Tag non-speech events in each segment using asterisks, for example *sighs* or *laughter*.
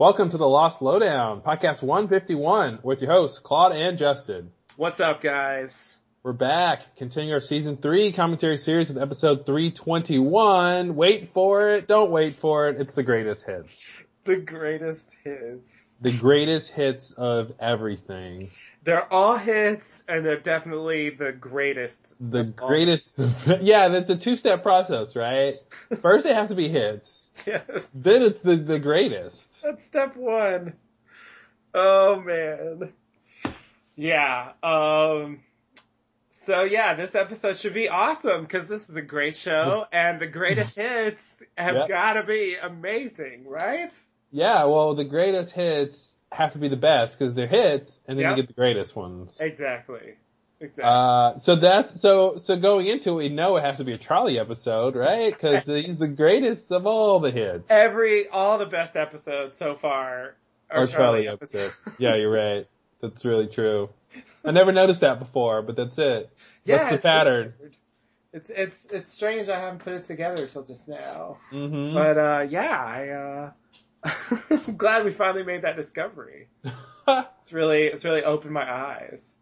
Welcome to the Lost Lowdown, podcast 151 with your hosts, Claude and Justin. What's up, guys? We're back, continuing our season three commentary series with episode 321. Wait for it, don't wait for it, it's the greatest hits. The greatest hits. The greatest hits of everything. They're all hits, and they're definitely the greatest. The greatest, *laughs* yeah, that's a two-step process, right? *laughs* First they have to be hits. Yes. Then it's the, the greatest. That's step one. Oh man. Yeah. Um. So yeah, this episode should be awesome because this is a great show, and the greatest *laughs* hits have Yep. got to be amazing, right? Yeah, well, the greatest hits have to be the best because they're hits, and then Yep. you get the greatest ones. Exactly. Exactly. Uh, so that's so so going into it, we know it has to be a Charlie episode, right? Because *laughs* he's the greatest of all the hits. Every all the best episodes so far are Or Charlie, Charlie, episode. episodes. yeah, you're right. That's really true. I never noticed that before, but that's it. Yeah, that's the it's pattern. weird. It's it's it's strange I haven't put it together till just now. hmm But uh yeah, I uh *laughs* I'm glad we finally made that discovery. *laughs* It's really it's really opened my eyes.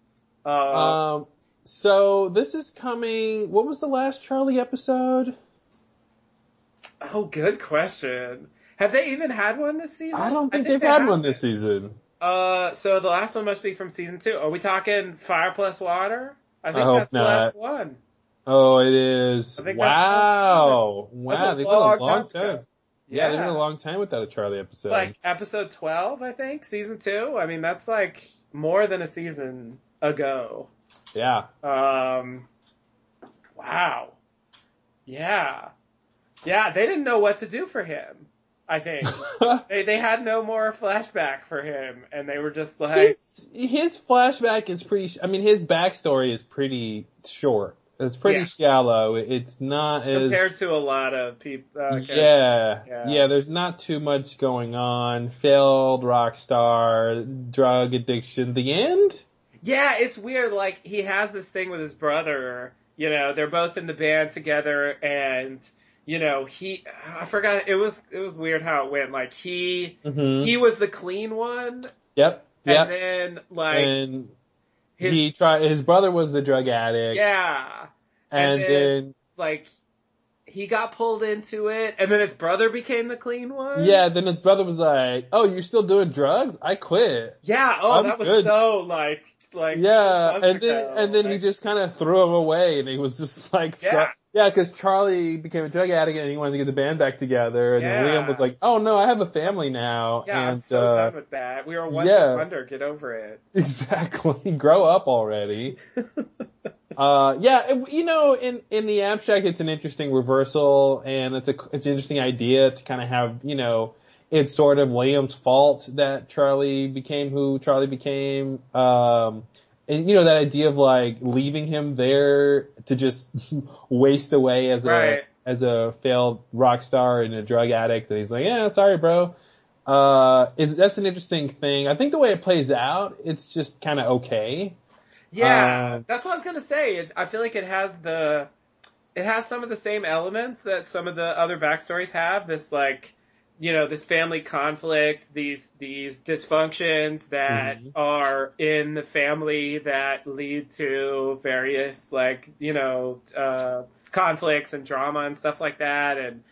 Uh, um, so this is coming. What was the last Charlie episode? oh, good question. Have they even had one this season? I don't think, they they've had have. one this season. Uh, so the last one must be from season two. Are we talking Fire Plus Water? I think I hope that's the not. last one. Oh, it is. I think Wow. Wow. They've been a long long time time. Yeah, they've been a long time without a Charlie episode. It's like episode 12, I think, season two. I mean, that's like more than a season ago. yeah. Um, wow. Yeah. Yeah, they didn't know what to do for him, I think. *laughs* they, they had no more flashback for him, and they were just like, his, his flashback is pretty, I mean, his backstory is pretty short. It's pretty Yeah. shallow. It's not as, compared to a lot of people. Uh, yeah, Yeah. yeah, there's not too much going on. Failed rock star, drug addiction, the end? Yeah, it's weird. Like he has this thing with his brother. You know, they're both in the band together, and you know, he. I forgot. It was it was weird how it went. Like he hmm he was the clean one, Yep, and yep. then like and his he tried, his brother was the drug addict. yeah, And, and then, then- like he got pulled into it, and then his brother became the clean one. yeah, then his brother was like, "Oh, you're still doing drugs? I quit." yeah. Oh, I'm that was good. so like like Yeah, and then ago. and then he just kind of threw him away, and he was just *laughs* like, Yeah. yeah, because Charlie became a drug addict, and he wanted to get the band back together, and then Yeah. Liam was like, "Oh no, I have a family now," Yeah, I'm and so uh, done with that. We were one yeah. wonder. Get over it. *laughs* exactly, *laughs* grow up already. Uh, yeah, you know, in in the abstract, it's an interesting reversal, and it's a it's an interesting idea to kind of have, you know, it's sort of Williams' fault that Charlie became who Charlie became. Um, and you know that idea of like leaving him there to just *laughs* waste away as Right. a as a failed rock star and a drug addict, and he's like, yeah, sorry, bro. Uh, is that's an interesting thing. I think the way it plays out, it's just kind of okay. Yeah, Um, that's what I was gonna say. It, I feel like it has the, it has some of the same elements that some of the other backstories have. This like, you know, this family conflict, these these dysfunctions that Mhm. are in the family that lead to various like, you know, uh, conflicts and drama and stuff like that, and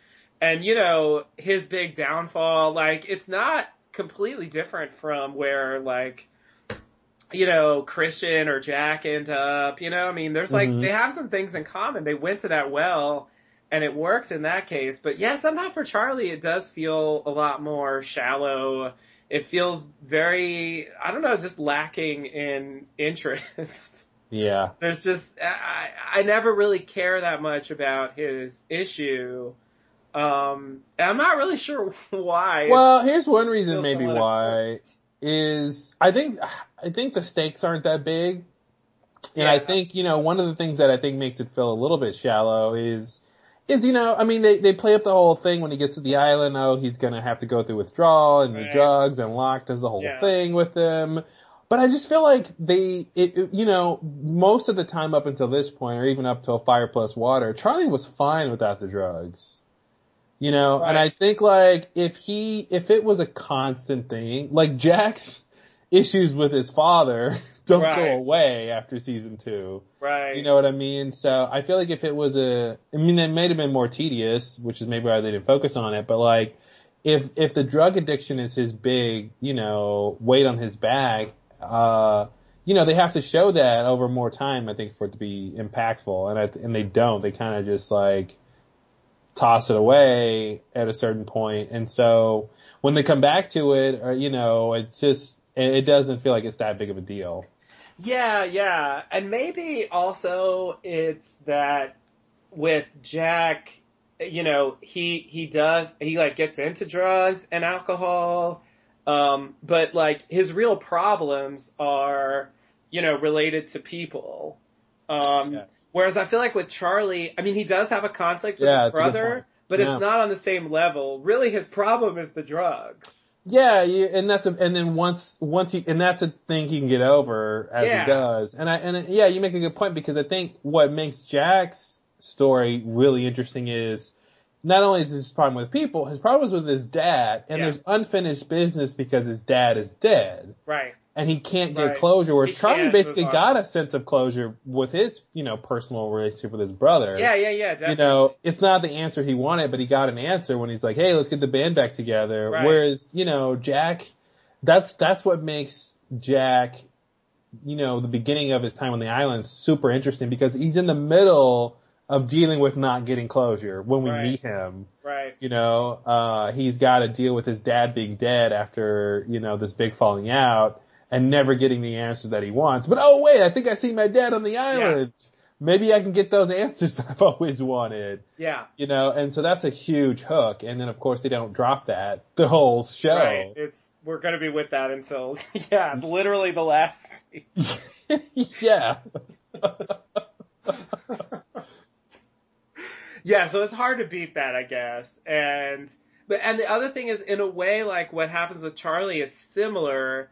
and you know his big downfall. Like, it's not completely different from where like you know, Christian or Jack end up, you know, I mean, there's like, Mhm. they have some things in common. They went to that well and it worked in that case. But yeah, somehow for Charlie, it does feel a lot more shallow. It feels very, I don't know, just lacking in interest. *laughs* Yeah. There's just, I, I never really care that much about his issue. Um, and I'm not really sure *laughs* why. Well, here's one reason maybe why important. is I think I think the stakes aren't that big. And I think, you know, one of the things that I think makes it feel a little bit shallow is is, you know, I mean they, they play up the whole thing when he gets to the island, oh he's gonna have to go through withdrawal and the Right. drugs and Locke does the whole Yeah. thing with him. But I just feel like they, it, it- you know, most of the time up until this point, or even up till Fire Plus Water, Charlie was fine without the drugs. You know, and I think like if he, if it was a constant thing, like Jack's *laughs* issues with his father don't go away after season two. Right. You know what I mean? So I feel like if it was a, I mean, it may have been more tedious, which is maybe why they didn't focus on it, but like, if, if the drug addiction is his big, you know, weight on his back, uh, you know, they have to show that over more time, I think, for it to be impactful. And I, and they don't. They kind of just like toss it away at a certain point. And so when they come back to it, or, you know, it's just, it doesn't feel like it's that big of a deal. Yeah, yeah. And maybe also it's that with Jack, you know, he, he does, he like gets into drugs and alcohol, um, but like his real problems are, you know, related to people. Um, Yeah. whereas I feel like with Charlie, I mean, he does have a conflict with Yeah, his it's a good brother, but Yeah. it's not on the same level. Really his problem is the drugs. Yeah, you, and that's a, and then once once he and that's a thing he can get over as Yeah. he does. And I and yeah, you make a good point because I think what makes Jack's story really interesting is not only is his problem with people, his problem is with his dad, and Yeah. there's unfinished business because his dad is dead. Right. And he can't get Right. closure, whereas Charlie basically got a sense of closure with his, you know, personal relationship with his brother Yeah, yeah, yeah, definitely. you know, it's not the answer he wanted, but he got an answer when he's like, "Hey, let's get the band back together." Right. Whereas, you know, Jack, that's that's what makes Jack, you know, the beginning of his time on the island super interesting because he's in the middle of dealing with not getting closure when we Right. meet him. right. You know, uh, he's got to deal with his dad being dead after you know this big falling out and never getting the answers that he wants. But oh wait, I think I see my dad on the island. Maybe I can get those answers *laughs* I've always wanted Yeah. you know, and so that's a huge hook. And then of course they don't drop that the whole show. Right. It's we're gonna be with that until *laughs* yeah, literally the last. *laughs* yeah. yeah, so it's hard to beat that, I guess. And but and the other thing is, in a way, like what happens with Charlie is similar.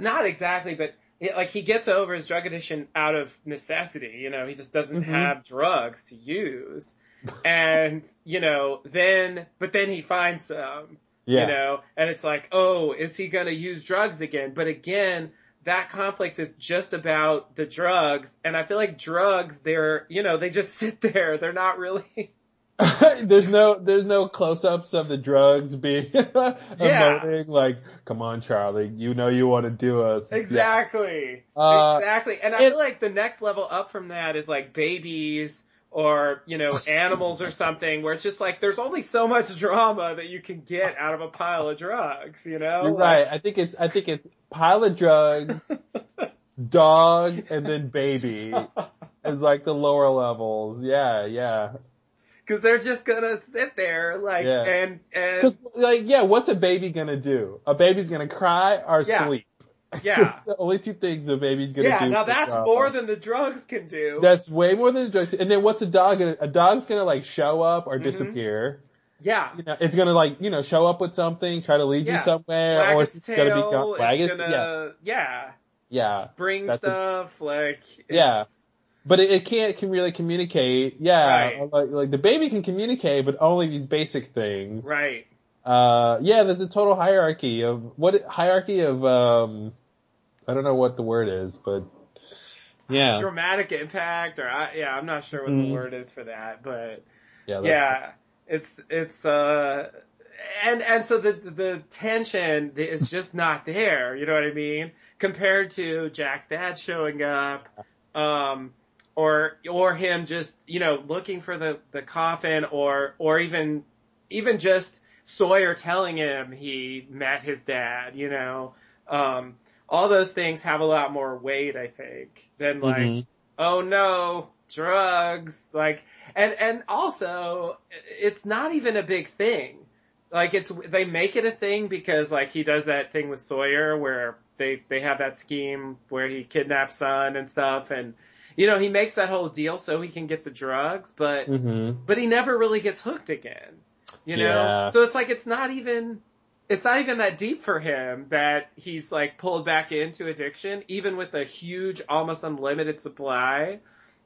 Not exactly, but it, like he gets over his drug addiction out of necessity. You know, he just doesn't Mhm. have drugs to use. And you know, then but then he finds some. Yeah. you know, and it's like, oh, is he going to use drugs again? But again, that conflict is just about the drugs, and I feel like drugs, they're, you know, they just *laughs* sit there. They're not really. *laughs* there's no there's no close ups of the drugs being *laughs* emoting like, come on Charlie, you know you want to do us. Exactly. Uh, exactly. And I it- feel like the next level up from that is like babies or, you know, *laughs* animals or something where it's just like there's only so much drama that you can get out of a pile of drugs, you know? You're Like- right. I think it's I think it's pile of drugs, dog, and then baby is like the lower levels. Yeah, yeah. Cause they're just gonna sit there like, Yeah. and, and, Because like yeah, what's a baby gonna do? A baby's gonna cry or Yeah. sleep. *laughs* yeah. It's the only two things a baby's gonna Yeah, do. now that's more than the drugs can do. That's way more than the drugs. And then what's a dog gonna? A dog's gonna like show up or Mhm. disappear. yeah. You know, it's gonna like you know show up with something, try to lead you somewhere, Wag or its just gonna be tail, gone. Wag it's gonna, yeah, yeah, yeah. bring That's a- stuff, like, Yeah. But it, it can't can really communicate. Yeah, Right. like like the baby can communicate, but only these basic things. right. Uh, yeah, there's a total hierarchy of what hierarchy of um, I don't know what the word is, but yeah, Dramatic impact, or, I, yeah, I'm not sure what Mhm. the word is for that, but, yeah, yeah, it's, it's, uh, and, and so the, the tension is *laughs* just not there, you know what I mean? Compared to Jack's dad showing up, um, or, or him just, you know, looking for the, the coffin or, or even, even just Sawyer telling him he met his dad, you know, um, all those things have a lot more weight, I think, than like, Mhm. oh no, drugs, like, and, and also, it's not even a big thing. Like it's, they make it a thing because like he does that thing with Sawyer where they, they have that scheme where he kidnaps Sun and stuff and, you know, he makes that whole deal so he can get the drugs, but, Mhm. but he never really gets hooked again. You know? Yeah. So it's like it's not even it's not even that deep for him that he's like pulled back into addiction, even with a huge, almost unlimited supply.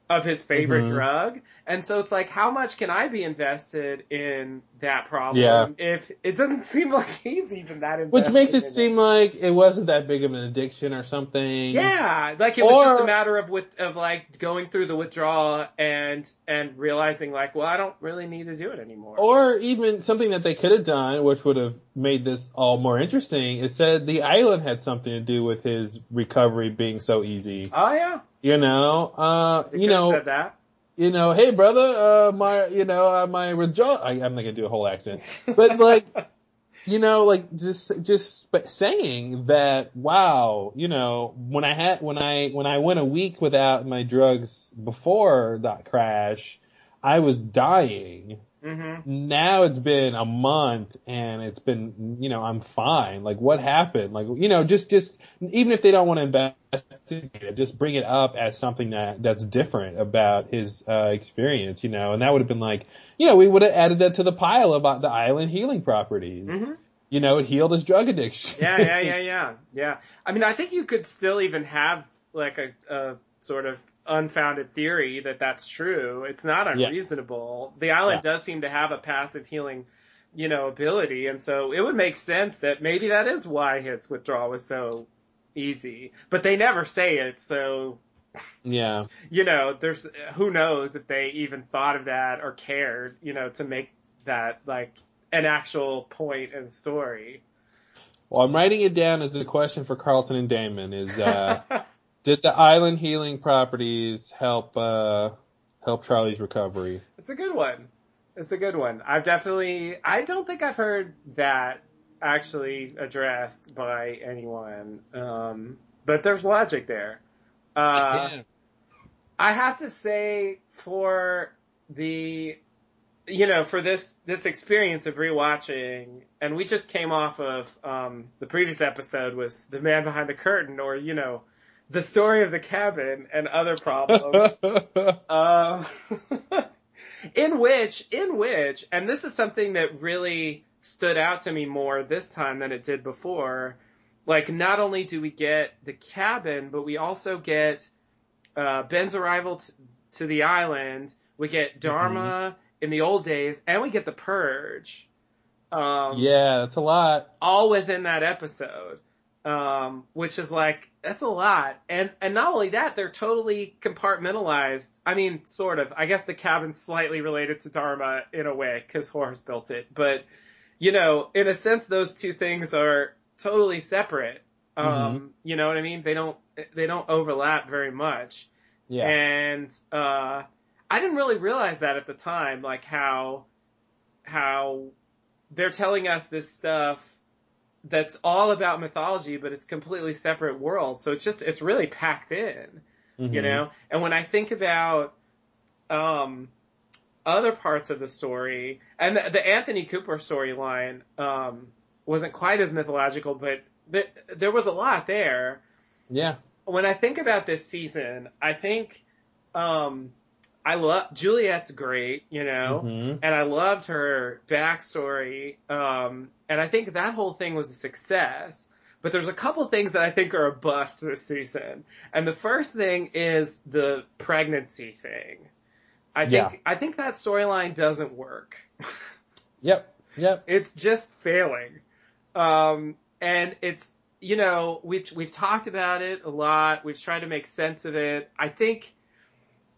Of his favorite Mhm. drug. And so it's like, how much can I be invested in that problem Yeah. if it doesn't *laughs* seem like he's even that invested? Which makes it in seem like it wasn't that big of an addiction or something. Yeah, like it was just a matter of with of like going through the withdrawal and and realizing like, well, I don't really need to do it anymore. Or even something that they could have done, which would have made this all more interesting, is said the island had something to do with his recovery being so easy. oh yeah, You know, uh, they you know, said that. you know, hey brother, uh, my, you know, uh, my withdrawal, I, I'm not gonna do a whole accent, but like, *laughs* you know, like just, just saying that, wow, you know, when I had, when I, when I went a week without my drugs before that crash, I was dying. Hmm Now it's been a month and it's been, you know, I'm fine. Like what happened? Like, you know, just, just, even if they don't want to investigate it, just bring it up as something that, that's different about his, uh, experience, you know, and that would have been like, you know, we would have added that to the pile about the island healing properties. Mhm. You know, it healed his drug addiction. Yeah, yeah, *laughs* yeah, yeah, yeah. I mean, I think you could still even have like a, a sort of unfounded theory that that's true. It's not Yeah. unreasonable. The island Yeah. does seem to have a passive healing, you know, ability, and so it would make sense that maybe that is why his withdrawal was so easy. But they never say it, so yeah. you know, there's who knows if they even thought of that or cared, you know, to make that like an actual point in the story. Well, I'm writing it down as a question for Carlton and Damon is, uh, *laughs* did the island healing properties help, uh, help Charlie's recovery? It's a good one. It's a good one. I've definitely, I don't think I've heard that actually addressed by anyone. Um, but there's logic there. Uh, yeah. I have to say for the, you know, for this, this experience of rewatching, and we just came off of, um, the previous episode was The Man Behind the Curtain or, you know, the story of the cabin and other problems. Uh, *laughs* *laughs* in which, in which, and this is something that really stood out to me more this time than it did before. Like, not only do we get the cabin, but we also get uh, Ben's arrival t- to the island. We get Dharma in the old days, and we get the Purge. Um, yeah, that's a lot. all within that episode. Um, which is like, that's a lot. And, and not only that, they're totally compartmentalized. I mean, sort of. I guess the cabin's slightly related to Dharma in a way, cause Horace built it. But, you know, in a sense, those two things are totally separate. Um, you know what I mean? They don't, they don't overlap very much. Yeah. And uh, I didn't really realize that at the time, like how how they're telling us this stuff that's all about mythology, but it's completely separate world. So it's just it's really packed in, Mhm. you know. And when I think about um, other parts of the story, and the, the Anthony Cooper storyline um, wasn't quite as mythological, but th- there was a lot there Yeah. when I think about this season, I think um, I love Juliet's great, you know, Mhm. and I loved her backstory, um, and I think that whole thing was a success. But there's a couple things that I think are a bust this season, and the first thing is the pregnancy thing. I think Yeah. I think that storyline doesn't work. *laughs* Yep. Yep. it's just failing. Um, and it's, you know, we've, we've talked about it a lot. We've tried to make sense of it. I think,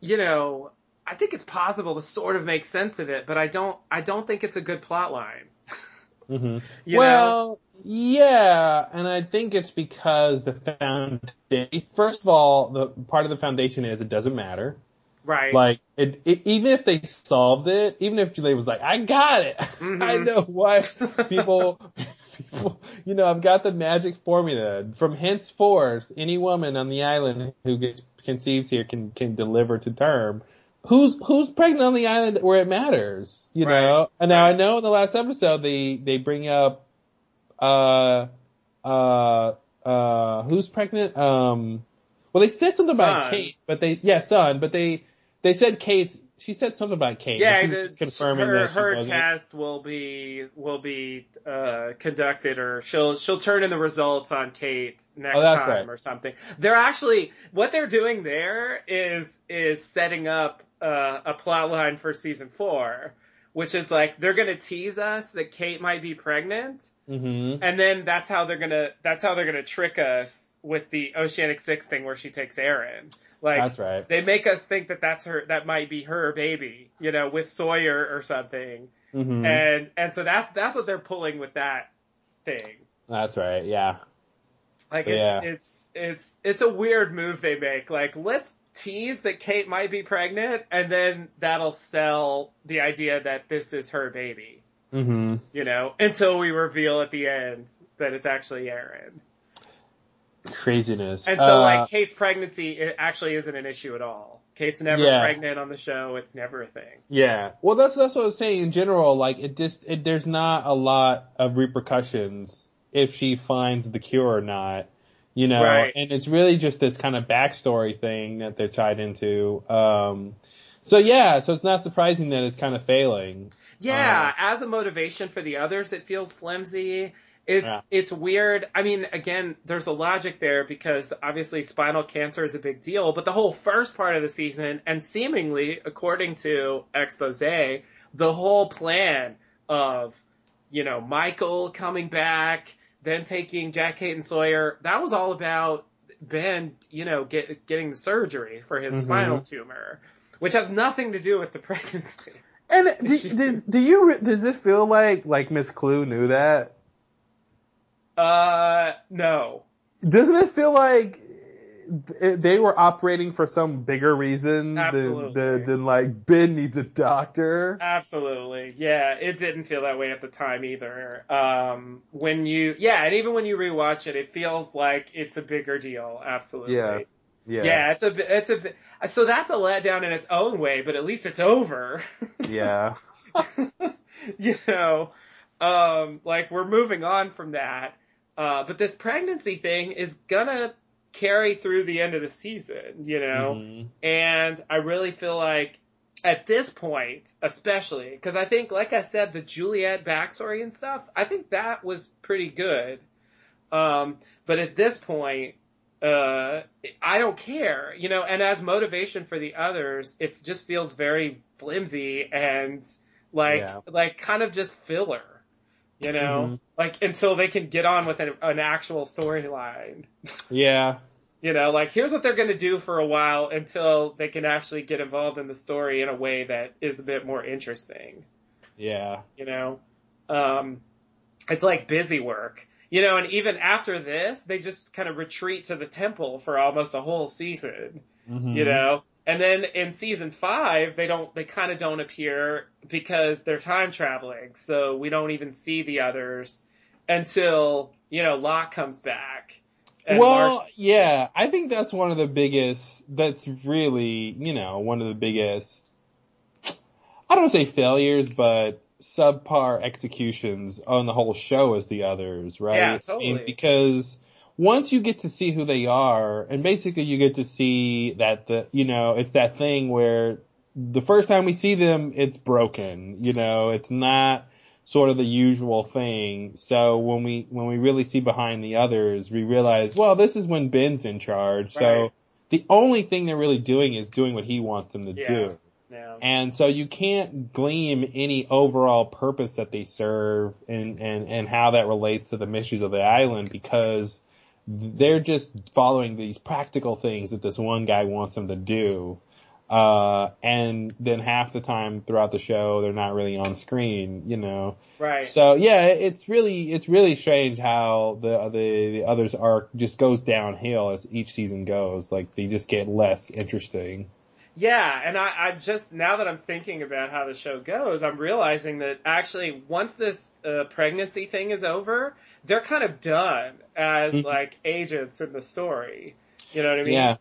you know, I think it's possible to sort of make sense of it, but I don't, I don't think it's a good plot line. *laughs* hmm *laughs* You well, yeah, and I think it's because the foundation. First of all, the part of the foundation is it doesn't matter. Right. Like, it, it, even if they solved it, even if Julie was like, "I got it, *laughs* I Mhm. know why people, people, you know, I've got the magic formula. From henceforth, any woman on the island who gets conceives here can can deliver to term." Who's who's pregnant on the island where it matters, you Right. know? And now I know in the last episode they they bring up uh, uh, uh, who's pregnant? Um, well, they said something about Kate, but they, yeah, Sun, but they, they said Kate's she said something about Kate. Yeah, the, confirming her her test will be will be uh, conducted, or she'll she'll turn in the results on Kate next Oh, time right. or something. They're actually what they're doing there is is setting up uh, a plot line for season four, which is like they're gonna tease us that Kate might be pregnant, Mm-hmm. and then that's how they're gonna that's how they're gonna trick us with the Oceanic Six thing where she takes Aaron. Like That's right. they make us think that that's her that might be her baby, you know, with Sawyer or something. Mm-hmm. And and so that's that's what they're pulling with that thing. That's right. Yeah. Like it's Yeah. it's it's it's a weird move they make. Like let's tease that Kate might be pregnant and then that'll sell the idea that this is her baby, Mm-hmm. you know, until we reveal at the end that it's actually Aaron. Craziness. And so Uh, like Kate's pregnancy it actually isn't an issue at all. Kate's never Yeah. pregnant on the show. It's never a thing. Yeah. Well, that's that's what I was saying. In general, like it just it, there's not a lot of repercussions if she finds the cure or not. You know, Right. and it's really just this kind of backstory thing that they're tied into. Um, so yeah, so it's not surprising that it's kind of failing. Yeah, as a motivation for the others, it feels flimsy. It's Yeah. it's weird. I mean, again, there's a logic there because obviously spinal cancer is a big deal, but the whole first part of the season, and seemingly according to expose, the whole plan of you know Michael coming back, then taking Jack, Kate, and Sawyer, that was all about Ben, you know, get, getting the surgery for his Mhm. spinal tumor, which has nothing to do with the *laughs* pregnancy. And do, do, do you re- does it feel like like Miss Clue knew that? Uh, no. Doesn't it feel like they were operating for some bigger reason than, than, than like Ben needs a doctor? Absolutely. Yeah, it didn't feel that way at the time either. Um, when you, yeah, and even when you rewatch it, it feels like it's a bigger deal. Absolutely. Yeah. Yeah, yeah, it's a, it's a, so that's a letdown in its own way, but at least it's over. *laughs* Yeah. you know, um, like we're moving on from that. Uh, but this pregnancy thing is gonna carry through the end of the season, you know? Mhm. And I really feel like at this point, especially, because I think, like I said, the Juliet backstory and stuff, I think that was pretty good. Um, but at this point, uh, I don't care, you know, and as motivation for the others, it just feels very flimsy and like, Yeah. like kind of just filler, you know, Mhm. like until they can get on with an, an actual storyline. *laughs* Yeah. You know, like here's what they're going to do for a while until they can actually get involved in the story in a way that is a bit more interesting. Yeah. You know, um, it's like busy work. You know, and even after this, they just kind of retreat to the temple for almost a whole season. Mhm. You know, and then in season five, they don't, they kind of don't appear because they're time traveling. So we don't even see the others until you know Locke comes back. and well, Marsh- yeah, I think that's one of the biggest. That's really, you know, one of the biggest. I don't want to say failures, but subpar executions on the whole show as the others, right? Yeah, I mean, totally. because once you get to see who they are, and basically you get to see that the, you know, it's that thing where the first time we see them, it's broken. You know, it's not sort of the usual thing. So when we when we really see behind the others, we realize, well, this is when Ben's in charge. So the only thing they're really doing is doing what he wants them to Yeah. do. yeah. And so you can't glean any overall purpose that they serve and, and, and how that relates to the mysteries of the island because they're just following these practical things that this one guy wants them to do. Uh, and then half the time throughout the show, they're not really on screen, you know. Right. So yeah, it's really, it's really strange how the, the, the others arc just goes downhill as each season goes. Like they just get less interesting. Yeah, and I, I just now that I'm thinking about how the show goes, I'm realizing that actually once this uh, pregnancy thing is over, they're kind of done as Mhm. like agents in the story. You know what I mean? Yeah.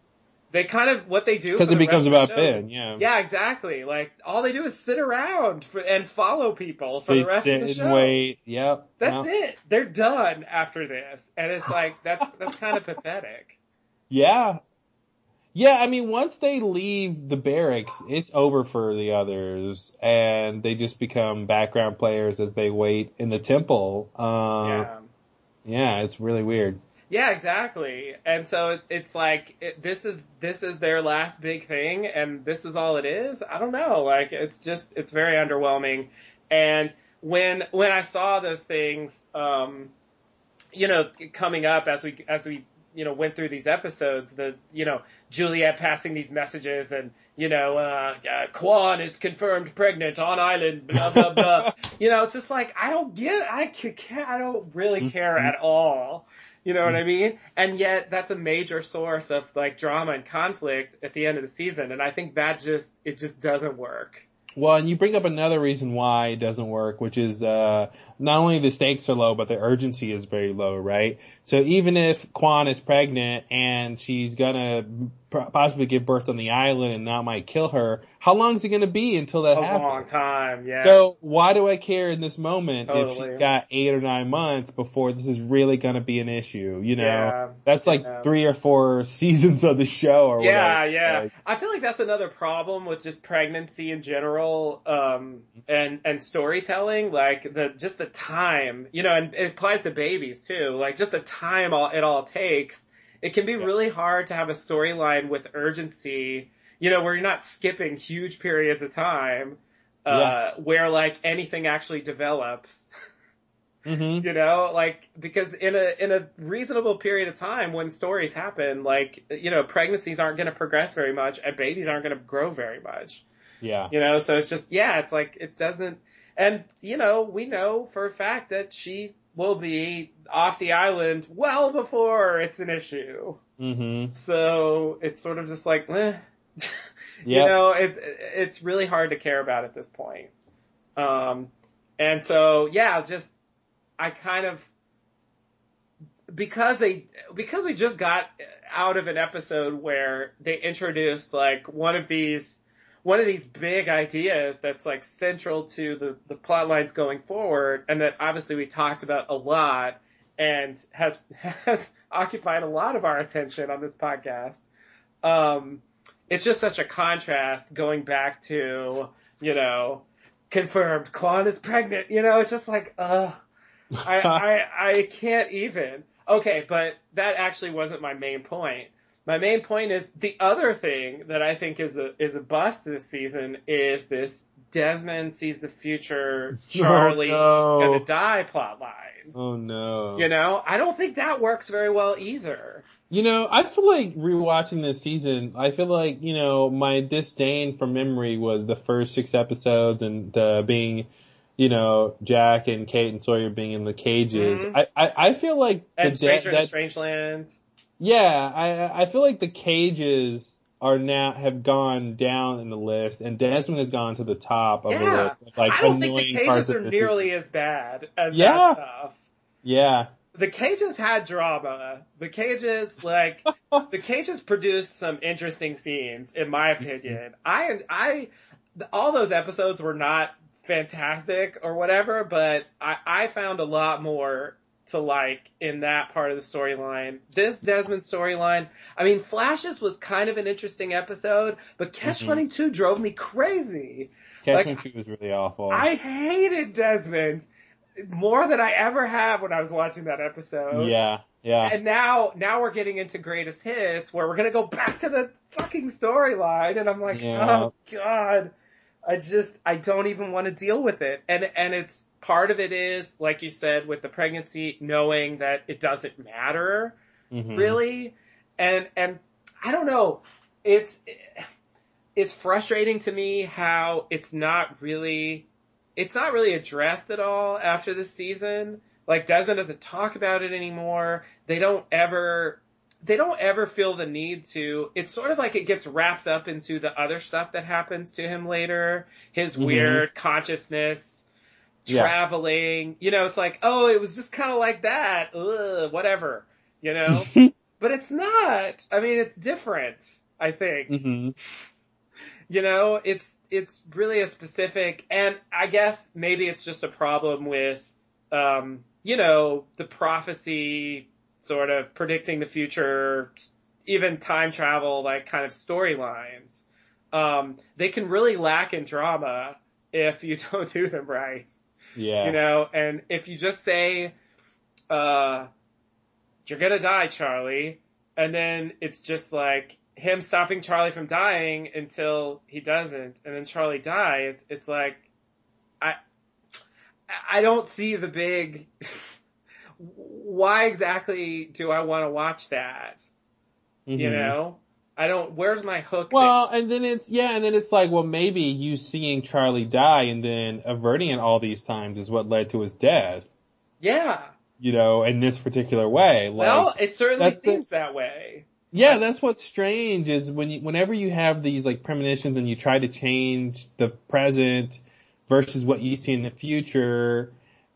They kind of what they do Because it becomes about Ben, yeah. Yeah, exactly. Like all they do is sit around for, and follow people for they the rest sit of the show. and wait. Yep. That's Yep. it. They're done after this, and it's like that's that's kind of *laughs* pathetic. Yeah. Yeah, I mean, once they leave the barracks, it's over for the others, and they just become background players as they wait in the temple. Uh, yeah. Yeah, it's really weird. Yeah, exactly. And so it, it's like it, this is this is their last big thing, and this is all it is. I don't know. Like it's just it's very underwhelming. And when when I saw those things, um, you know, coming up as we as we you know went through these episodes, the you know Juliet passing these messages and you know uh, uh Kwon is confirmed pregnant on island, blah blah blah. *laughs* you know, it's just like I don't get I can't. I don't really care at all. You know what I mean? And yet that's a major source of like drama and conflict at the end of the season. And I think that just, it just doesn't work. Well, and you bring up another reason why it doesn't work, which is uh, not only the stakes are low, but the urgency is very low, right? So even if Kwon is pregnant and she's gonna possibly give birth on the island and that might kill her, how long is it gonna be until that a happens? A long time, yeah. So why do I care in this moment totally. if she's got eight or nine months before this is really gonna be an issue? You know, yeah, that's like yeah. three or four seasons of the show or yeah, whatever. Yeah, like, I feel like that's another problem with just pregnancy in general, um, and, and storytelling, like the, just the time, you know, and it applies to babies too, like just the time all, it all takes. It can be Yeah. really hard to have a storyline with urgency, you know, where you're not skipping huge periods of time, uh, Yeah. where like anything actually develops. *laughs* mhm. you know like because in a in a reasonable period of time when stories happen like you know pregnancies aren't going to progress very much and babies aren't going to grow very much Yeah. you know so it's just yeah it's like it doesn't and you know we know for a fact that she will be off the island well before it's an issue Mhm. so it's sort of just like eh. *laughs* you know it it's really hard to care about at this point um and so yeah just i kind of because they because we just got out of an episode where they introduced like one of these one of these big ideas that's like central to the the plot lines going forward and that obviously we talked about a lot and has *laughs* has occupied a lot of our attention on this podcast um it's just such a contrast going back to you know confirmed Kwon is pregnant you know it's just like uh I, *laughs* I I can't even. Okay, but that actually wasn't my main point. My main point is the other thing that I think is a is a bust this season is this Desmond sees the future, *laughs* Charlie no. is gonna die plot line. Oh no. You know, I don't think that works very well either. You know, I feel like rewatching this season, I feel like, you know, my disdain for memory was the first six episodes and uh, being, you know, Jack and Kate and Sawyer being in the cages. Mhm. I, I, I feel like the And de- Stranger in that, Strangeland. Yeah, I, I feel like the cages are now, have gone down in the list and Desmond has gone to the top of the list. Like, I don't think the cages are nearly as bad as Yeah. that stuff. Yeah. the cages had drama. The cages, like, *laughs* the cages produced some interesting scenes, in my mm-hmm. opinion. I, I, all those episodes were not fantastic or whatever, but I, I found a lot more to like in that part of the storyline. This Desmond storyline, I mean, Flashes was kind of an interesting episode, but Catch Mhm. 22 drove me crazy. Catch Like, 22 was really awful. I hated Desmond more than I ever have when I was watching that episode. yeah. Yeah. And now, now we're getting into greatest hits where we're gonna go back to the fucking storyline, and I'm like, Yeah. oh god, I just, I don't even want to deal with it. And and it's part of it is, like you said, with the pregnancy, knowing that it doesn't matter Mhm. really, and and I don't know, it's it's frustrating to me how it's not really, it's not really addressed at all after this season. Like Desmond doesn't talk about it anymore. They don't ever, they don't ever feel the need to. It's sort of like it gets wrapped up into the other stuff that happens to him later. His Mhm. weird consciousness, Yeah. traveling. You know, it's like, oh, it was just kind of like that. Ugh, whatever. You know, *laughs* but it's not. I mean, it's different. I think hmm you know it's it's really a specific and i guess maybe it's just a problem with um you know the prophecy sort of predicting the future even time travel like kind of storylines. Um, they can really lack in drama if you *laughs* don't do them right. Yeah. You know, and if you just say, uh, you're gonna die, Charlie, and then it's just like him stopping Charlie from dying until he doesn't, and then Charlie dies, it's like, I, I don't see the big, *laughs* why exactly do I want to watch that? Mhm. You know? I don't, where's my hook? Well, and then it's yeah, and then it's like, well, maybe you seeing Charlie die and then averting it all these times is what led to his death. yeah. You know, in this particular way. Like, Well, it certainly that's the- seems that way. yeah, that's what's strange is when you, whenever you have these like premonitions and you try to change the present versus what you see in the future,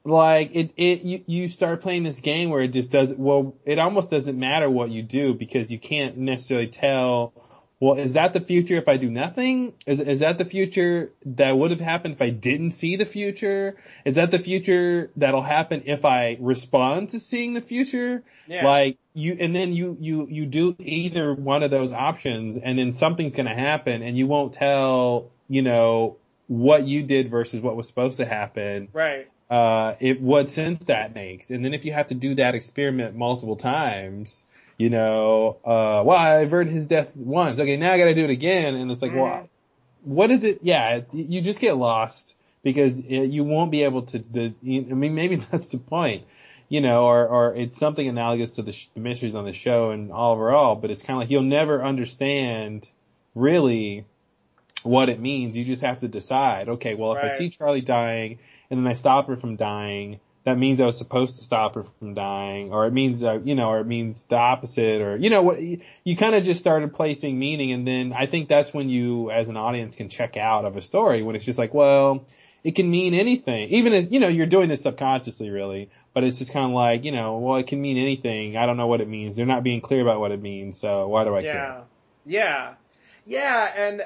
like it, it, you, you start playing this game where it just does, well, it almost doesn't matter what you do because you can't necessarily tell, well, is that the future if I do nothing? Is, is that the future that would have happened if I didn't see the future? Is that the future that'll happen if I respond to seeing the future? Yeah. Like you, and then you, you, you do either one of those options and then something's gonna happen and you won't tell, you know, what you did versus what was supposed to happen. right. Uh, it, what sense that makes. And then if you have to do that experiment multiple times, you know, uh, well, I averted his death once. Okay, now I gotta do it again. And it's like, Mhm. well, what is it? Yeah, it- you just get lost because it, you won't be able to, the, I mean, maybe *laughs* that's the point, you know, or, or it's something analogous to the, sh- the mysteries on the show and overall, but it's kind of like you'll never understand really what it means. You just have to decide, okay, well, if I see Charlie dying and then I stop her from dying, that means I was supposed to stop her from dying, or it means, uh, you know, or it means the opposite, or, you know, what, you, you kind of just started placing meaning, and then I think that's when you, as an audience, can check out of a story, when it's just like, well, it can mean anything, even if, you know, you're doing this subconsciously, really, but it's just kind of like, you know, well, it can mean anything, I don't know what it means, they're not being clear about what it means, so why do I care? Yeah. Yeah. Yeah, and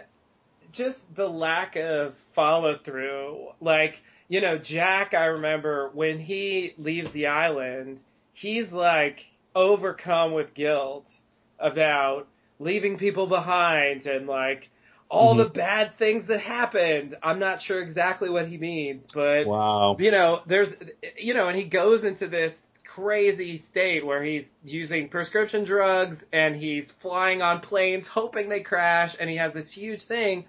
just the lack of follow through. Like, you know, Jack, I remember when he leaves the island, he's like overcome with guilt about leaving people behind and like all Mhm. the bad things that happened. I'm not sure exactly what he means, but Wow. you know, there's, you know, and he goes into this crazy state where he's using prescription drugs and he's flying on planes hoping they crash and he has this huge thing,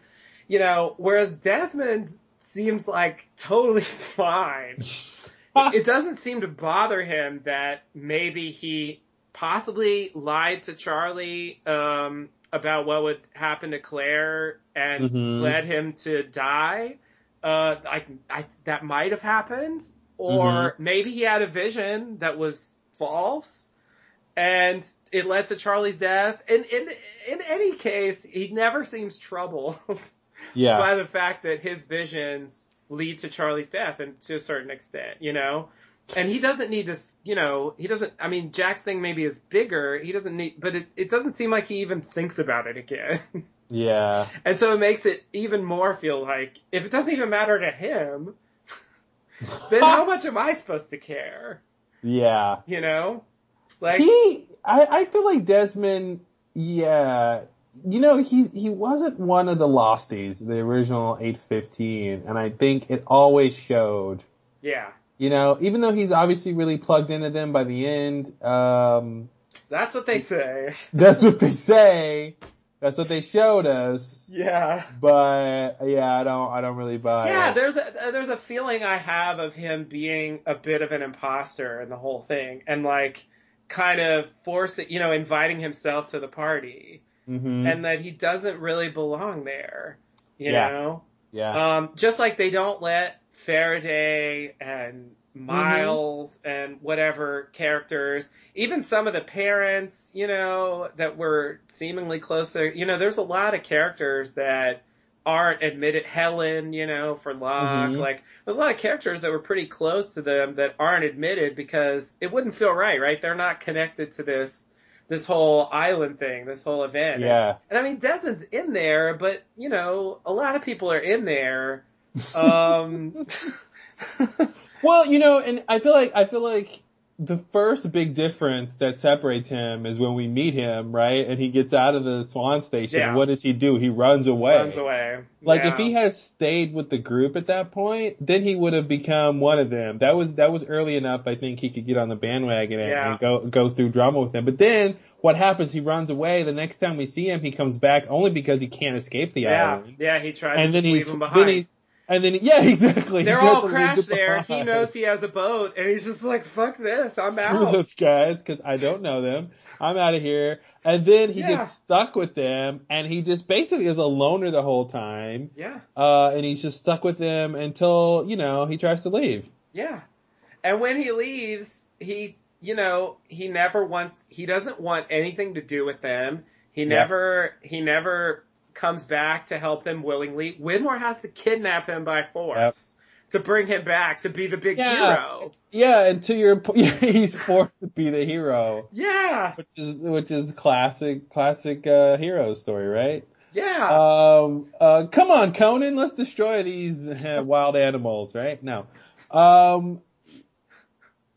you know, whereas Desmond seems like totally *laughs* fine. it doesn't seem to bother him that maybe he possibly lied to Charlie, um, about what would happen to Claire and Mhm. led him to die. Uh, I, I, that might have happened. Or maybe he had a vision that was false and it led to Charlie's death. And in, in any case, he never seems troubled *laughs* Yeah. by the fact that his visions lead to Charlie's death and to a certain extent, you know? And he doesn't need to, you know, he doesn't, I mean, Jack's thing maybe is bigger. He doesn't need, but it, it doesn't seem like he even thinks about it again. *laughs* yeah. and so it makes it even more feel like, if it doesn't even matter to him, *laughs* then how *laughs* much am I supposed to care? Yeah. You know? Like, he, I, I feel like Desmond, yeah, you know, he's, he wasn't one of the Losties, the original 815, and I think it always showed, yeah, you know, even though he's obviously really plugged into them by the end, um, that's what they say. *laughs* that's what they say, that's what they showed us, Yeah. but yeah, I don't, I don't really buy Yeah, it. there's a there's a feeling I have of him being a bit of an imposter in the whole thing, and like kind of forcing, you know, inviting himself to the party, hmm and that he doesn't really belong there. You Yeah. know, yeah. um, just like they don't let Faraday and Miles and whatever characters, even some of the parents, you know, that were seemingly closer. You know, there's a lot of characters that aren't admitted. Helen, you know, for Locke, Mhm. like there's a lot of characters that were pretty close to them that aren't admitted because it wouldn't feel right, right? They're not connected to this this whole island thing, this whole event. yeah. And I mean, Desmond's in there, but you know, a lot of people are in there. Um, *laughs* Well, you know, and I feel like I feel like the first big difference that separates him is when we meet him, right? And he gets out of the Swan Station. Yeah. What does he do? He runs away. Runs away. Like Yeah. if he had stayed with the group at that point, then he would have become one of them. That was that was early enough. I think he could get on the bandwagon and, Yeah. and go go through drama with them. But then what happens? He runs away. The next time we see him, he comes back only because he can't escape the island. yeah, he tried And to then leave him behind. And then yeah, *laughs* exactly. They're all crashed there. He knows he has a boat, and he's just like, "Fuck this, I'm Screw out." those guys because I don't know them. I'm out of here. And then he Yeah. gets stuck with them, and he just basically is a loner the whole time. Yeah, Uh, and he's just stuck with them until you know he tries to leave. yeah. And when he leaves, he, you know, he never wants. He doesn't want anything to do with them. He Yeah. never. He never comes back to help them willingly. Widmore has to kidnap him by force to bring him back to be the big Yeah. hero. Yeah, and to your point, *laughs* he's forced to be the hero, Yeah, which is which is classic classic uh, hero story, right? yeah. Um, uh, come on, Conan, let's destroy these uh, wild animals, right? No. Um,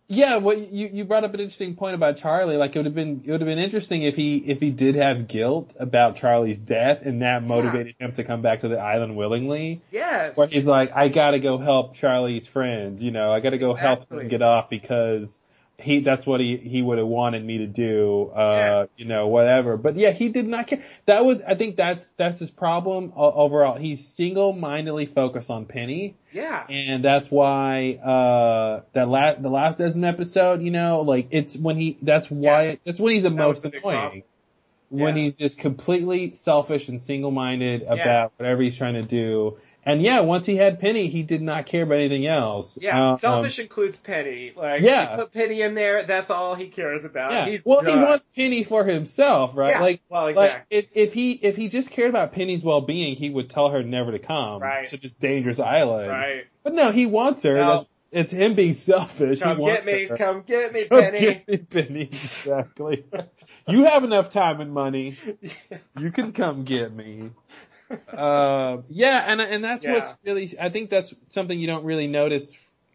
yeah, well, you you brought up an interesting point about Charlie. Like it would have been it would have been interesting if he if he did have guilt about Charlie's death and that motivated him to come back to the island willingly. yes. Where he's like, I gotta go help Charlie's friends, you know, I gotta go help Exactly. them get off because he, that's what he, he would have wanted me to do, uh, Yes. you know, whatever. But yeah, he did not care. That was, I think that's, that's his problem o- overall. He's single-mindedly focused on Penny. yeah. And that's why, uh, that last, the last dozen episode, you know, like it's when he, that's why, Yeah. that's when he's the That most the annoying. When Yeah. he's just completely selfish and single-minded about whatever he's trying to do. And yeah, once he had Penny, he did not care about anything else. Yeah, Um, selfish includes Penny. Like, yeah. you put Penny in there, that's all he cares about. Yeah. He's well, he wants Penny for himself, right? Yeah, Like, well, like if, if he if he just cared about Penny's well-being, he would tell her never to come Right. to this dangerous island. right. But no, he wants her. No. It's him being selfish. Come he wants get me, her. come get me, Come Penny. get me, Penny. Exactly. *laughs* you have enough time and money. *laughs* You can come get me. Uh, *laughs* yeah, and and that's Yeah. what's really. I think that's something you don't really notice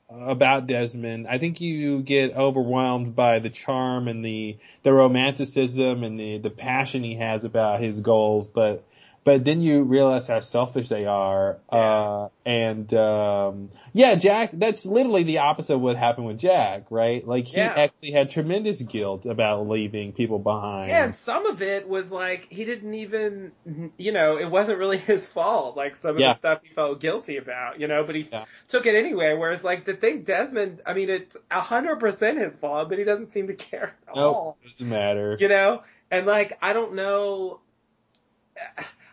about Desmond. I think you get overwhelmed by the charm and the the romanticism and the the passion he has about his goals, but but then you realize how selfish they are. Uh, and um, yeah, Jack. That's literally the opposite of what happened with Jack, right? Like he Yeah. actually had tremendous guilt about leaving people behind. Yeah, and some of it was like he didn't even, you know, it wasn't really *laughs* his fault. Like some of Yeah. the stuff he felt guilty about, you know, but he Yeah. took it anyway. Whereas like the thing Desmond, I mean, it's a hundred percent his fault, but he doesn't seem to care at all. Nope, doesn't matter. you know and like i don't know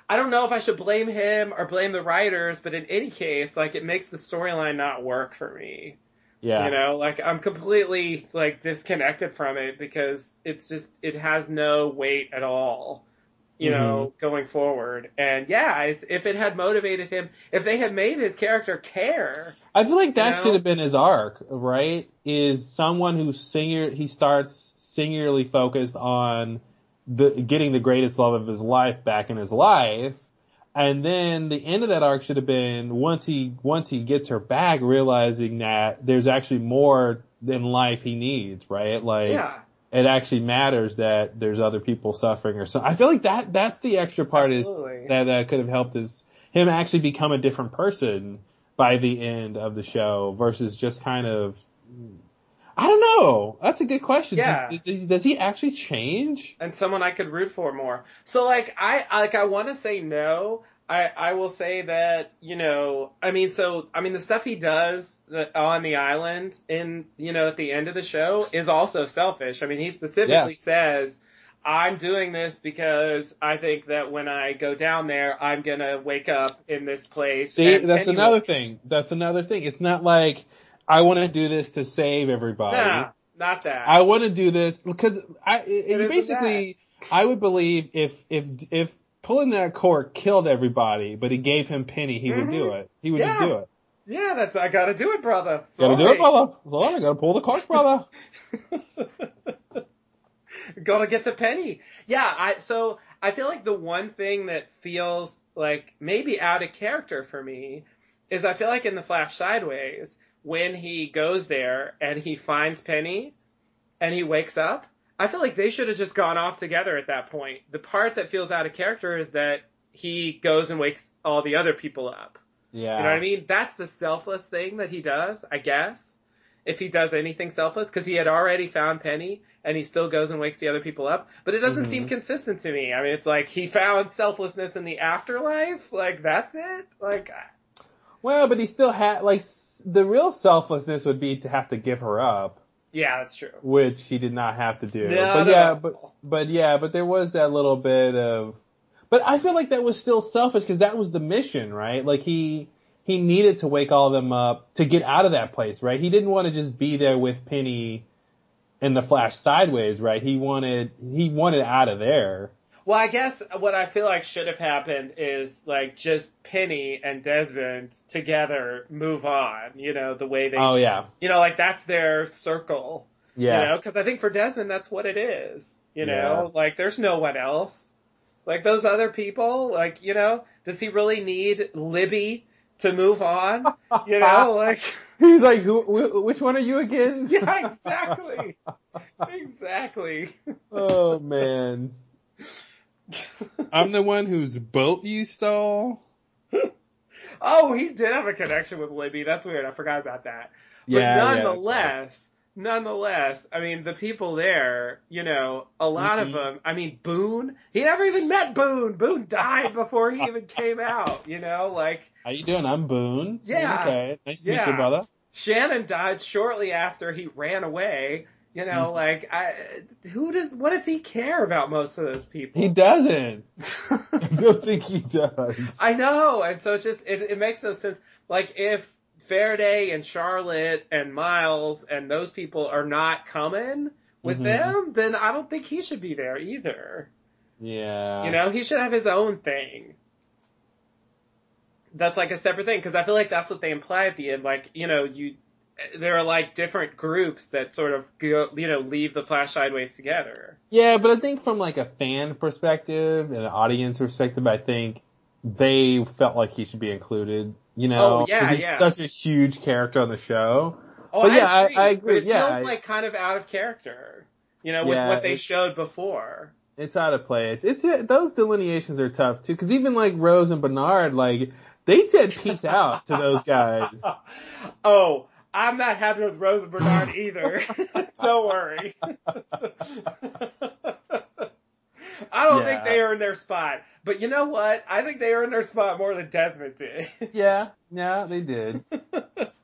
i don't know if i should blame him or blame the writers but in any case like it makes the storyline not work for me Yeah. you know like i'm completely like disconnected from it because it's just it has no weight at all you know Mm-hmm. going forward and yeah it's if it had motivated him if they had made his character care I feel like that You know? should have been his arc, right? Is someone who singular he starts singularly focused on the getting the greatest love of his life back in his life. And then the end of that arc should have been once he once he gets her back, realizing that there's actually more in life he needs, right? Like yeah it actually matters that there's other people suffering or so. I feel like that that's the extra part Absolutely. is that that could have helped his him actually become a different person by the end of the show versus just kind of I don't know. That's a good question. Yeah. Does, does, does he actually change? and someone I could root for more. So like I like I want to say no. I I will say that you know I mean so I mean the stuff he does the, on the island in you know at the end of the show is also selfish. I mean he specifically says. I'm doing this because I think that when I go down there, I'm gonna wake up in this place. See, and that's Penny another thing. That's another thing. It's not like I want to do this to save everybody. Nah, not that. I want to do this because I it, isn't basically I would believe if if if pulling that cork killed everybody, but he gave him Penny, he would do mm-hmm. it. He would just do it. yeah, that's I gotta do it, brother. Gotta do it, brother. Sorry, I gotta pull the cork, brother. *laughs* Gotta get to Penny. Yeah, I so I feel like the one thing that feels like maybe out of character for me is I feel like in the Flash Sideways when he goes there and he finds Penny, and he wakes up, I feel like they should have just gone off together at that point. The part that feels out of character is that he goes and wakes all the other people up. Yeah. You know what I mean? That's the selfless thing that he does, I guess. If he does anything selfless, because he had already found Penny, and he still goes and wakes the other people up. But it doesn't Mhm. seem consistent to me. I mean, it's like he found selflessness in the afterlife. Like that's it. Like Well, but he still had like the real selflessness would be to have to give her up, yeah, that's true. which he did not have to do. No, but no, yeah, but but yeah, but there was that little bit of. But I feel like that was still selfish because that was the mission, right? Like he he needed to wake all of them up to get out of that place, right? He didn't want to just be there with Penny and the Flash sideways, right? He wanted he wanted out of there. Well, I guess what I feel like should have happened is like just Penny and Desmond together move on. You know, the way they, Oh yeah, you know, like that's their circle. yeah. You know, because I think for Desmond, that's what it is. You know, like there's no one else. Like those other people, like, you know, does he really need Libby to move on? You *laughs* know, like, *laughs* He's like, who, wh- which one are you again? yeah, *laughs* exactly. exactly. oh man. I'm the one whose boat you stole. *laughs* oh, he did have a connection with Libby. That's weird. I forgot about that. But Yeah, yeah, nonetheless, nonetheless, I mean, the people there, you know, a lot of Mhm. them, I mean, Boone, he never even met Boone. Boone died before he even came out, you know, like, How you doing? I'm Boone. Yeah. Okay. Nice to meet you, brother. Shannon died shortly after he ran away. You know, Mhm. like, I, who does, what does he care about most of those people? He doesn't. *laughs* I don't think he does. I know, and so it just it, it makes no sense. Like if Faraday and Charlotte and Miles and those people are not coming with Mhm. them, then I don't think he should be there either. yeah. You know, he should have his own thing. That's like a separate thing because I feel like that's what they imply at the end. Like you know, you there are like different groups that sort of go, you know, leave the Flash sideways together. Yeah, but I think from like a fan perspective and an audience perspective, I think they felt like he should be included. You know, Oh, yeah, he's yeah. such a huge character on the show. Oh, But I yeah, I- agree, I agree, But it yeah, feels I- like kind of out of character. You know, with Yeah, what they showed before. It's out of place. It's those delineations are tough too, because even like Rose and Bernard, like they said peace out to those guys. *laughs* oh, I'm not happy with Rose and Bernard either. *laughs* Don't worry. I don't think Yeah. they earned their spot. But you know what? I think they earned their spot more than Desmond did. Yeah, yeah, they did. *laughs*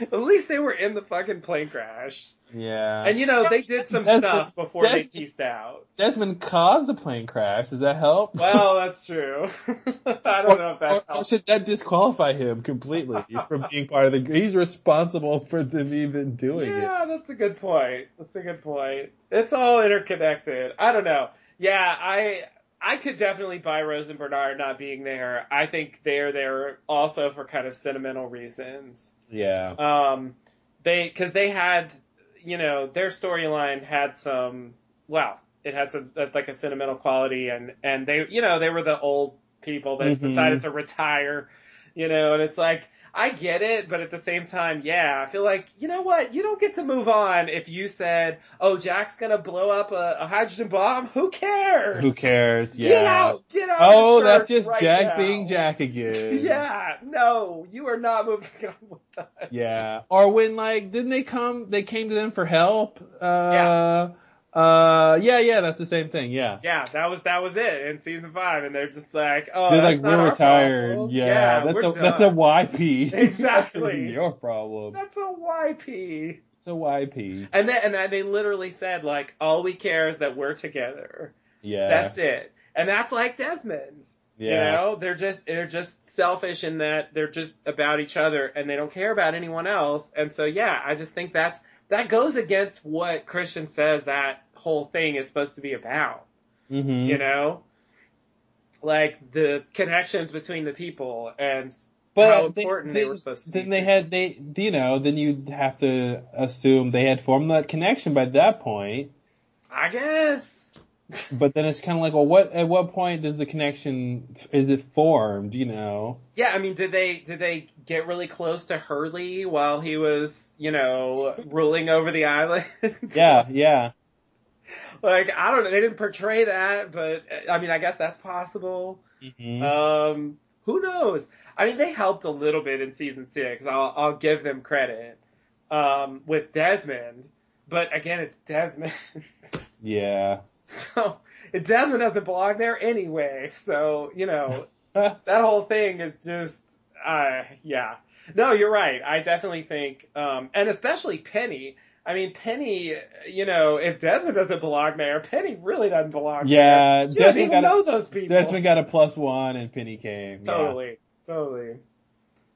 At least they were in the fucking plane crash. Yeah. And you know, they did some Desmond- stuff before they Desmond- pieced out. Desmond caused the plane crash. Does that help? Well, that's true. *laughs* I don't know if that Or- or helps. should that disqualify him completely from being part of the? He's responsible for them even doing it. Yeah, that's a good point. That's a good point. It's all interconnected. I don't know. Yeah, I I could definitely buy Rose and Bernard not being there. I think they're there also for kind of sentimental reasons. Yeah. Um, they because they had, you know, their storyline had some. Well, it had some like a sentimental quality, and and they, you know, they were the old people that Mhm. decided to retire. You know, and it's like I get it, but at the same time, yeah, I feel like you know what, you don't get to move on if you said, "Oh, Jack's gonna blow up a, a hydrogen bomb." Who cares? Who cares? Yeah. Get out! Get out! Oh, that's just right Jack now. being Jack again. *laughs* yeah, no, you are not moving on with that. Yeah. Or when like didn't they come? They came to them for help. Uh, Uh, yeah, yeah, that's the same thing. Yeah. Yeah, that was that was it in season five, and they're just like, oh, They're like, we're retired. problem. Yeah, that's a done. that's a YP. Exactly. Your problem. That's a YP. It's a YP. And then and then they literally said like, all we care is that we're together. Yeah. That's it. And that's like Desmond's. yeah. You know, they're just they're just selfish in that they're just about each other and they don't care about anyone else. And so yeah, I just think that's that goes against what Christian says that whole thing is supposed to be about. Mm-hmm. You know? Like the connections between the people and but how important they were supposed to be Then they had they you know then you'd have to assume they had formed that connection by that point. I guess. *laughs* but then it's kind of like, well, what at what point does the connection is it formed? You know? Yeah, I mean, did they did they get really close to Hurley while he was, you know, *laughs* ruling over the island? yeah, yeah. Like I don't know, they didn't portray that, but I mean, I guess that's possible. Mm-hmm. Um, who knows? I mean, they helped a little bit in season six. I'll I'll give them credit um, with Desmond, but again, it's Desmond. *laughs* yeah. So Desmond doesn't belong there anyway. So you know *laughs* that whole thing is just uh, yeah. No, you're right. I definitely think, um, and especially Penny. I mean, Penny, you know, if Desmond doesn't belong there, Penny really doesn't belong yeah, there. She doesn't even know a, those people. Desmond got a plus one and Penny came. yeah. Totally, totally.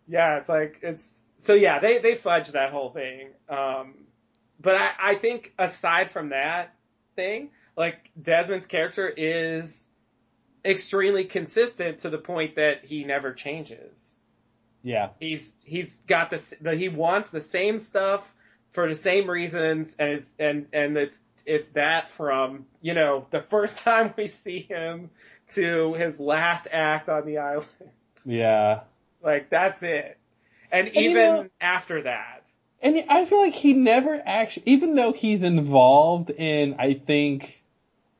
Yeah, it's like it's so yeah, they they fudged that whole thing. Um, but I I think aside from that thing, like Desmond's character is extremely consistent to the point that he never changes. Yeah. He's he's got this he wants the same stuff for the same reasons and and and it's it's that from you know the first *laughs* time we see him to his last act on the island. Yeah. Like that's it. And, And you even know- after that, And I feel like he never actually, even though he's involved in, I think,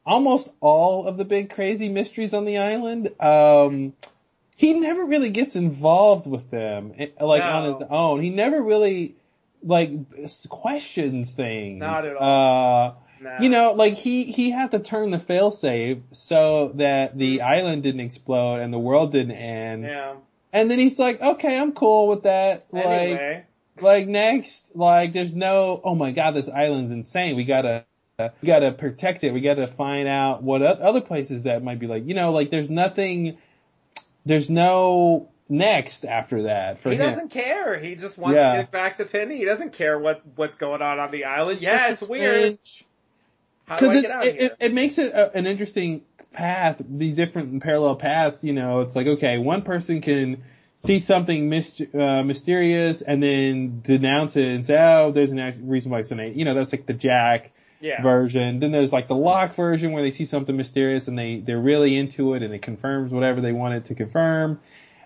almost all of the big crazy mysteries on the island, um, he never really gets involved with them, eh, like on his own. He never really, like, questions things. Not at Uh, nah. you know, like he, he had to turn the failsafe so that the island didn't explode and the world didn't end. yeah. And then he's like, okay, I'm cool with that. Like, Anyway, like next, like there's no, oh my god, this island's insane. We gotta, we gotta protect it. We gotta find out what other places that might be like, you know, like there's nothing, there's no next after that for he him. doesn't care. He just wants Yeah. to get back to Penny. He doesn't care what what's going on on the island. Yeah, it's weird. How do I Because get it, out of it, it, it makes it a, an interesting path, these different parallel paths, you know, it's like, okay, one person can see something myst- uh, mysterious and then denounce it and say, oh, there's an ex- reasonable explanation. You know, that's like the Jack yeah. version. Then there's like the Locke version where they see something mysterious and they, they're really into it and it confirms whatever they want it to confirm.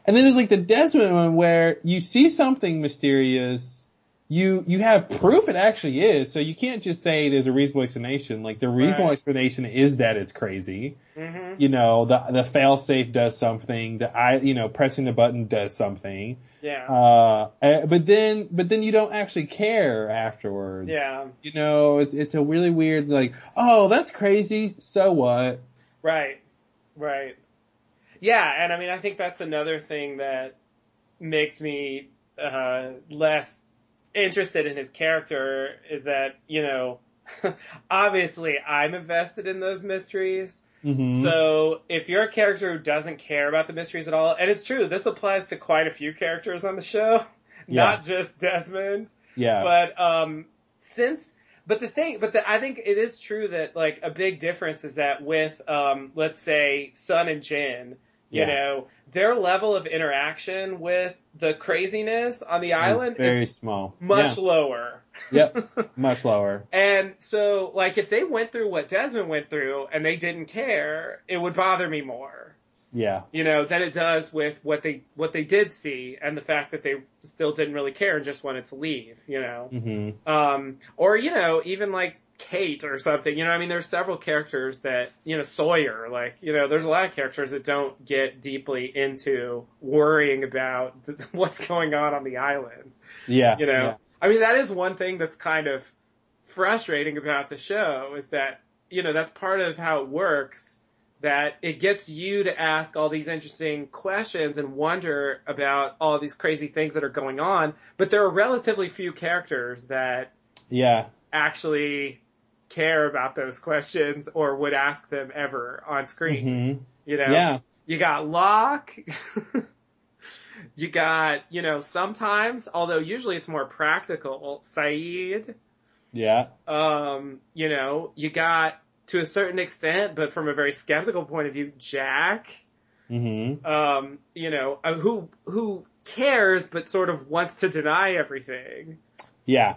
And then there's like the Desmond one where you see something mysterious, you, you have proof it actually is, so you can't just say there's a reasonable explanation. Like the reasonable Right. explanation is that it's crazy. hmm You know, the, the fail safe does something, the I, you know, pressing the button does something. Yeah. Uh, eh, but then, but then you don't actually care afterwards. Yeah. You know, it's, it's a really weird, like, oh, that's crazy, so what? Right. Right. Yeah, and I mean, I think that's another thing that makes me uh, less interested in his character is that you know, *laughs* obviously I'm invested in those mysteries. Mm-hmm. So if you're a character who doesn't care about the mysteries at all, and it's true, this applies to quite a few characters on the show, *laughs* Yeah. not just Desmond. yeah. But um, since but the thing, but the, I think it is true that like a big difference is that with um, let's say Sun and Jin, you Yeah. know, their level of interaction with the craziness on the island It's very is small. much lower. Yeah. Yep. *laughs* Much lower. And so, like, if they went through what Desmond went through and they didn't care, it would bother me more, Yeah. you know, than it does with what they what they did see and the fact that they still didn't really care and just wanted to leave, you know. Mm-hmm. Um, or, you know, even like Kate or something, you know, I mean, there's several characters that, you know, Sawyer, like, you know, there's a lot of characters that don't get deeply into worrying about *laughs* what's going on on the island, Yeah. you know? Yeah. I mean, that is one thing that's kind of frustrating about the show is that, you know, that's part of how it works that it gets you to ask all these interesting questions and wonder about all these crazy things that are going on, but there are relatively few characters that Yeah. actually care about those questions or would ask them ever on screen. Mm-hmm. You know, Yeah. you got Locke. *laughs* you got, you know, sometimes, although usually it's more practical, Sayid. Yeah. Um, you know, you got to a certain extent, but from a very skeptical point of view, Jack. Mm-hmm. Um, you know, uh, who who cares but sort of wants to deny everything. Yeah.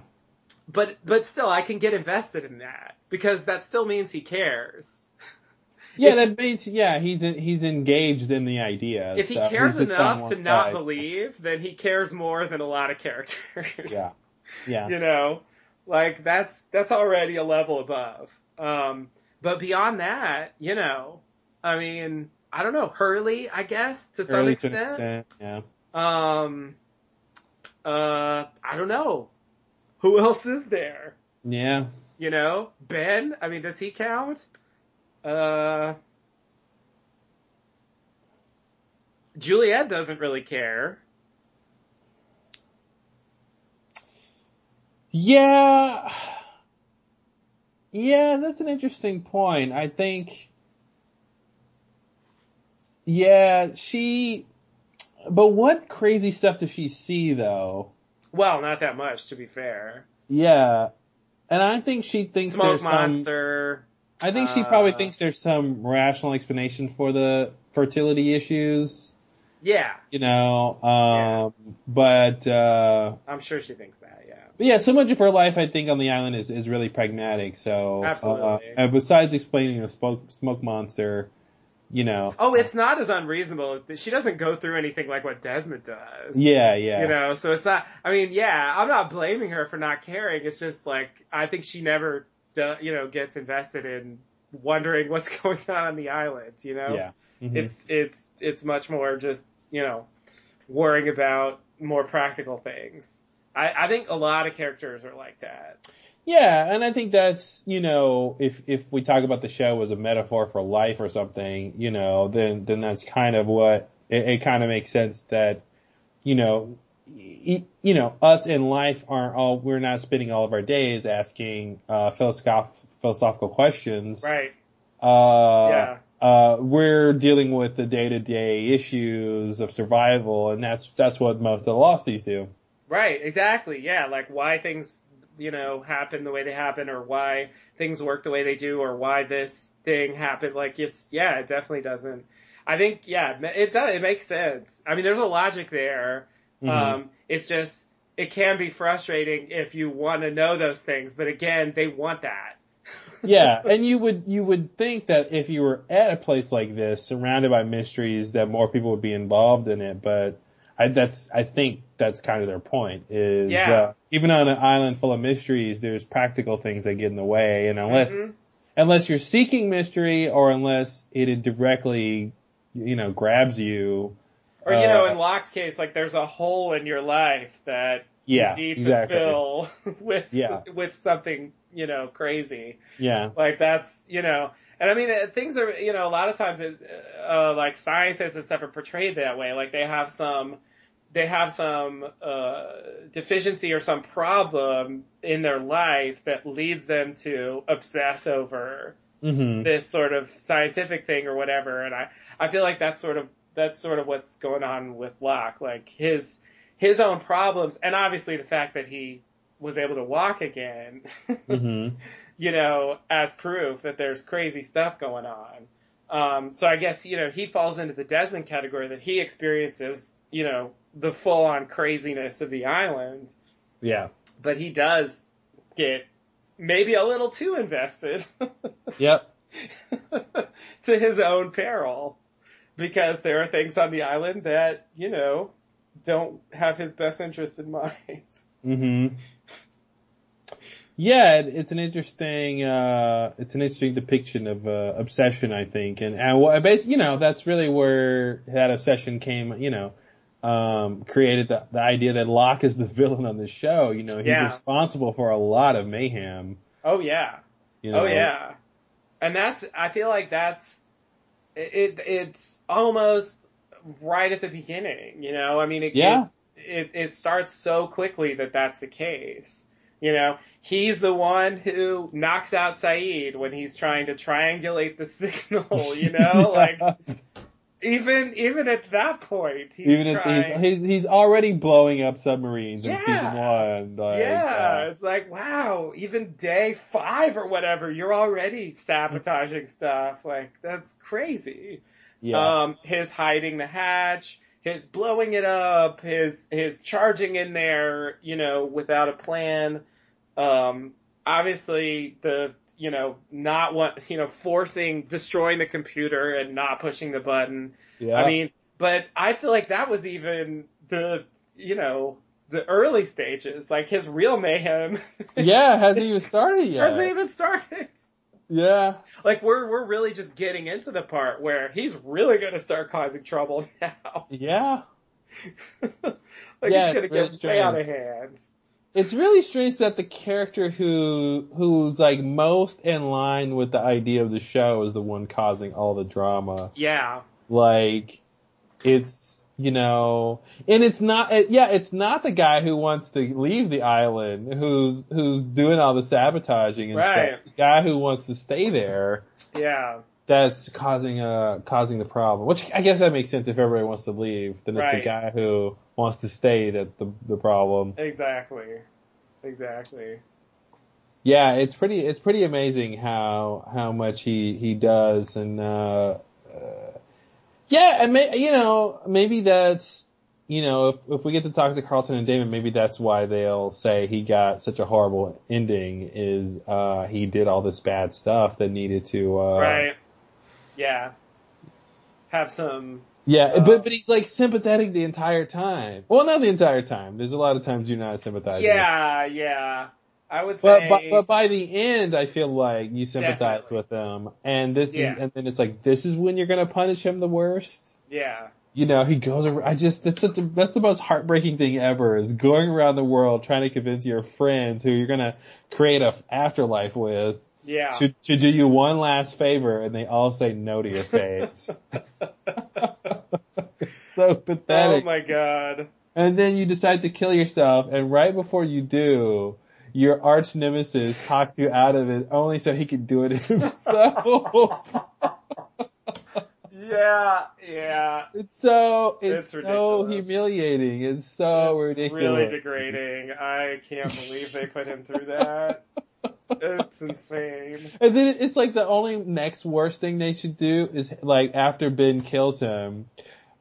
But but still, I can get invested in that because that still means he cares. *laughs* Yeah, if, that means yeah, he's he's engaged in the idea. if he cares he's just on enough to not side. believe, then he cares more than a lot of characters. Yeah. *laughs* Yeah. you know, like that's that's already a level above. Um, but beyond that, you know, I mean, I don't know, Hurley, I guess to some to extent. extent, Yeah. Um, uh, I don't know. Who else is there? Yeah. You know, Ben. I mean, does he count? Uh, Juliet doesn't really care. Yeah. Yeah, that's an interesting point. I think Yeah, she but what crazy stuff does she see though? Well, not that much, to be fair. Yeah. And I think she thinks Smoke there's some monster. I think she probably uh, thinks there's some rational explanation for the fertility issues, Yeah, you know. Um but uh I'm sure she thinks that. Yeah. But yeah, so much of her life, I think, on the island is, is really pragmatic. So, Absolutely. Uh, and besides explaining the smoke, smoke monster, you know. Oh, it's not as unreasonable. as She doesn't go through anything like what Desmond does. Yeah, yeah. You know, so it's not. I mean, yeah, I'm not blaming her for not caring. It's just like I think she never, do, you know, gets invested in wondering what's *laughs* going on on the island. You know, Yeah. Mhm. it's it's it's much more just you know worrying about more practical things. I, I think a lot of characters are like that. Yeah, and I think that's, you know, if, if we talk about the show as a metaphor for life or something, you know, then, then that's kind of what, it, it kind of makes sense that, you know, you know, us in life aren't all, we're not spending all of our days asking, uh, philosoph- philosophical questions. Right. Uh, Yeah. uh, we're dealing with the day to day issues of survival, and that's, that's what most of the Losties do. Right, exactly. Yeah, like why things, you know, happen the way they happen or why things work the way they do or why this thing happened. Like it's, yeah, it definitely doesn't. I think, yeah, it does, it makes sense. I mean, there's a logic there. Mhm. Um, it's just, it can be frustrating if you want to know those things, but again, they want that. *laughs* yeah, and you would you would think that if you were at a place like this, surrounded by mysteries, that more people would be involved in it. But I that's I think that's kind of their point. Is Yeah. uh, even on an island full of mysteries, there's practical things that get in the way, and unless Mhm. unless you're seeking mystery or unless it directly you know grabs you. Or, you know, uh, in Locke's case, like there's a hole in your life that yeah, you need exactly. to fill *laughs* with, Yeah. with something, you know, crazy. Yeah, Like that's, you know, and I mean, uh, things are, you know, a lot of times, it, uh, like scientists and stuff are portrayed that way. Like they have some, they have some, uh, deficiency or some problem in their life that leads them to obsess over hmm this sort of scientific thing or whatever. And I, I feel like that's sort of, that's sort of what's going on with Locke. Like his, his own problems and obviously the fact that he was able to walk again. *laughs* hmm you know, as proof that there's crazy stuff going on. Um, so I guess, you know, he falls into the Desmond category that he experiences, you know, the full on craziness of the island, yeah, but he does get maybe a little too invested *laughs* yep, to his own peril. Because there are things on the island that, you know, don't have his best interest in *laughs* mind. hmm Yeah, it- it's an interesting, uh, it's an interesting depiction of, uh, obsession, I think. And, and what, basically, you know, that's really where that obsession came, you know, um, created the, the idea that Locke is the *laughs* villain on the show. You know, he's Yeah. responsible for a lot of mayhem. Oh yeah. You know? Oh yeah, and that's I feel like that's it. It's almost right at the beginning. You know, I mean, it Yeah. gets, it it starts so quickly that that's the case. You know, he's the one who knocks out Sayid when he's trying to triangulate the *laughs* signal. You know, like even even at that point, he's even trying. he's, he's he's already blowing up submarines in Yeah. season one. Like, yeah, uh, it's like wow, even day five or whatever, you're already sabotaging stuff. Like that's crazy. yeah, Um, his hiding the hatch, his blowing it up, his his charging in there, you know, without a plan. Um, obviously the you know, not want, you know, forcing, destroying the computer and not pushing the button. Yeah. I mean, but I feel like that was even the, you know, the early stages, like his real mayhem. *laughs* yeah, hasn't even started yet. hasn't even started. Yeah. Like we're we're really just getting into the part where he's really gonna start causing trouble *laughs* now. Yeah. *laughs* like Yeah, he's it's gonna really get way out of hand. It's really strange that the character who who's like most in line with the idea of the show is the one causing all the drama. Yeah. Like it's you know, and it's not it- yeah, it's not the guy who wants to leave the island who's who's doing all the sabotaging and Right. stuff. The guy who wants to stay there Yeah. that's causing uh causing the problem. Which I guess that makes sense if everybody wants to leave. Then it's the guy who wants to stay that's the the problem. Exactly. Exactly. Yeah, it's pretty it's pretty amazing how how much he he does and uh, uh yeah, and may, you know, maybe that's you know, if if we get to talk to Carlton and Damon, maybe that's why they'll say he got such a horrible ending is uh he did all this bad stuff that needed to uh right. Yeah. Have some. Yeah, Uh, but but he's like sympathetic the entire time. Well, not the entire time. There's a lot of times you're not sympathizing. Yeah. Yeah. I would But, say. but but by the end, I feel like you sympathize Definitely. with him, and this Yeah. is and then it's like this is when you're gonna punish him the worst. yeah. You know, he goes. ar- I just that's such a, that's the most heartbreaking thing ever is going around the world trying to convince your friends who you're gonna create a f- afterlife with Yeah. to to do you one last favor, and they all say no to your face. *laughs* *laughs* so pathetic. oh my god. And then you decide to kill yourself, and right before you do, your arch nemesis talks you out of it only so he could do it *laughs* himself. Yeah. Yeah. it's so it's, It's so humiliating. It's so it's ridiculous. really degrading. I can't believe they put him through that. It's insane. And then it's like the only next worst thing they should do is like after Ben kills him,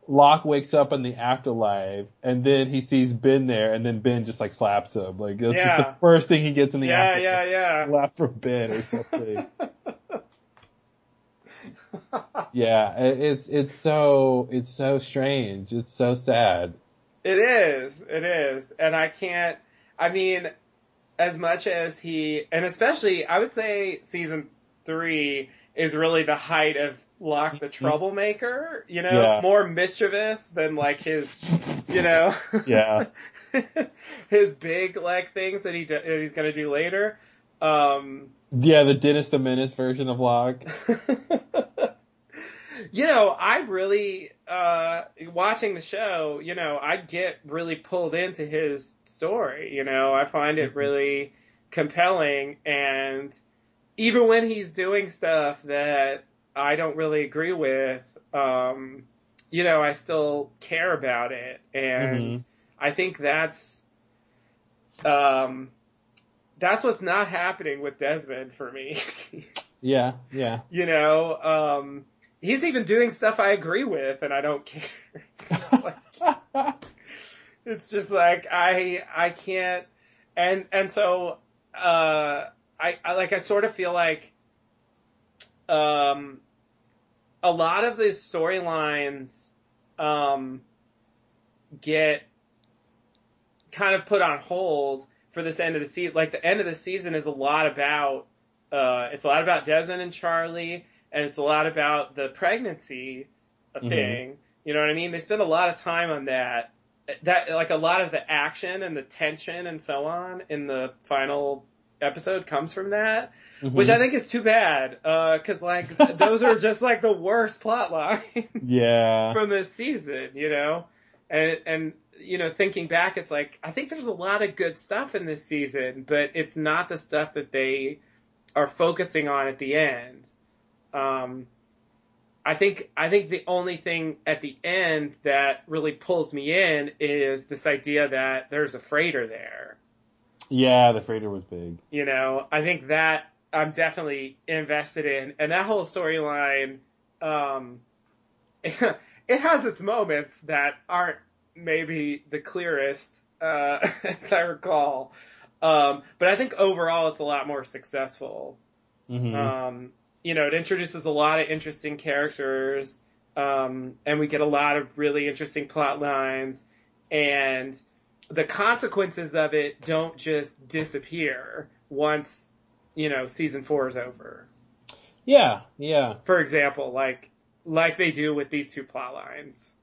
Locke wakes up in the afterlife and then he sees Ben there and then Ben just like slaps him. Like that's Yeah. just the first thing he gets in the Yeah, afterlife. yeah, yeah. Slap from Ben or something. *laughs* yeah, it's it's so it's so strange. It's so sad. It is. It is. And I can't, I mean, as much as he, and especially, I would say season three is really the height of Locke the troublemaker, you know, Mm-hmm. Yeah. more mischievous than like his, you know, *laughs* Yeah. his big like things that he do, that he's gonna do later. Um, Yeah, the Dennis the Menace version of Locke. *laughs* you know, I really uh watching the show, you know, I get really pulled into his story, you know. I find it Mhm. really compelling and even when he's doing stuff that I don't really agree with, um you know, I still care about it and Mhm. I think that's um that's what's not happening with Desmond for me. *laughs* Yeah, yeah. you know, um, he's even doing stuff I agree with and I don't care. *laughs* it's just like, I, I can't, and, and so, uh, I, I, like, I sort of feel like, um, a lot of these storylines, um, get kind of put on hold for this end of the season. Like the end of the season is a lot about, uh, it's a lot about Desmond and Charlie, and it's a lot about the pregnancy Mhm. thing. You know what I mean? They spend a lot of time on that. That like a lot of the action and the tension and so on in the final episode comes from that, which I think is too bad. Uh, cause like *laughs* those are just like the worst plot lines yeah. *laughs* from this season, you know? And, and, you know, thinking back, it's like, I think there's a lot of good stuff in this season, but it's not the stuff that they are focusing on at the end. Um, I think, I think the only thing at the end that really pulls me in is this idea that there's a freighter there. Yeah, the freighter was big. You know, I think that I'm definitely invested in, and that whole storyline, um, *laughs* it has its moments that aren't maybe the clearest, uh, *laughs* as I recall. Um, but I think overall it's a lot more successful. Mhm. Um, you know, it introduces a lot of interesting characters, um, and we get a lot of really interesting plot lines, and the consequences of it don't just disappear once, you know, season four is over. yeah, yeah. For example, like, like they do with these two plot lines.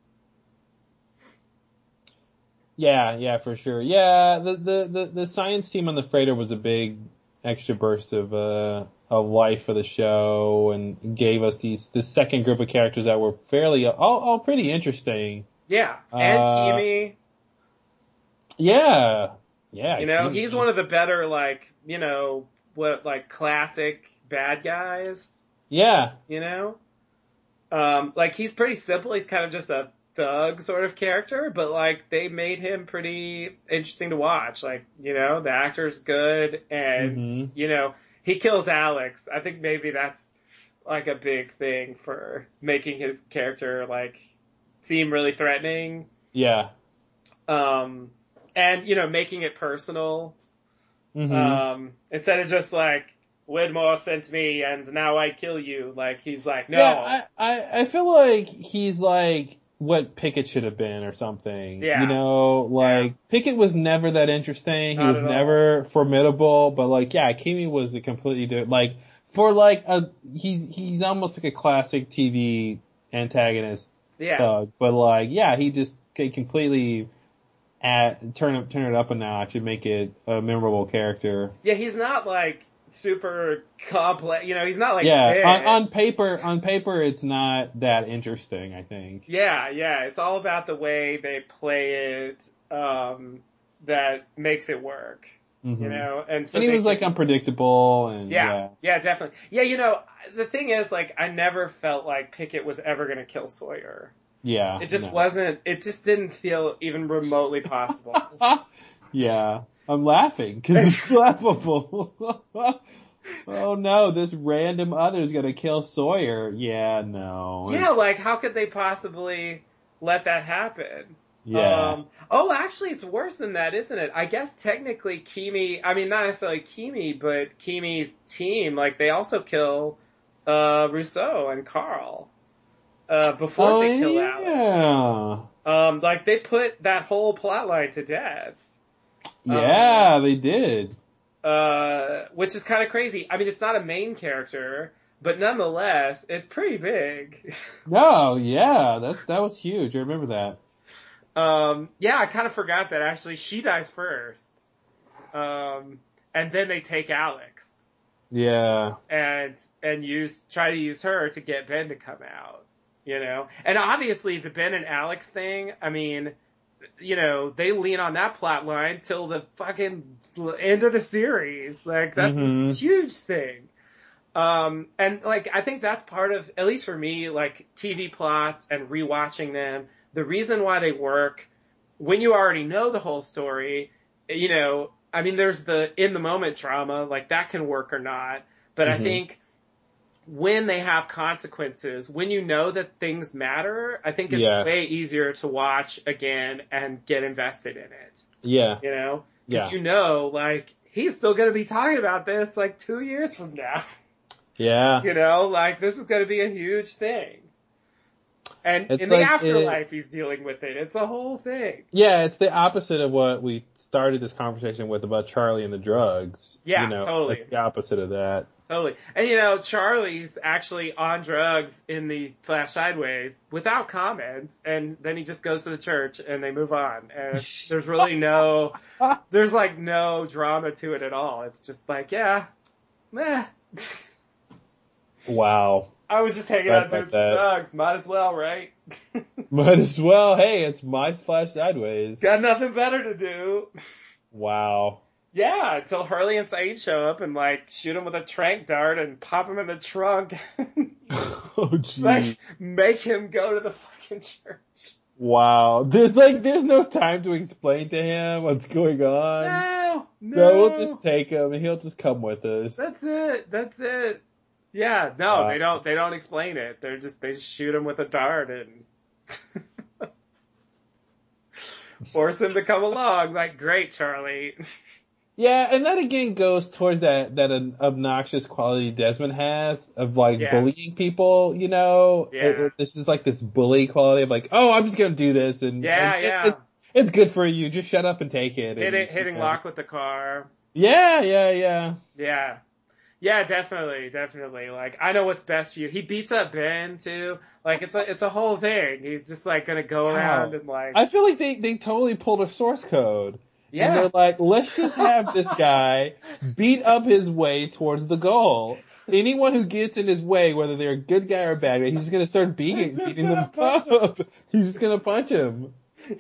Yeah, yeah, for sure. Yeah, the, the, the, the science team on the freighter was a big extra burst of, uh, of life for the show and gave us these, this second group of characters that were fairly, all, all pretty interesting. Yeah, and Uh, Keamy, Yeah. Yeah. you know, he- he's one of the better, like, you know, what, like, classic bad guys. Yeah. you know? Um, like he's pretty simple. He's kind of just a thug sort of character, but like they made him pretty interesting to watch. Like, you know, the actor's good and, Mhm. you know, he kills Alex. I think maybe that's like a big thing for making his character like seem really threatening. Yeah. Um, and, you know, making it personal. Hmm Um, instead of just like, Widmore sent me and now I kill you. Like he's like, no. Yeah, I, I, I feel like he's like what Pickett should have been or something. Yeah. You know, like Pickett was never that interesting. He Not was at all. never formidable, but like, yeah, Keamy was a completely different, like, for like a, he's, he's almost like a classic TV antagonist yeah. thug, but like, yeah, he just completely add, turn it, turn it up a notch and make it a memorable character. Yeah, he's not like super complex. You know, he's not like yeah, on, on paper, on paper, it's not that interesting, I think. yeah, yeah. It's all about the way they play it um, that makes it work. Mhm. You know, and so and he was like unpredictable and yeah, yeah. yeah, definitely. Yeah, you know, the thing is, like, I never felt like Pickett was ever going to kill Sawyer. Yeah. It just no. wasn't. It just didn't feel even remotely possible. *laughs* yeah. I'm laughing because it's *laughs* laughable. *laughs* oh no, this random other's gonna kill Sawyer. Yeah, no. yeah, like, how could they possibly let that happen? Yeah. Um, oh, actually, it's worse than that, isn't it? I guess technically, Keamy. I mean, not necessarily Keamy, but Keamy's team. Like they also kill uh, Rousseau and Carl uh, before oh they kill Alex. yeah. Um, like they put that whole plot line to death. Yeah, they did. Uh, which is kind of crazy. I mean, it's not a main character, but nonetheless, it's pretty big. *laughs* No, yeah, that's that was huge. I remember that. Um, yeah, I kind of forgot that actually she dies first. Um, and then they take Alex Yeah. and, and use, try to use her to get Ben to come out, you know? And obviously the Ben and Alex thing, I mean, you know, they lean on that plot line till the fucking end of the series. Like that's Mhm. a huge thing. Um, and like, I think that's part of, at least for me, like TV plots and rewatching them, the reason why they work when you already know the whole story, you know, I mean, there's the in the moment drama, like that can work or not, but I Mhm. think when they have consequences, when you know that things matter, I think it's Yeah. way easier to watch again and get invested in it, Yeah. you know? Yeah. Cause you know, like, he's still gonna be talking about this like two years from now. Yeah. You know, like this is going to be a huge thing. And It's in the like it- afterlife, he's dealing with it. It's a whole thing. Yeah, it's the opposite of what we started this conversation with about Charlie and the drugs. Yeah, you know, totally. It's the opposite of that. Totally. And you know, Charlie's actually on drugs in the Flash Sideways without comments, and then he just goes to the church and they move on. And there's really no, *laughs* there's like no drama to it at all. It's just like, yeah, meh. Wow. I was just hanging out doing some drugs. Might as well, right? *laughs* Might as well. Hey, it's my splash sideways. Got nothing better to do. Wow. Yeah, until Hurley and Sayid show up and like shoot him with a trank dart and pop him in the trunk. *laughs* Oh gee. like make him go to the fucking church. wow. There's like there's no time to explain to him what's going on. No, no. So we'll just take him and he'll just come with us. That's it. That's it. Yeah, no, they don't. They don't explain it. They're just they just shoot him with a dart and *laughs* force him to come along. Like, great, Charlie. *laughs* Yeah, and that again goes towards that that an obnoxious quality Desmond has of like Yeah. bullying people. You know, Yeah. It- it- this is like this bully quality of like, oh, I'm just gonna do this, and Yeah, and it- yeah. it's, it's good for you. Just shut up and take it. and- Hitting, hitting Locke with the car. Yeah, yeah, yeah. Yeah. Yeah, definitely, definitely. Like, I know what's best for you. He beats up Ben too. Like, it's a, it's a whole thing. He's just like gonna go Wow. around and like, I feel like they they totally pulled a source code. And they're like, let's just have this *laughs* guy beat up his way towards the goal. Anyone who gets in his way, whether they're a good guy or a bad guy, he's just gonna start beating, beating them up. *laughs* He's just gonna punch him. *laughs*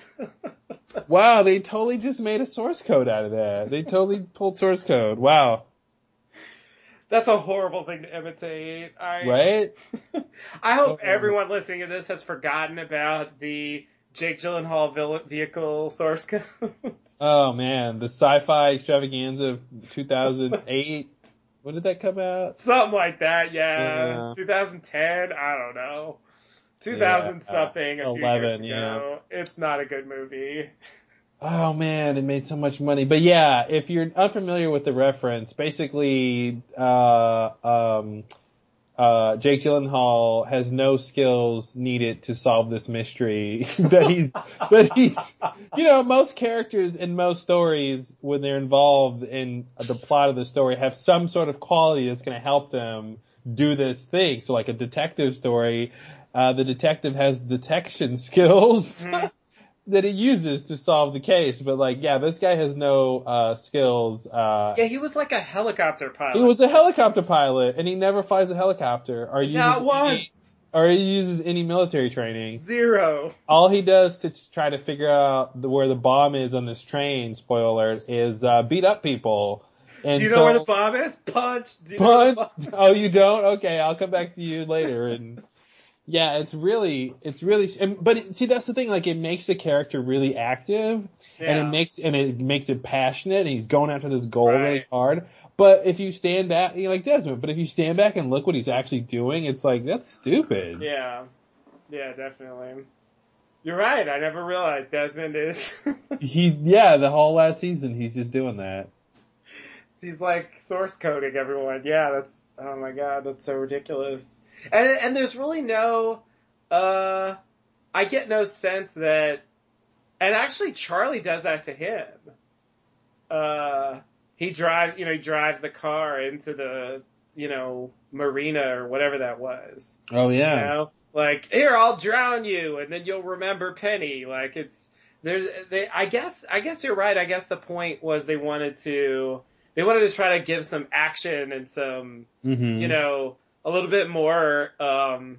Wow, they totally just made a source code out of that. They totally pulled source code. Wow. that's a horrible thing to imitate. I, Right? I hope Oh. everyone listening to this has forgotten about the Jake Gyllenhaal vehicle source code. *laughs* Oh man, the sci-fi extravaganza of 2008. when did that come out? Something like that, yeah. Yeah. 2010, I don't know. 2000 Yeah, something a few 11, years ago. It's not a good movie. Oh man, it made so much money. But yeah, if you're unfamiliar with the reference, basically, uh, um, uh, Jake Gyllenhaal has no skills needed to solve this mystery *laughs* that he's, that he's, you know, most characters in most stories, when they're involved in the plot of the story, have some sort of quality that's going to help them do this thing. So like a detective story, uh, the detective has detection *laughs* skills. That he uses to solve the case. But like, yeah, this guy has no uh skills. Uh Yeah, he was like a helicopter pilot. he was a helicopter pilot and he never flies a helicopter or Not any, once. or he uses any military training. Zero. All he does to t- try to figure out the, where the bomb is on this train, spoiler alert, is uh beat up people. And Do you know where the bomb is? Punch. Do you know punch? Oh, you don't? Okay, I'll come back to you later. And yeah, it's really, it's really, and, but it, see, that's the thing. Like, it makes the character really active, and it makes and it makes it passionate. And he's going after this goal really hard. But if you stand back, you like Desmond. But if you stand back and look what he's actually doing, it's like that's stupid. Yeah. Yeah, definitely. You're right. I never realized Desmond is. *laughs* He, yeah, the whole last season he's just doing that. He's like source coding everyone. Yeah, that's oh my god, that's so ridiculous. And and there's really no uh I get no sense that and actually Charlie does that to him. Uh he drives you know, he drives the car into the you know, marina or whatever that was. Oh yeah. You know? Like, here, I'll drown you and then you'll remember Penny. Like it's there's they I guess I guess you're right. I guess the point was they wanted to they wanted to try to give some action and some Mm-hmm. you know a little bit more um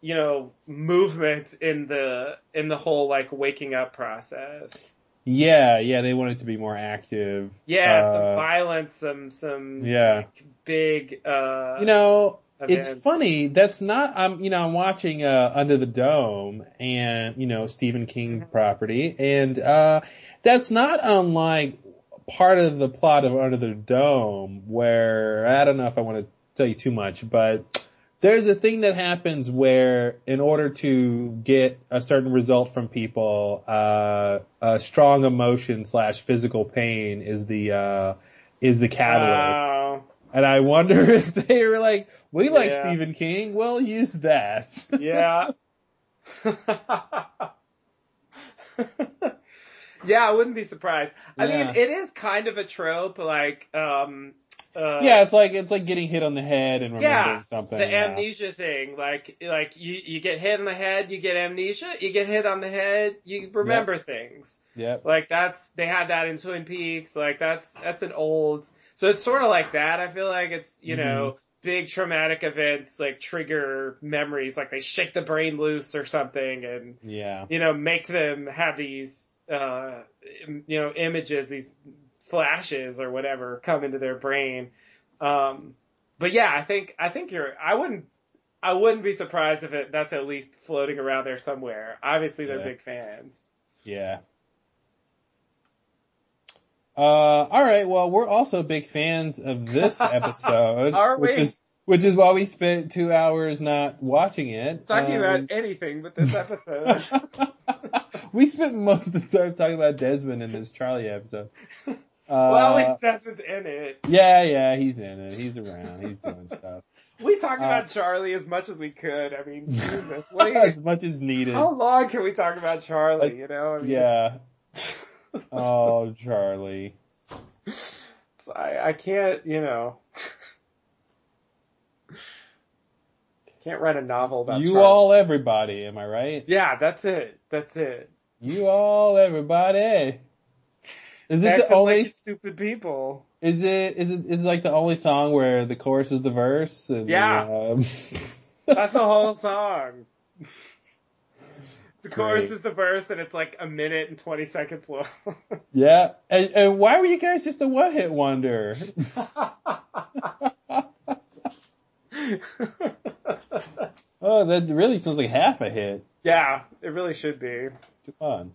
you know movement in the in the whole like waking up process. Yeah, yeah, they want it to be more active. Yeah, Uh, some violence, some some Yeah. big uh You know, it's funny. That's not. I'm. You know, I'm watching uh, Under the Dome, and you know Stephen King Mm-hmm. property, and uh, that's not unlike part of the plot of Under the Dome, where I don't know if I want to tell you too much, but there's a thing that happens where, in order to get a certain result from people, uh, a strong emotion slash physical pain is the uh, is the catalyst. Wow. And I wonder *laughs* if they were like, we like Yeah. Stephen King, we'll use that. *laughs* Yeah. *laughs* yeah, I wouldn't be surprised. I Yeah. mean, it is kind of a trope, like, um, uh, yeah, it's like it's like getting hit on the head and remembering Yeah, something. the yeah. amnesia thing. Like, like you, you get hit on the head, you get amnesia. You get hit on the head, you remember things. Yeah. Like that's they had that in Twin Peaks. Like that's that's an old. So it's sort of like that. I feel like it's you know big traumatic events like trigger memories. Like they shake the brain loose or something, and Yeah. you know make them have these uh you know images, these flashes or whatever come into their brain. Um, but yeah, I think I think you're. I wouldn't. I wouldn't be surprised if it that's at least floating around there somewhere. Obviously, they're Yeah. big fans. Yeah. Uh, all right. Well, we're also big fans of this *laughs* episode, Are which is which is why we spent two hours not watching it. talking Um, about anything but this episode. *laughs* we spent most of the time talking about Desmond in this Charlie episode. *laughs* Uh, well, at least Desmond's in it. yeah, yeah, he's in it. He's around. He's *laughs* doing stuff We talked Uh, about Charlie as much as we could. I mean, *laughs* Jesus, what you, as much as needed. how long can we talk about Charlie? You know, I mean, yeah. Oh, Charlie. *laughs* it's- I, I can't, you know, can't write a novel about You Charlie. all, everybody. Am I right? Yeah, that's it. That's it. You all, everybody. Is it the only? like stupid people. Is it? Is it? Is it like the only song where the chorus is the verse? And Yeah. The, um, *laughs* That's the whole song. The chorus Great. is the verse, and it's like a minute and twenty seconds long. *laughs* yeah. And, and why were you guys just a one-hit wonder? *laughs* oh, that really sounds like half a hit. yeah, it really should be. Come on.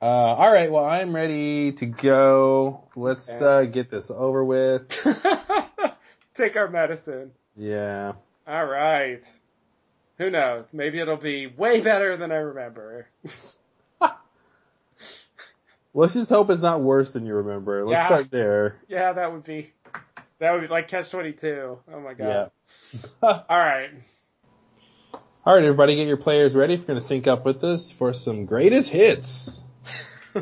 Uh, all right. Well, I'm ready to go. Let's uh, get this over with. *laughs* Take our medicine. Yeah. All right. Who knows? Maybe it'll be way better than I remember. *laughs* Let's just hope it's not worse than you remember. Let's Yeah. start there. Yeah, that would be. That would be like Catch Twenty Two. Oh my god. Yeah. *laughs* All right. All right, everybody, get your players ready. If you're going to sync up with us for some greatest hits.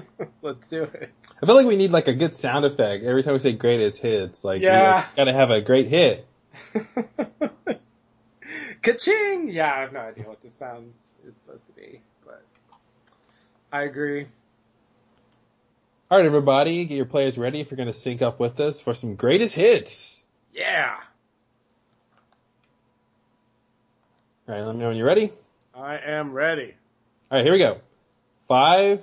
*laughs* Let's do it. I feel like we need like a good sound effect every time we say greatest hits. Like, Yeah. got to have a great hit. *laughs* Ka-ching! Yeah, I have no idea what the sound is supposed to be, but I agree. All right, everybody, get your players ready if you're going to sync up with us for some greatest hits. Yeah, All right, let me know when you're ready. I am ready. All right, here we go. Five,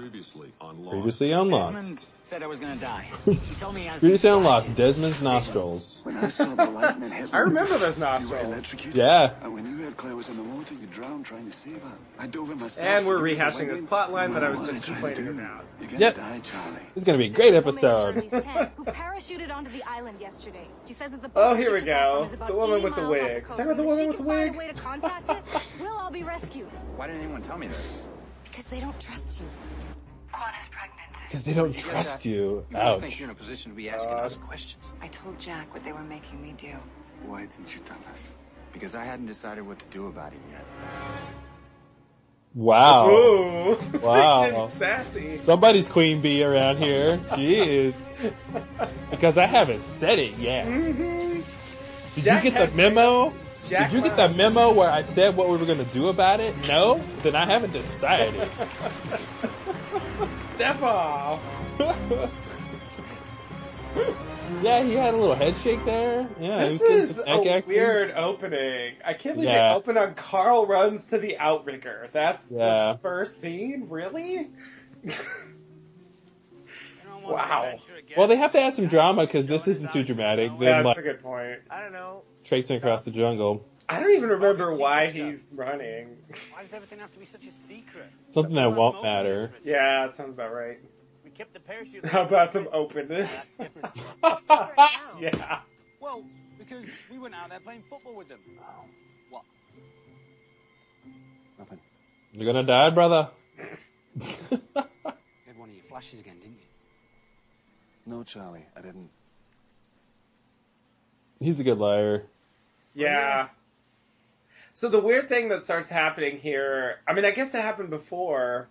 Previously on Lost. Previously on Desmond said I was gonna die. *laughs* He told me I was Previously on die. Lost. Desmond's nostrils. When I saw the lightning hit *laughs* I remember those you were nostrils. Yeah. And when you heard Claire was in the water, you drowned trying to save her. I dove in myself. And we're rehashing this in. plot line that I was just am trying to complaining about. You're gonna Yep. die, Charlie. This is going to be a great episode. Who parachuted onto the island yesterday. She says that the Oh, here we she took off go. on is about The woman with the wig. coast, Sarah, the woman with the wig. way to contact it, *laughs* we'll all be rescued. Why didn't anyone tell me this? Because they don't trust you. Because they don't You trust that? you. You really think Ouch. you're in a position to be asking Uh, us questions? I told Jack what they were making me do. Why didn't you tell us? Because I hadn't decided what to do about it yet. Wow. Ooh. *laughs* Wow. *laughs* Sassy. Somebody's queen bee around here. Jeez. Because I haven't said it yet. Mhm. Did Jack you get the memo? Jack Did you get the memo where I said what we were gonna do about it? No? Then I haven't decided. *laughs* Step off. *laughs* yeah, he had a little head shake there. Yeah, This is a action. weird opening. I can't believe Yeah. they open on Karl runs to the outrigger. That's Yeah. the first scene? Really? *laughs* Wow. Well, they have to add some drama because this isn't too dramatic. Then That's like a good point. I don't know. traipsing across the jungle. I don't even remember why he's running. Why does everything have to be such a secret? Something that won't matter. Yeah, that sounds about right. We kept the parachute. How about some *laughs* openness? *laughs* *laughs* yeah. Well, because we went out there playing football with them. What? Nothing. You're gonna die, brother. You had one of your flashes again, didn't you? No, Charlie, I didn't. He's a good liar. Oh, yeah. So the weird thing that starts happening here, I mean, I guess it happened before,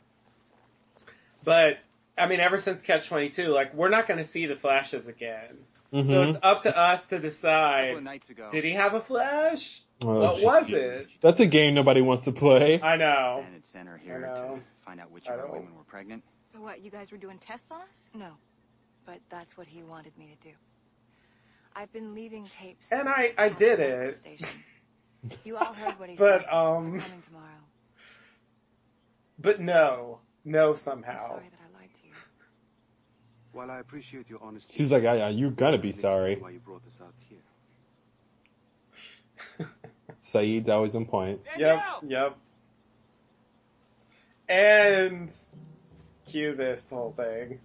but I mean, ever since Catch 22, like, we're not going to see the flashes again. So Mhm. it's up to us to A decide, nights ago. did he have a flash? Oh, what was it? That's a game nobody wants to play. I know. And it sent her here to find out which I of our women were pregnant. So what, you guys were doing tests on us? No. But that's what he wanted me to do. I've been leaving tapes. And I, I did the local it. *laughs* Station. You all heard what he *laughs* But, said. um, I'm coming tomorrow. But no. No I'm somehow. sorry that I lied to you. While I appreciate your honesty, She's like, yeah, you gotta be sorry. Why you brought us out here? *laughs* Sayid's always on point. Yep, yep. And cue this whole thing.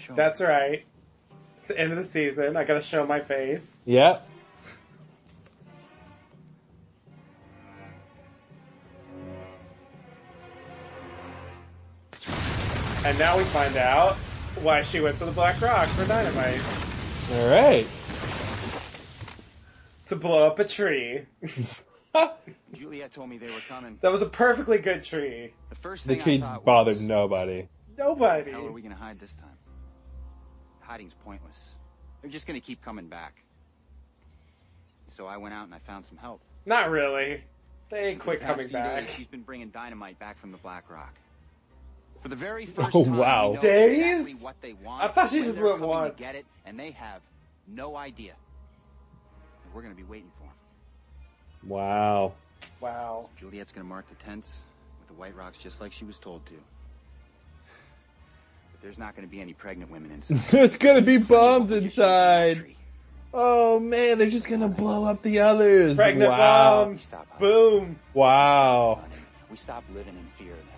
Sure. That's right. It's the end of the season. I gotta show my face. Yep. And now we find out why she went to the Black Rock for dynamite. All right. To blow up a tree. *laughs* Juliet told me they were coming. That was a perfectly good tree. The first the tree bothered was, nobody. Nobody. How are we gonna hide this time? Hiding's pointless. They're just gonna keep coming back. So I went out and I found some help. Not really. They ain't For quit the coming few back. Days, she's been bringing dynamite back from the Black Rock. For the very *laughs* first Oh, time, wow. we know Days? exactly what they want. I thought she when just they're went coming once. Get it, and they have no idea. And we're gonna be waiting for them. Wow. Wow. Juliet's gonna mark the tents with the white rocks just like she was told to. But there's not gonna be any pregnant women inside. *laughs* There's gonna be bombs We'll just shoot from that inside. Oh man, they're just gonna blow up the others. Pregnant wow. bombs. Stop. Boom. Wow. We stop living in fear of them.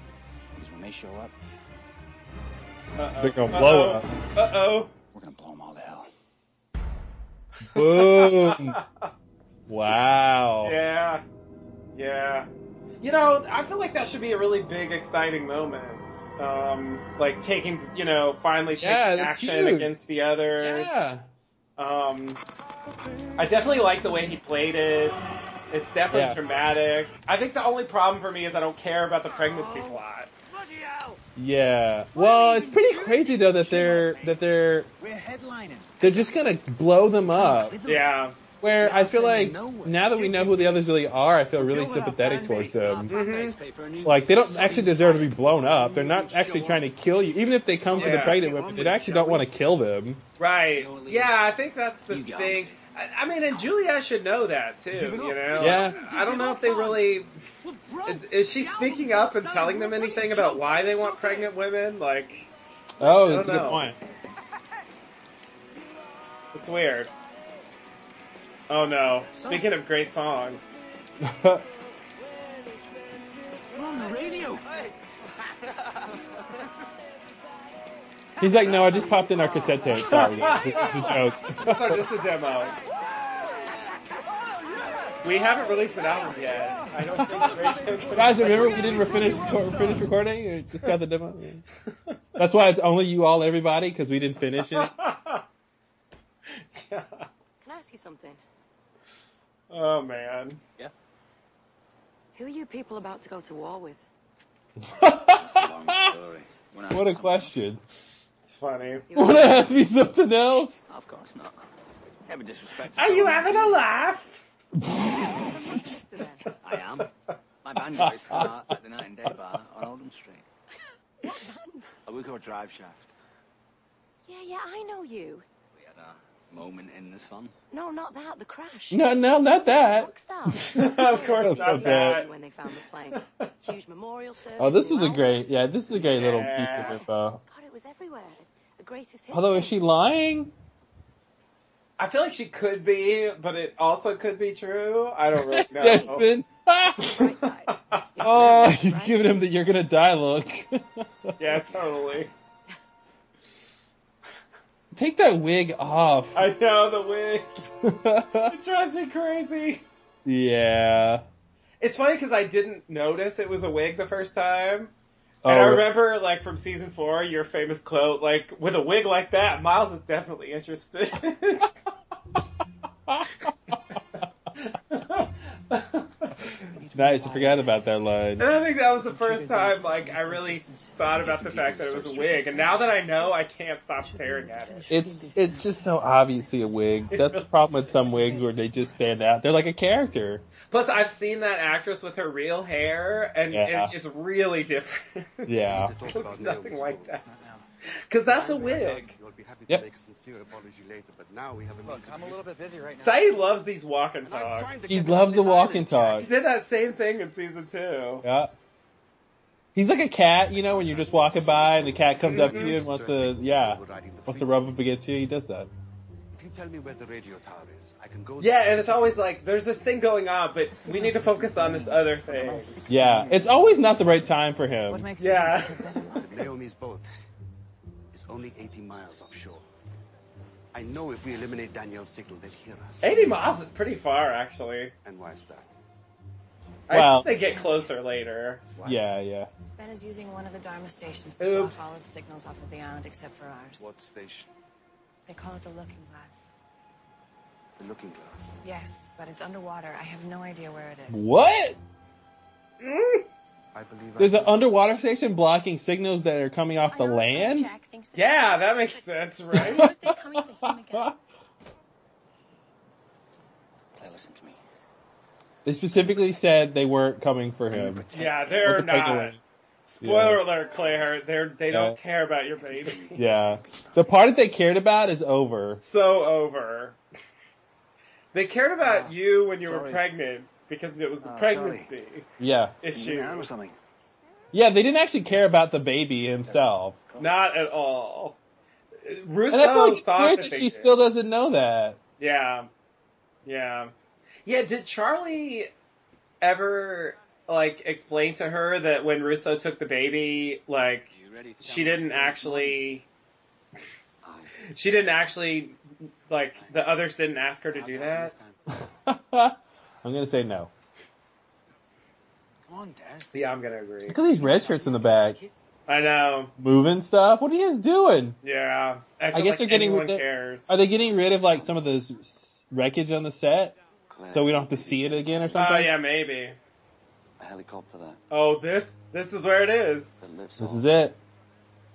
Because when they show up, Uh-oh. They're gonna blow Uh-oh. up. Uh-oh. we're gonna blow them all to hell. Boom. *laughs* wow. Yeah. Yeah. You know, I feel like that should be a really big, exciting moment. Um, like taking, you know, finally taking Yeah, action huge. against the others. Yeah. Um, I definitely like the way he played it. It's definitely Yeah. dramatic. I think the only problem for me is I don't care about the pregnancy plot. Yeah. Well, it's pretty crazy though that they're that they're We're headlining. they're just gonna blow them up. Yeah. Where I feel like now that we know who the others really are, I feel really sympathetic towards them. Mm-hmm. Like they don't actually deserve to be blown up. They're not actually trying to kill you. Even if they come for the pregnant women, they actually don't want to kill them. Right. Yeah, I think that's the thing. I, I mean, and Julia should know that too. You know. Yeah. I don't know if they really. Is, is she speaking up and telling them anything about why they want pregnant women? Like, Oh, that's a good know. point. it's weird. Oh no. Speaking of great songs. We're on the radio. *laughs* He's like, no, I just popped in our cassette tape. Sorry, guys. *laughs* this is a joke. *laughs* So this is a demo. We haven't released an album yet. I don't think radio Guys, remember we didn't finish finish recording? We just got the demo. Yeah. That's why it's only you all, everybody, because we didn't finish it. yeah. Can I ask you something? Oh man. Yeah. Who are you people about to go to war with? It's a long *laughs* story. What a something question. It's funny. You Want to ask me something else? else. Of course not. Never disrespect. Are you having a laugh? *laughs* I am. My band guys start at the Night and Day Bar on Oldham Street. what band? A Wico drive shaft. Yeah, yeah, I know you. We had a moment in the sun. No, not that. The crash. No, no, not that. *laughs* Of course not that. When they found the plane. Huge memorial service. Oh, this is a great, yeah, this is a great little piece of info. God, it was everywhere. The greatest hit. Although, is she lying? I feel like she could be, but it also could be true. I don't really *laughs* know. Desmond. *laughs* Oh, he's giving him the "you're gonna die" look. yeah, totally. Take that wig off. I know the wig. *laughs* It drives me crazy. yeah. It's funny because I didn't notice it was a wig the first time. Oh, And I remember, like, from season four, your famous quote, like, with a wig like that, Miles is definitely interested. *laughs* nice. I forgot about that line. And I think that was the first time, like, I really thought about the fact that it was a wig. And now that I know, I can't stop staring at it. It's it's just so obviously a wig. That's the problem with some wigs where they just stand out. They're like a character. Plus, I've seen that actress with her real hair, and Yeah. it, it's really different. Yeah. *laughs* Looks nothing like that. Because that's a wig. You'll be happy Yep. to make a sincere apology later, but now we have a Look. I'm a little bit busy right now. Sayid loves these walk and talks. He loves the walk and talk. He did that same thing in season two. Yeah. He's like a cat, you know, when you're just walking by and the cat comes up to you and mm-hmm. wants to, yeah, wants to rub up against you. He does that. If you tell me where the radio tower is, I can go. Yeah, and it's always like, there's this thing going on, but we need to focus on this other thing. Yeah, it's always not the right time for him. Yeah. you think you're better But Naomi's boat is only 80 miles offshore. I know if we eliminate Danielle's signal, they'll hear us. 80 miles is pretty far, actually. And why is that? I Well- think they get closer later. Yeah, yeah. Ben is using one of the Dharma stations to block all of the signals off of the island except for ours. What station? They call it the Looking Glass. The looking glass. Yes, but it's underwater. I have no idea where it is. What? Mm. I believe There's I an underwater station blocking signals that are coming off the land? Jack Yeah, that makes sense, *laughs* right? Why are they coming to him again? Claire, listen to me. They specifically said they weren't coming for him. yeah, they're not. away. Spoiler Yeah. alert, Claire. They're they don't care about your baby. Yeah. The part that they cared about is over. so over. They cared about Ah, you when you were pregnant because it was the Ah, pregnancy Yeah. issue. or something. Yeah, they didn't actually care about the baby himself. Not at all. And Rousseau I feel like it's thought weird that that she did. still doesn't know that. Yeah. Yeah. Yeah, did Charlie ever like explain to her that when Rousseau took the baby, like You ready to she didn't actually on? *laughs* she didn't actually like the others didn't ask her to do that? *laughs* I'm gonna say no. Come on, Dad. Yeah, I'm gonna agree. Look at these red shirts in the back. I know. Moving stuff. What are you guys doing? Yeah. I, feel guess like they're getting anyone rid- cares. Are they getting rid of like some of the s- wreckage on the set so we don't have to see it again or something? Oh yeah, maybe. A helicopter that, Oh, this this is where it is. This is it.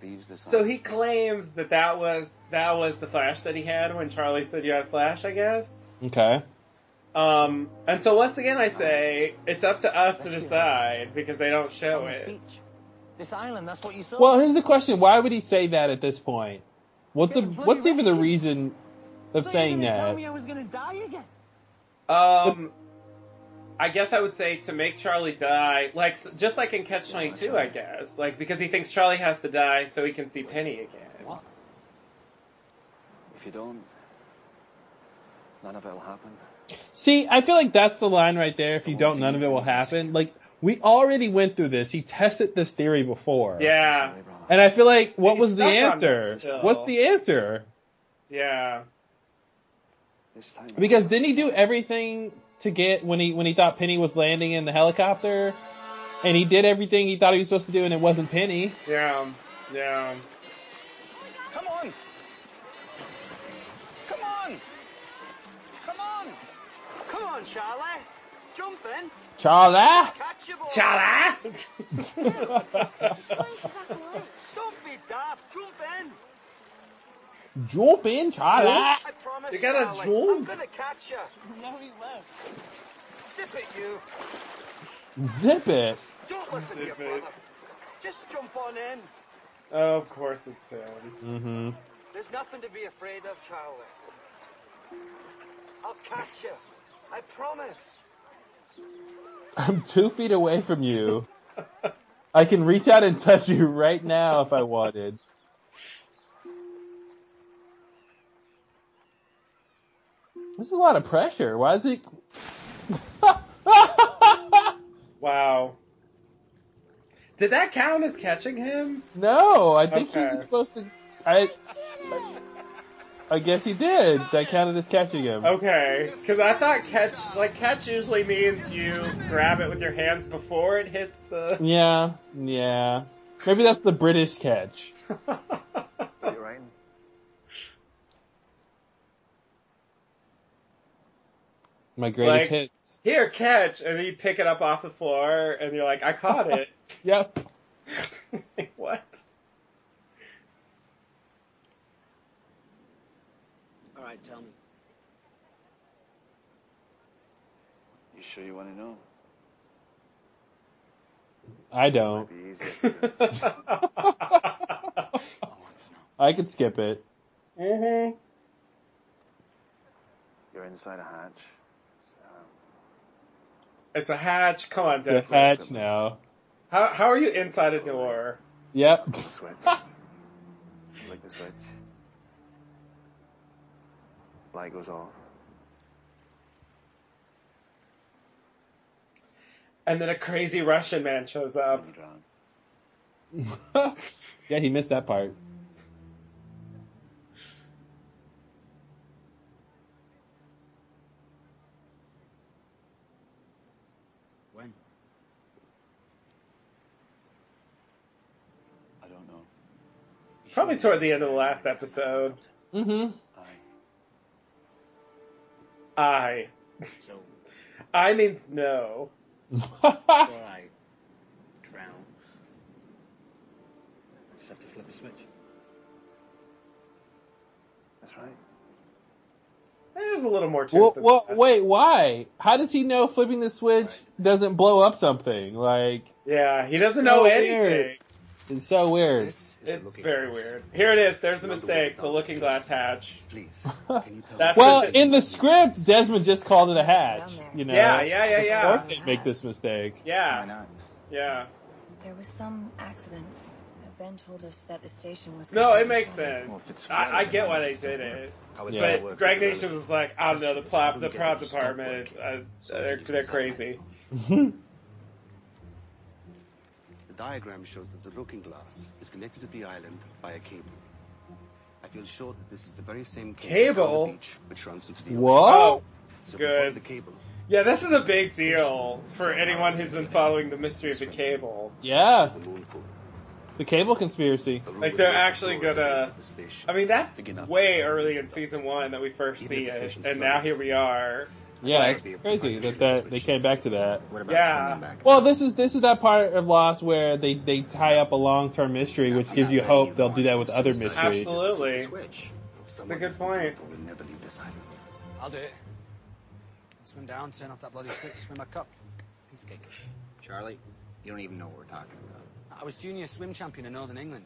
Leaves this So he claims that that was that was the flash that he had when Charlie said you had flash, I guess. Okay. Um, and so once again, I say it's up to us to decide because they don't show it. This island, that's what you saw. Well, here's the question: Why would he say that at this point? What's the Yeah, bloody what's even the reason of So saying you're Tell that? me I was gonna die again. Um, I guess I would say to make Charlie die, like just like in Catch Twenty Two, I guess, like because he thinks Charlie has to die so he can see Penny again. What? If you don't, none of it will happen. See, I feel like that's the line right there. If you don't, none of it will happen. Like we already went through this. He tested this theory before. Yeah, And I feel like what He's was the answer? What's the answer? yeah. This time, Because didn't he do everything to get when he when he thought Penny was landing in the helicopter? And he did everything he thought he was supposed to do and it wasn't Penny. Yeah, yeah. Come on! Come on! Come on! Come on, Charlie! Jump in! Charlie! Catch your boy! Charlie! *laughs* Don't be daft! Jump in! Jump in, Charlie! I promise, You gotta Charlie, jump. I'm gonna catch you! No, he won't. Zip it, you! Zip it. Don't listen to your Zip it. brother. Just jump on in. oh, of course it's him. Mm-hmm. There's nothing to be afraid of, Charlie. I'll catch you. I promise. I'm two feet away from you. I can reach out and touch you right now if I wanted. This is a lot of pressure. Why is it? *laughs* Wow. Did that count as catching him? no, I think Okay. was supposed to. I. I guess he did. That counted as catching him. Okay, because I thought catch, like catch usually means you grab it with your hands before it hits the. Yeah, yeah. Maybe that's the British catch. *laughs* My greatest Like- hits. Here, catch, and then you pick it up off the floor, and you're like, I caught it. *laughs* Yep. Like, *laughs* what? All right, tell me. You sure you want to know? I don't. Might be easier to *laughs* just- I could skip it. Mm hmm You're inside a hatch. It's a hatch. Come on, The Desmond. hatch now. How how are you inside a door? Yep. the switch. *laughs* Flick the switch. Light goes off. And then a crazy Russian man shows up. And you drown. yeah, he missed that part. When? I don't know. Probably toward the end of the last episode. Mm-hmm. I. I. So. *laughs* I means no. *laughs* I drown, I just have to flip a switch. That's right. There's a little more to well, it. than well, that. wait, why? How does he know flipping the switch doesn't blow up something? Like, Yeah, he doesn't So know weird. anything. it's so weird. This It's very glass. weird. Here it is. There's a mistake. The looking glass hatch. Please, *laughs* can you tell Well, in the script, Desmond just called it a hatch. You know. Yeah, yeah, yeah, yeah. Of yeah. course they make this mistake. Why Yeah, not? yeah. There was some accident. Ben told us that the station was. No, it makes sense. Well, I, I get why they did it. Yeah. But is Greg irrelevant. Nation was like, I don't know, the Question plot, the prop the stop department, uh, So they're, they're crazy. *laughs* The diagram shows that the looking glass is connected to the island by a cable. I feel sure that this is the very same cable, Cable? on the beach which runs into the ocean. What? Oh, So good. the cable. yeah, this is a big deal for anyone who's been following the mystery of the cable. Yeah, There's the moon pool. the cable conspiracy. Like, they're actually open door at the gonna- base of the station. I mean, that's way early in season one that we first see it, and now here we are. Yeah, Like- it's crazy that, that they came back to that. Yeah. Well, this is this is that part of Lost where they they tie up a long term mystery, which gives you hope they'll do that with other mysteries. Absolutely. Switch. a good point. do it or we'll never leave this island. I'll do it. Swim down, turn off that bloody switch, swim back up. Piece of cake. Charlie, you don't even know what we're talking about. I was junior swim champion in Northern England.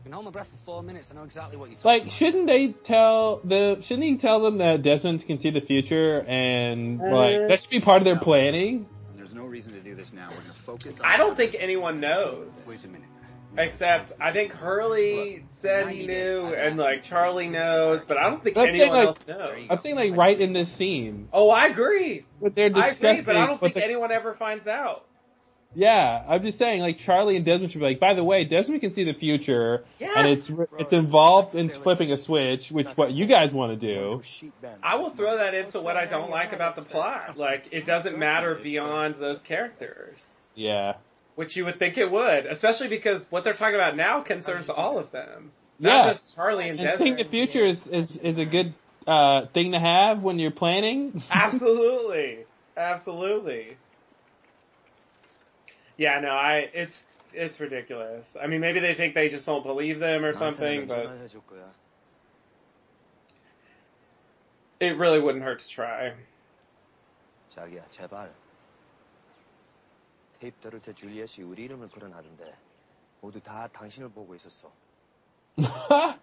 I can hold my breath for four minutes. I know exactly what you're talking Like, about. shouldn't they tell the? Shouldn't he tell them that Desmond can see the future and like uh, that should be part of their planning? There's no reason to do this now. We're gonna focus on. I don't think anyone knows. Wait a minute. Except, I think Hurley said he knew, and like Charlie knows, but I don't think I'm saying, anyone like- else knows. I'm saying like right in this scene, Oh, I agree. what they're I discussing. agree, but I don't what think the- anyone ever finds out. Yeah, I'm just saying like Charlie and Desmond should be like. By the way, Desmond can see the future, Yes. and it's it's involved in flipping a switch, which what you guys want to do. I will throw that into what I don't like about the plot. Like, it doesn't matter beyond those characters. Yeah. Which you would think it would, especially because what they're talking about now concerns all of them. Not Yeah. just Charlie and, And seeing Desmond. the future is, is, is a good uh, thing to have when you're planning. *laughs* Absolutely. Absolutely. Yeah, no, I it's it's ridiculous. I mean, maybe they think they just won't believe them or something, but 나한테는 해줄 거야. it really wouldn't hurt to try. 자기야, 제발. 테이프 들을 때 줄리엣이 우리 이름을 거론하던데 모두 다 당신을 보고 있었어. *laughs*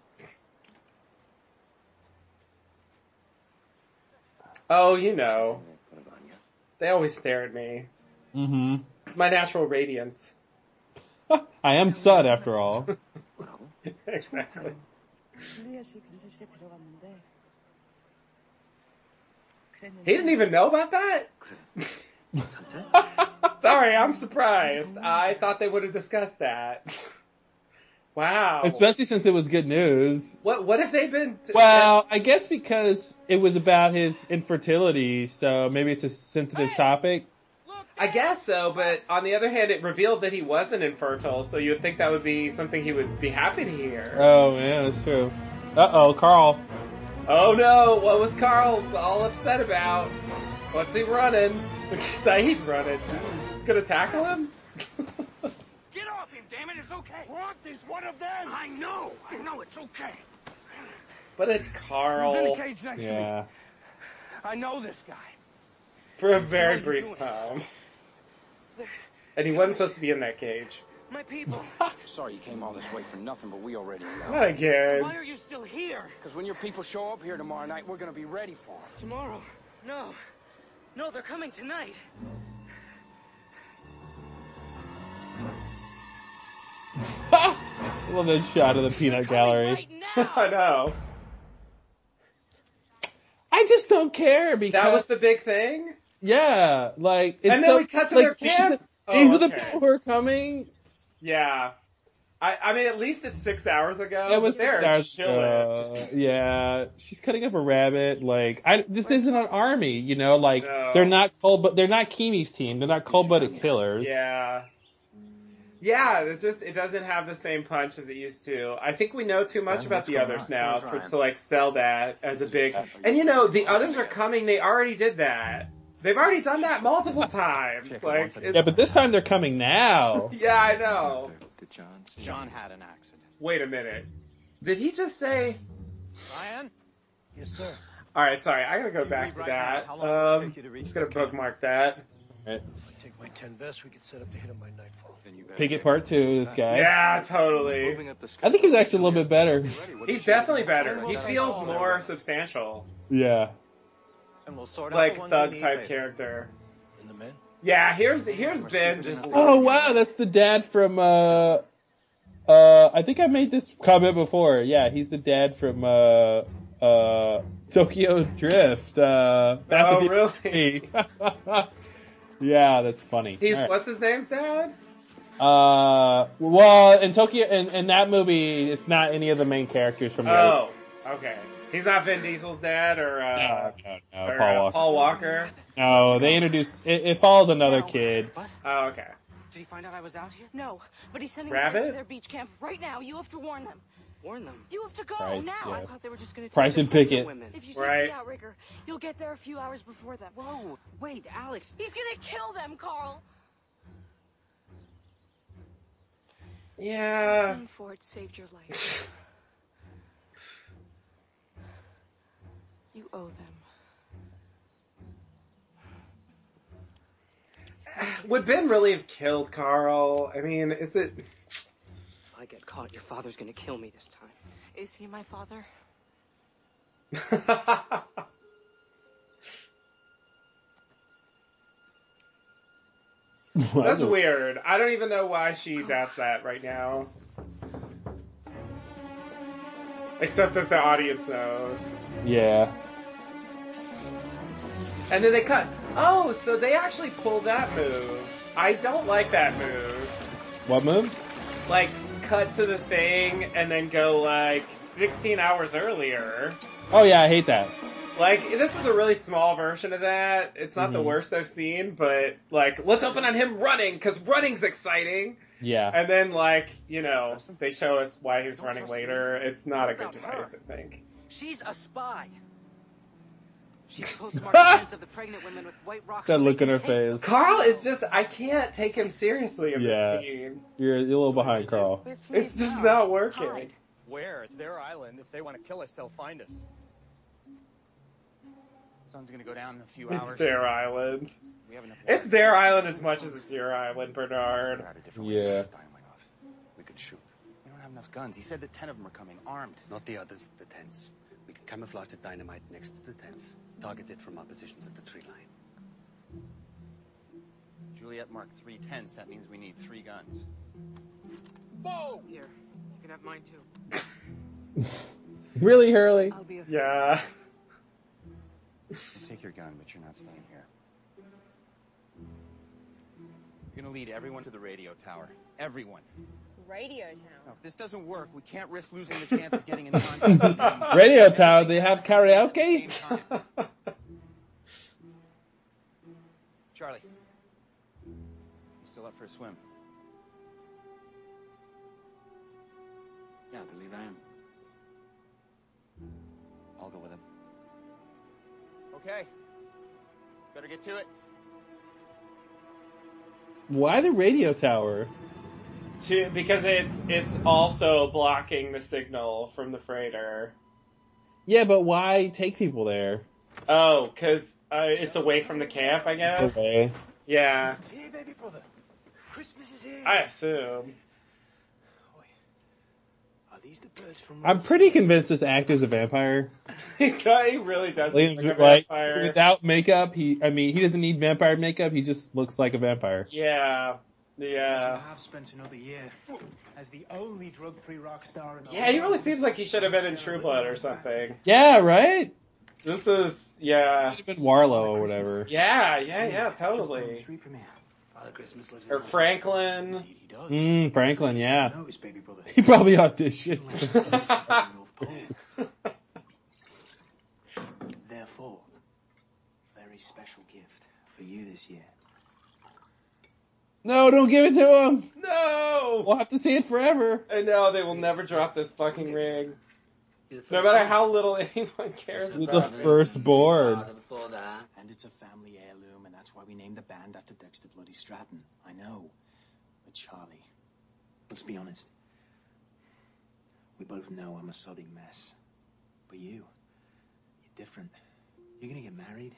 Oh, you know, 때문에 그런 거 아니야? they always stare at me. hmm It's my natural radiance. I am Sud after all. *laughs* exactly. He didn't even know about that? *laughs* Sorry, I'm surprised. I thought they would have discussed that. Wow. Especially since it was good news. What what have they been t- Well, I guess because it was about his infertility, so maybe it's a sensitive topic. I guess so, but on the other hand, it revealed that he wasn't infertile, so you would think that would be something he would be happy to hear. Oh, yeah, that's true. Uh oh, Karl. Oh no, what was Karl all upset about? What's he running? *laughs* Sayid's running. He's gonna tackle him? *laughs* Get off him, damn it, it's okay. Roth is one of them. I know, I know, it's okay. But it's Karl. He's in Karl the cage next to me? I know this guy. For a very What are you brief doing? time. And he wasn't supposed to be in that cage. My people. *laughs* Sorry you came all this way for nothing, but we already know. Not again. Why are you still here? Because when your people show up here tomorrow night, we're gonna be ready for them. Tomorrow. No. No, they're coming tonight. I love that shot of the peanut gallery. Right *laughs* now. I know. I just don't care because That was the big thing? Yeah, like it's And then so, we cut to like, their camp? Oh, these, are- Oh, are the okay. people who are coming. Yeah. I, I mean, at least it's six hours ago. It was but they're six hours chilling. ago. Just- yeah, she's cutting up a rabbit. Like, I this isn't an army, you know. Like, No. they're not cold, but they're not Keamy's team. They're not cold blooded killers. yeah. Yeah, it just it doesn't have the same punch as it used to. I think we know too much Ben, about the others on? now for, to like sell that as a big. And you. you know, the others are coming. They already did that. They've already done that multiple *laughs* times. Like, once I- it's- Yeah, but this time they're coming now. *laughs* yeah, I know. John had an accident. Wait a minute. Did he just say? Ryan? Yes, sir. All right, sorry. I gotta go back to right that. How long will it Um, take you to just gonna the camp? bookmark that. Right. If take my ten best, we could set up to hit him by nightfall. Then you better Pickett part two, this guy. Yeah, totally. Moving up the I think he's actually a little bit better. He's definitely better. He feels more substantial, Yeah. And we'll sort out like the thug type later. character. And the men? Yeah, here's here's Ben just. Oh wow, that's the dad from uh uh I think I made this comment before. Yeah, he's the dad from uh uh Tokyo Drift. Uh Fast Oh, and really? Furious. *laughs* yeah, that's funny. He's All right. what's his name's dad? Uh well in Tokyo in, in that movie it's not any of the main characters from the Oh, okay. He's not Vin Diesel's dad or uh, no, no, no, or, Paul uh, Walker. Paul Walker. No, they introduced it, it follows another kid. Oh, okay. Did he find out I was out here? No, but he's sending Rabbit? guys to their beach camp right now. You have to warn them. Warn them. You have to go Pryce, now. yeah. I thought they were just gonna take Pryce the and Pickett. women. If you take Right. the outrigger, you'll get there a few hours before them. Whoa, wait, Alex. He's gonna kill them, Karl. Yeah. Ford saved your life. *laughs* You owe them. Would Ben really have killed Karl? I mean, is it? If I get caught, your father's gonna kill me this time. Is he my father? *laughs* That's weird. I don't even know why she doubts that right now. Except that the audience knows. Yeah. And then they cut. Oh, so they actually pulled that move. I don't like that move. What move? Like, cut to the thing and then go like 16 hours earlier. Oh yeah, I hate that. Like, this is a really small version of that. It's not the Mhm. worst I've seen, but like, let's open on him running, cause running's exciting. Yeah. And then like, you know, they show us why he was Don't running trust me. later. It's not a good about device, her? I think. She's a spy. She's *laughs* supposed to mark the heads of the pregnant women with white rocks. That look in her can them. face. Karl is just, I can't take him seriously in Yeah. this scene. You're, you're a little behind, Karl. We have to leave It's just now. not working. Hide. Where? It's their island. If they want to kill us, they'll find us. Sun's gonna go down in a few hours. It's hours. their island. We have enough It's their island as much as it's your island, Bernard. Figure out a different way to Yeah. set dynamite off. We could shoot. We don't have enough guns. He said that ten of them are coming, armed. Not the others, the tents. We can camouflage the dynamite next to the tents. Target it from our positions at the tree line. Juliet marked three tents. That means we need three guns. Whoa! Here, you can have mine too. *laughs* Really, Hurley? I'll be a Yeah. Take your gun, but you're not staying here. You're gonna lead everyone to the radio tower. Everyone. Radio Now, Town. if this doesn't work, we can't risk losing the chance of getting in contact. *laughs* Radio Tower, they have karaoke? Charlie. You still up for a swim? Yeah, I believe I am. I'll go with him. Okay. Better get to it. Why the radio tower? To, because it's it's also blocking the signal from the freighter. Yeah, but why take people there? Oh, because uh, it's away from the camp, I guess. Away. Yeah, It's here, baby brother. Christmas is here. I assume. Are these the birds from? I'm pretty convinced this actor's a vampire. *laughs* he really does look Like, like a vampire. without makeup, he, I mean, he doesn't need vampire makeup, he just looks like a vampire. Yeah, yeah. have spent another year as the only drug-free rock star in the Yeah, he really seems like he should have been in True Blood or something. Yeah, right? This is, yeah. Should have been Warlow or whatever. Yeah, yeah, yeah, Just down the totally. street from here. Father Christmas lives in Or Franklin. Indeed. Mm, Franklin, yeah. Notice, baby brother. *laughs* He probably auditioned. North Pole. *laughs* Therefore, very special gift for you this year. No, don't give it to him. No. We'll have to see it forever. I know they will never drop this fucking ring. No matter how little anyone cares You're about the it. firstborn. And it's a family heirloom, and that's why we named the band after Dexter Bloody Stanton. I know. But Charlie, let's be honest. We both know I'm a sodding mess. But you, you're different. You're gonna get married,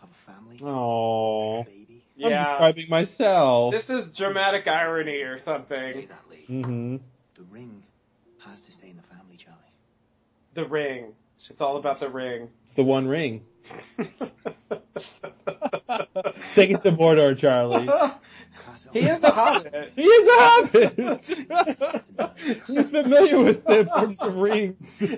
have a family, Oh. a baby. I'm Yeah. describing myself. This is dramatic irony or something. hmm The ring has to stay in the family, Charlie. The ring. It's all about the ring. It's the one ring. *laughs* Take it to Mordor, Charlie. he is a hobbit. He is a hobbit. *laughs* He's familiar with the importance of rings. *laughs*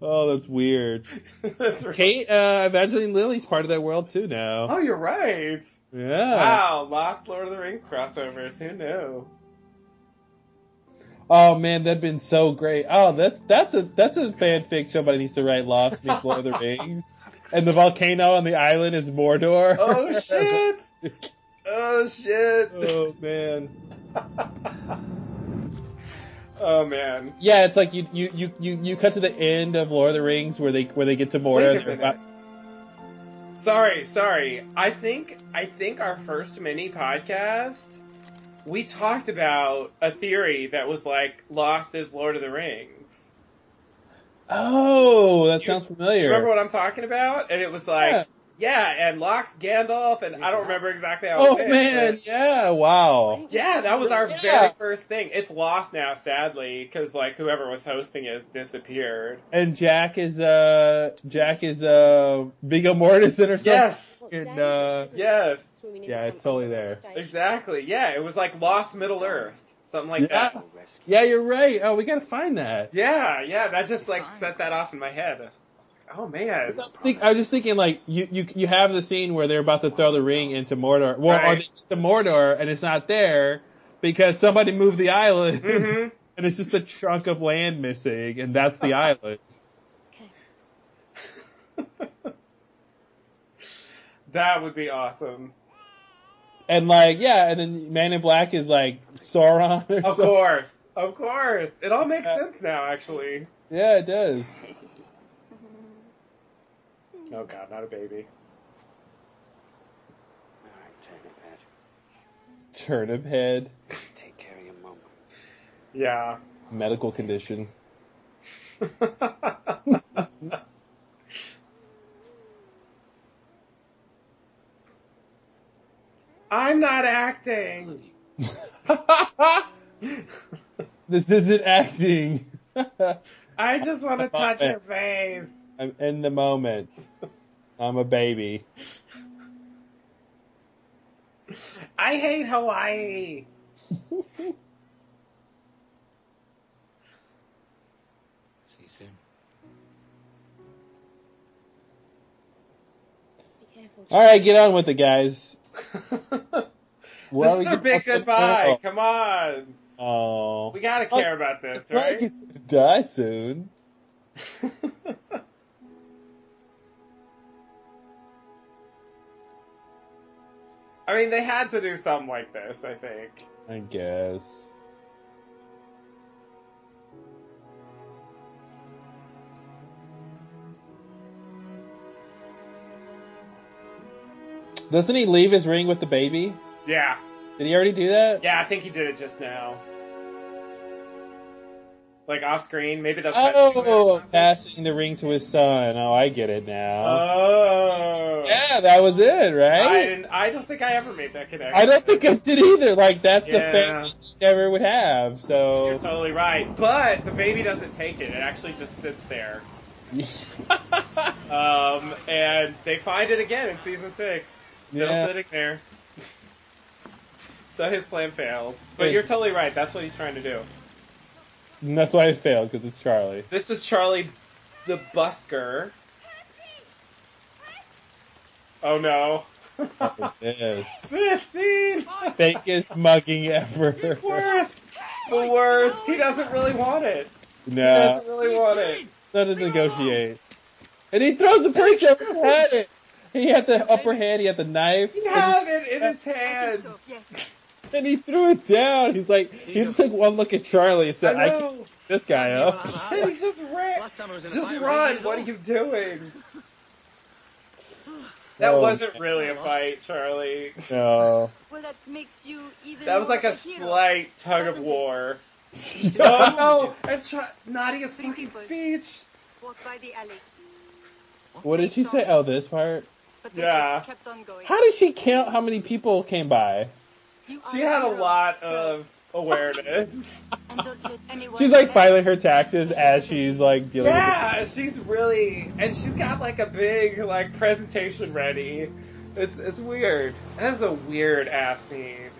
oh, that's weird. *laughs* That's right. Kate, uh, Evangeline Lilly's part of that world too now. Oh, you're right. Yeah. Wow, Lost Lord of the Rings crossovers. Who knew? Oh man, that'd been so great. Oh, that's that's a that's a fanfic somebody needs to write. Lost meets Lord of the *laughs* Rings, and the volcano on the island is Mordor. Oh shit! *laughs* Oh shit! oh man. Oh man. Yeah, it's like you you you you you cut to the end of Lord of the Rings where they where they get to Mordor. Wait a and they're minute. about- Sorry, sorry. I think I think our first mini podcast we talked about a theory that was like Lost is Lord of the Rings. Oh, that You- sounds familiar. remember what I'm talking about? And it was like, Yeah. Yeah, and Locke's Gandalf, and I don't remember exactly how. oh it man, but- yeah, wow. Yeah, that was our Yeah. very first thing. It's lost now, sadly, because like whoever was hosting it disappeared. And Jack is uh Jack is uh Viggo Mortensen or something. Yes, And, uh, yes, yeah, it's totally there. exactly. Yeah, it was like Lost Middle Earth, something like Yeah. that. Yeah, you're right. Oh, we gotta find that. Yeah, yeah, that just like set that off in my head. I was like, oh man, I was, think, I was just thinking like you, you you have the scene where they're about to throw the ring into Mordor. Well, or Right. they get to Mordor and it's not there because somebody moved the island Mhm. *laughs* and it's just a chunk of land missing and that's the island. Okay. *laughs* That would be awesome. And like yeah, and then Man in Black is like Sauron. Or Of something. course, of course, it all makes sense now. Actually, Yeah, it does. Oh god, not a baby. All right, Turnip Head. Turnip head, Take care of your mum. Yeah. medical condition. *laughs* I'm not acting. *laughs* this isn't acting. *laughs* I just want to touch your face. I'm in the moment. I'm a baby. I hate Hawaii. *laughs* See you soon. All right, get on with it, guys. *laughs* Where this we is our big goodbye. Come on. Oh, We gotta care about this, it's not like right? he's gonna die soon. *laughs* I mean, they had to do something like this, I think. I guess. Doesn't he leave his ring with the baby? Yeah. Did he already do that? Yeah, I think he did it just now. Like off screen, maybe they'll cut to it or Oh, passing the ring to his son. Oh, I get it now. Oh. yeah, that was it, right? I didn't. I don't think I ever made that connection. I don't think I did either. Like that's the Yeah. family he never would have. So You're totally right. But the baby doesn't take it. It actually just sits there. *laughs* Um, and they find it again in season six. Still Yeah. sitting there. *laughs* So his plan fails. But you're totally right. That's what he's trying to do. And that's why I failed because it's Charlie. This is Charlie the Busker. Oh no. *laughs* Yes. this scene! Fakest mugging ever. Worst! The worst! He doesn't really want it. He No, doesn't really want it. not to negotiate. And he throws the purse over his head. He had the upper hand. He had the knife. He had it in his hands. And he threw it down. He's like, he took one look at Charlie and said, I "I, know. can't this guy up." *laughs* And he just ran. Just run. What are you doing? *sighs* That Oh, wasn't really a fight, Charlie. No. Well, that makes you even That was like a of hero. slight tug of war. *laughs* oh, and Cha- Nadia's fucking speech. Walk by the alley. What did she say? Oh, this part. But Yeah. kept on going. How did she count how many people came by? You She had a lot of awareness. *laughs* And don't let anyone She's like filing her taxes as she's like dealing Yeah, she's really, and she's got like a big like presentation ready. It's it's weird. That was a weird ass scene.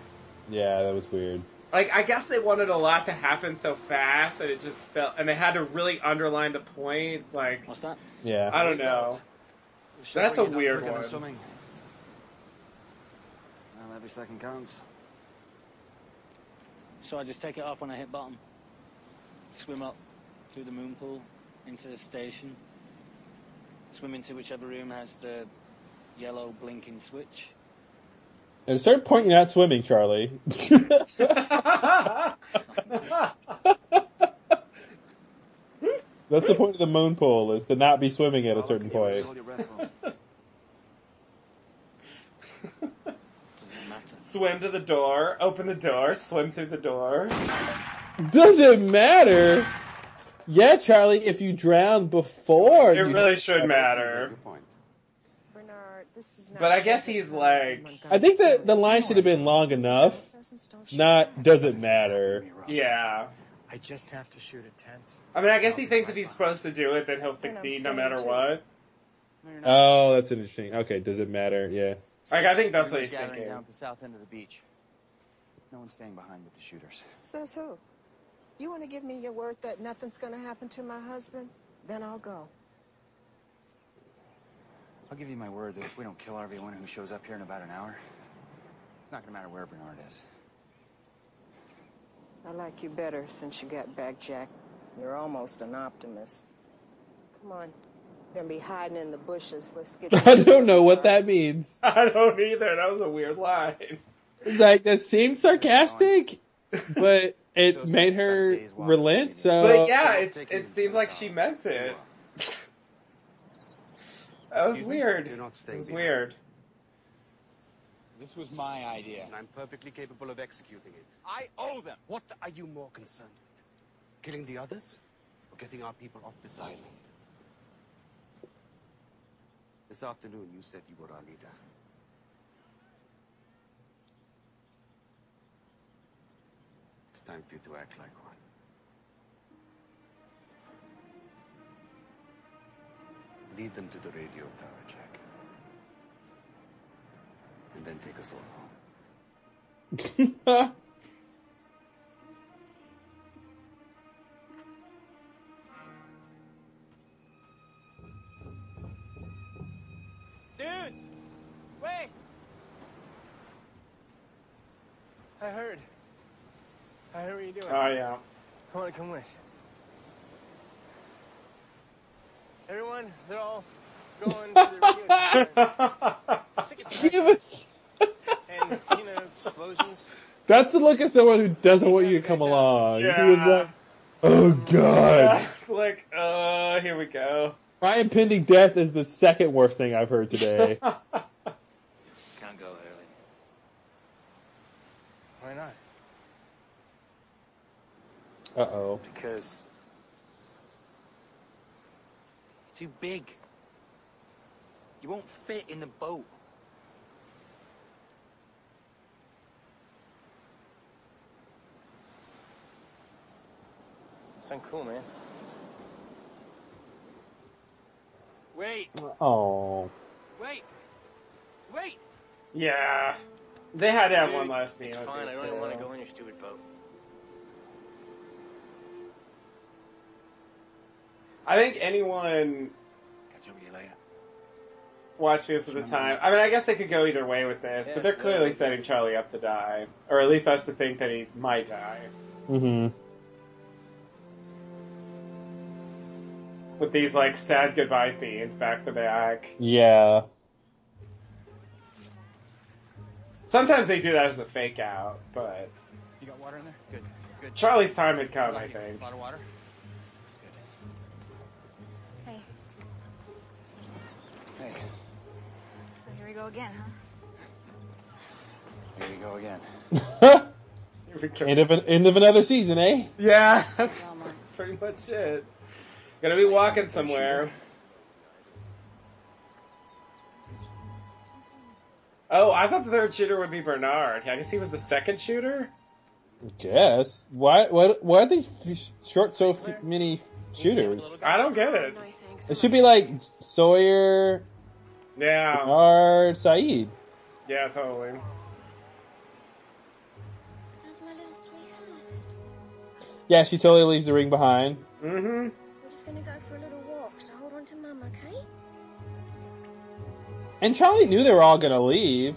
Yeah, that was weird. Like I guess they wanted a lot to happen so fast that it just felt, and they had to really underline the point. Like What's that? Yeah. I don't know. That's a weird one. Swimming. Well, every second counts. So I just take it off when I hit bottom. Swim up through the moon pool into the station. Swim into whichever room has the yellow blinking switch. And start pointing out swimming, Charlie. *laughs* That's the point of the moon pool is to not be swimming at a certain point. Hold your breath, Ron. Doesn't matter. Swim to the door, open the door, swim through the door. Does it matter? Yeah, Charlie, if you drown before It you really should matter. Point. Bernard, this is not But I guess he's like, I think that the line should have been long enough. Not does it matter. yeah. I just have to shoot a tent. I mean, I guess he thinks if he's supposed to do it, then he'll succeed no matter what. No, you're not. Oh, that's interesting. Okay, does it matter? Yeah. Like, I think that's what Everyone's he's gathering thinking. down at the south end of the beach. No one's staying behind with the shooters. Says who? You want to give me your word that nothing's going to happen to my husband? Then I'll go. I'll give you my word that if we don't kill everyone who shows up here in about an hour, it's not gonna matter where Bernard is. I like you better since you got back, Jack. You're almost an optimist. Come on. You're going to be hiding in the bushes. *laughs* Let's get I don't know what that means. *laughs* I don't either. That was a weird line. Like that seemed sarcastic, but *laughs* it So made her that day's walk, relent. So But yeah, I'll it's, take it you seemed like she meant it. That was weird. You're not It was weird. This was my idea. And I'm perfectly capable of executing it. I owe them. What are you more concerned with? Killing the others? Or getting our people off this island? This afternoon you said you were our leader. It's time for you to act like one. Lead them to the radio tower, Jack. And then take us all home. *laughs* and, you know, explosions. that's the look of someone who doesn't want you to come along. He was like, "Oh God, It's like, uh, here we go. my impending death is the second worst thing I've heard today." *laughs* Can't go early. Why not? Uh oh. Because too big. You won't fit in the boat. Sound cool, man. Wait, Oh. wait, wait! Yeah. They had to have Dude, one last scene. It's with fine, I don't even want to go in your stupid boat. I think anyone watching this at the time, I mean, I guess they could go either way with this, Yeah, but they're yeah. clearly setting Charlie up to die. Or at least us to think that he might die. hmm With these, like, sad goodbye scenes back to back. Yeah. Sometimes they do that as a fake out, but You got water in there? Good. Good. Charlie's time had come, I think. A lot of water? Hey, Hey, so here we go again, huh? here we go again. *laughs* end of an, end of another season, eh? Yeah, that's, that's pretty much it. Gonna be walking somewhere. Oh, I thought the third shooter would be Bernard. I guess he was the second shooter. Guess. Why? What? Why are they f- short so f- many shooters? I don't get it. It should be like Sawyer, Yeah, Bernard, Sayid. yeah, totally. That's my little sweetheart. Yeah, she totally leaves the ring behind. Mm-hmm. We're just gonna go for a little walk, so hold on to Mum, okay? And Charlie knew they were all gonna leave.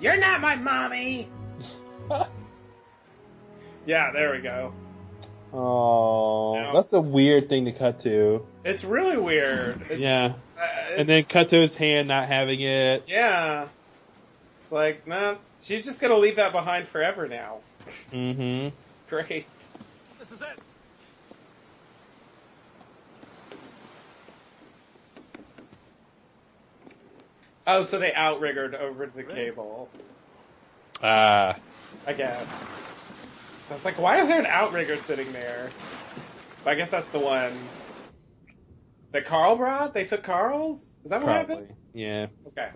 You're not my mommy. *laughs* yeah, there we go. Oh, Yeah. that's a weird thing to cut to. It's really weird. It's, Yeah, uh, and then cut to his hand not having it. yeah. It's like, no, she's just gonna leave that behind forever now. Mm-hmm. *laughs* Great. This is it. Oh, so they outriggered over the cable, Ah, I guess. So I was like, why is there an outrigger sitting there? But I guess that's the one that Karl brought. They took Karl's. Is that what probably. happened? Yeah. Okay.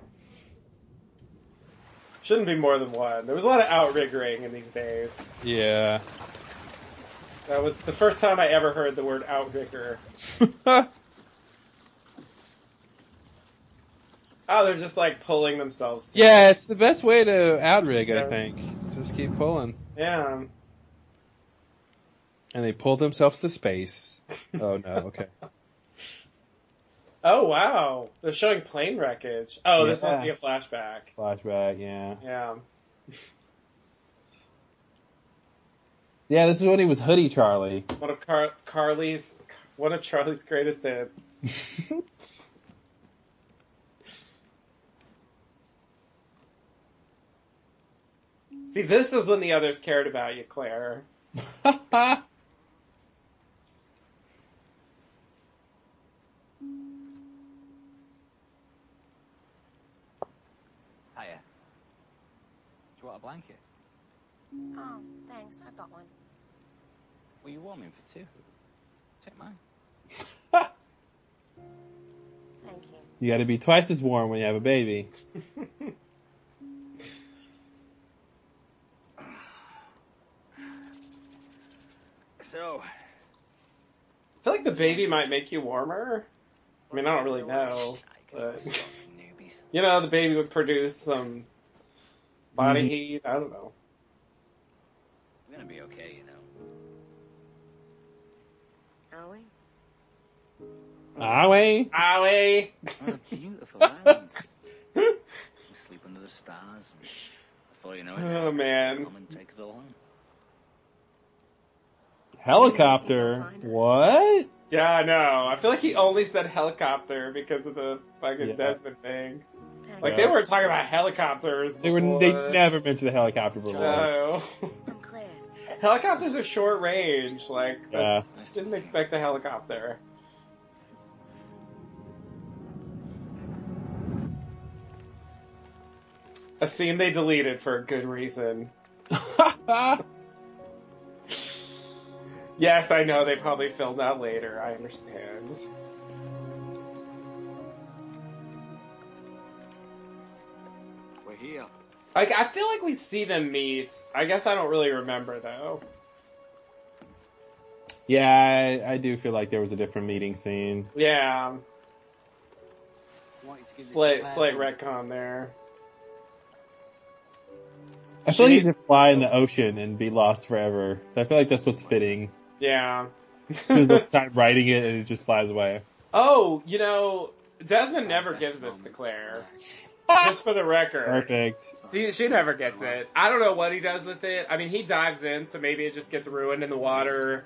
Shouldn't be more than one. There was a lot of outriggering in these days. Yeah. That was the first time I ever heard the word outrigger. *laughs* Oh, they're just like pulling themselves. Yeah, it's the best way to outrig, I think. Just keep pulling. Yeah. And they pull themselves to space. Oh no, okay. *laughs* Oh wow, they're showing plane wreckage. Oh, this Yeah. must be a flashback. Flashback, yeah. Yeah. *laughs* Yeah, this is when he was Hoodie Charlie. One of Car- Carly's, one of Charlie's greatest hits. *laughs* See, this is when the others cared about you, Claire. *laughs* Do a blanket? Oh, thanks, I've got one. Well, you're warming for two. Take mine. Thank you. You gotta be twice as warm when you have a baby. *sighs* So, I feel like the baby might make you warmer. I mean, I don't really know, but *laughs* you know, the baby would produce some body Mhm. heat. I don't know. we're gonna be okay, you know. Are we? Are we? Owie. What a beautiful island. *laughs* we sleep under the stars. Before you know it, Oh man. come and take us all home. Helicopter? What? Yeah, I know. I feel like he only said helicopter because of the fucking Yeah. Desmond thing. Like Yeah. they weren't talking about helicopters. They were. before. They never mentioned a helicopter before. No. *laughs* I'm Claire. Helicopters are short range. Like, Yeah. that's, didn't expect a helicopter. A scene they deleted for a good reason. *laughs* Yes, I know they probably filmed that later. I understand. Here. Like, I feel like we see them meet. I guess I don't really remember though. Yeah, I, I do feel like there was a different meeting scene. Yeah, Wanted to give this slight slight retcon there. I feel like She he could fly in the ocean and be lost forever. I feel like that's what's fitting. Yeah. *laughs* *laughs* Time writing it and it just flies away. oh, you know, Desmond never gives this to Claire. Just for the record. Perfect. He, she never gets it. I don't know what he does with it. I mean, he dives in, so maybe it just gets ruined in the water.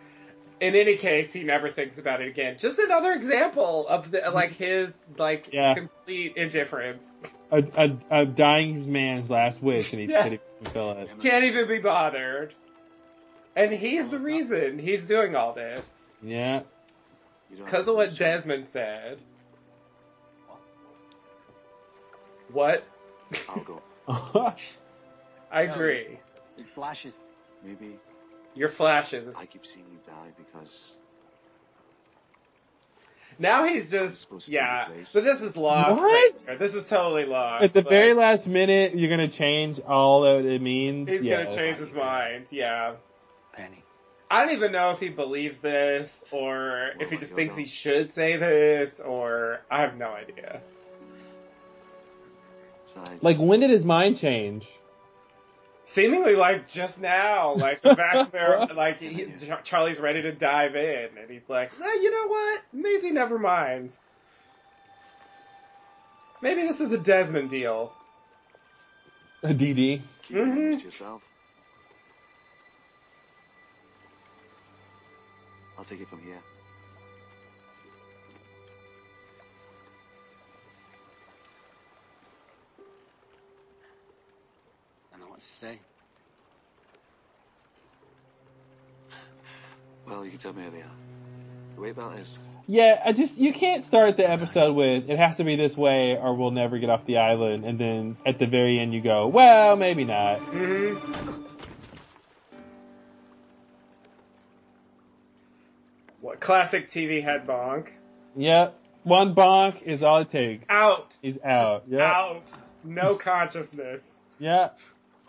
In any case, he never thinks about it again. Just another example of the, like his like Yeah. complete indifference. a, a, a dying man's last wish and he Yeah. didn't fulfill it. Can't even be bothered. And he's the reason he's doing all this. Yeah. Because of what Desmond said. What? I'll go. *laughs* I agree. It flashes. Maybe Your flashes. I keep seeing you die because Now he's just yeah. But this is lost. What? right. This is totally lost. At the but very last minute, you're gonna change all that it means. he's yeah. gonna change his mind. Yeah. Penny. I don't even know if he believes this or if he just thinks he should say this or I have no idea. Like, when did his mind change? Seemingly like just now, like back there, *laughs* like he, Charlie's ready to dive in, and he's like, "No, you know what? Maybe never mind. Maybe this is a Desmond deal." A DD. keep your names to yourself. I'll take it from here. To say. Well, you can tell me how they are. The way about is Yeah, I just you can't start the episode with it has to be this way or we'll never get off the island, and then at the very end you go, well, maybe not. Mm-hmm. What classic TV head bonk? Yep, one bonk is all it takes. Out. He's out. Yep. Out. No consciousness. Yeah,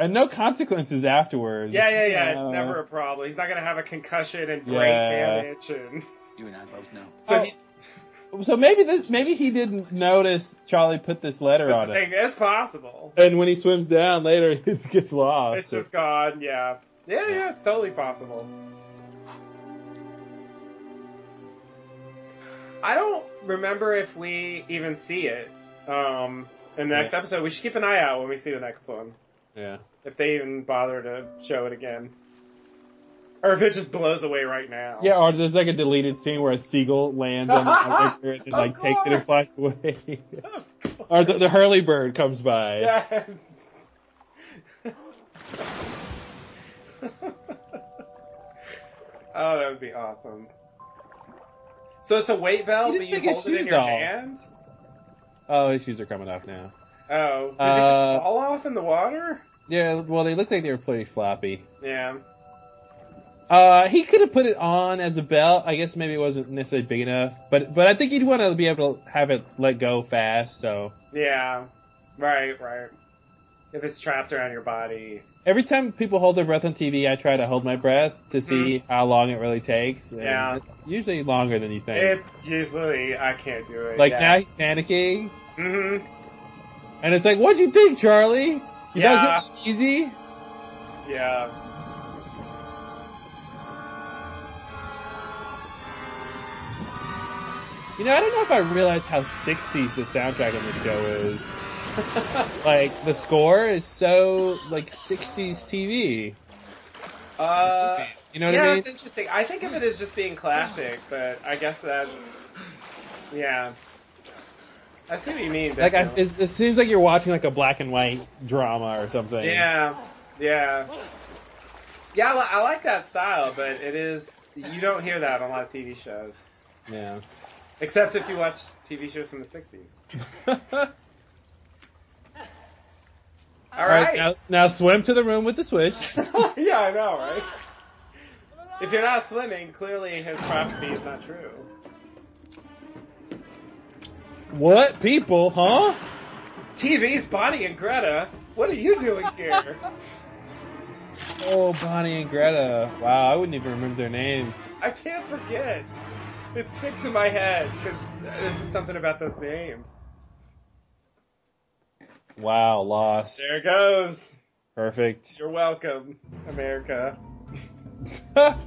and no consequences afterwards. Yeah, yeah, yeah. It's Uh, never a problem. He's not gonna have a concussion and brain Yeah. damage and. You and I both know. So Oh, he, So maybe this, maybe he didn't notice Charlie put this letter that's on the it, thing. It's possible. and when he swims down later, *laughs* it gets lost. It's just gone. Yeah. Yeah, yeah. It's totally possible. I don't remember if we even see it um, in the next Yeah. episode. We should keep an eye out when we see the next one. yeah. If they even bother to show it again. Or if it just blows away right now. Yeah, or there's like a deleted scene where a seagull lands on the *laughs* and like takes it and flies away. *laughs* or the, the hurley bird comes by. *laughs* Oh, that would be awesome. So it's a weight belt, but you hold it in your off. hand? Oh, his shoes are coming off now. Oh, did they Uh, just fall off in the water? Yeah, well, they look like they were pretty floppy. Yeah. Uh, he could have put it on as a belt. I guess maybe it wasn't necessarily big enough, but but I think he'd want to be able to have it let go fast. So Yeah. Right, right. If it's trapped around your body. every time people hold their breath on TV, I try to hold my breath to see how long it really takes. and Yeah. it's usually longer than you think. It's usually, I can't do it. like yeah. now he's panicking, Mm-hmm. and it's like, what'd you think, Charlie? You Yeah. easy? Yeah. You know, I don't know if I realize how 60s the soundtrack on the show is. *laughs* like, the score is so, like, 60s TV. Uh, You know what yeah, I mean? it's interesting. I think of it as just being classic, but I guess that's yeah. I see what you mean. Like, I, it, it seems like you're watching, like, a black and white drama or something. yeah, yeah, yeah. I, li- I like that style, but it is you don't hear that on a lot of TV shows, Yeah. except if you watch TV shows from the '60s. *laughs* All right. now, now swim to the room with the switch. *laughs* yeah, I know, right? If you're not swimming, clearly his prophecy is not true. What people, huh? TV's Bonnie and Greta. What are you doing here? *laughs* Oh, Bonnie and Greta. Wow, I wouldn't even remember their names. I can't forget. It sticks in my head because there's just something about those names. Wow, lost. There it goes. Perfect. You're welcome, America. *laughs*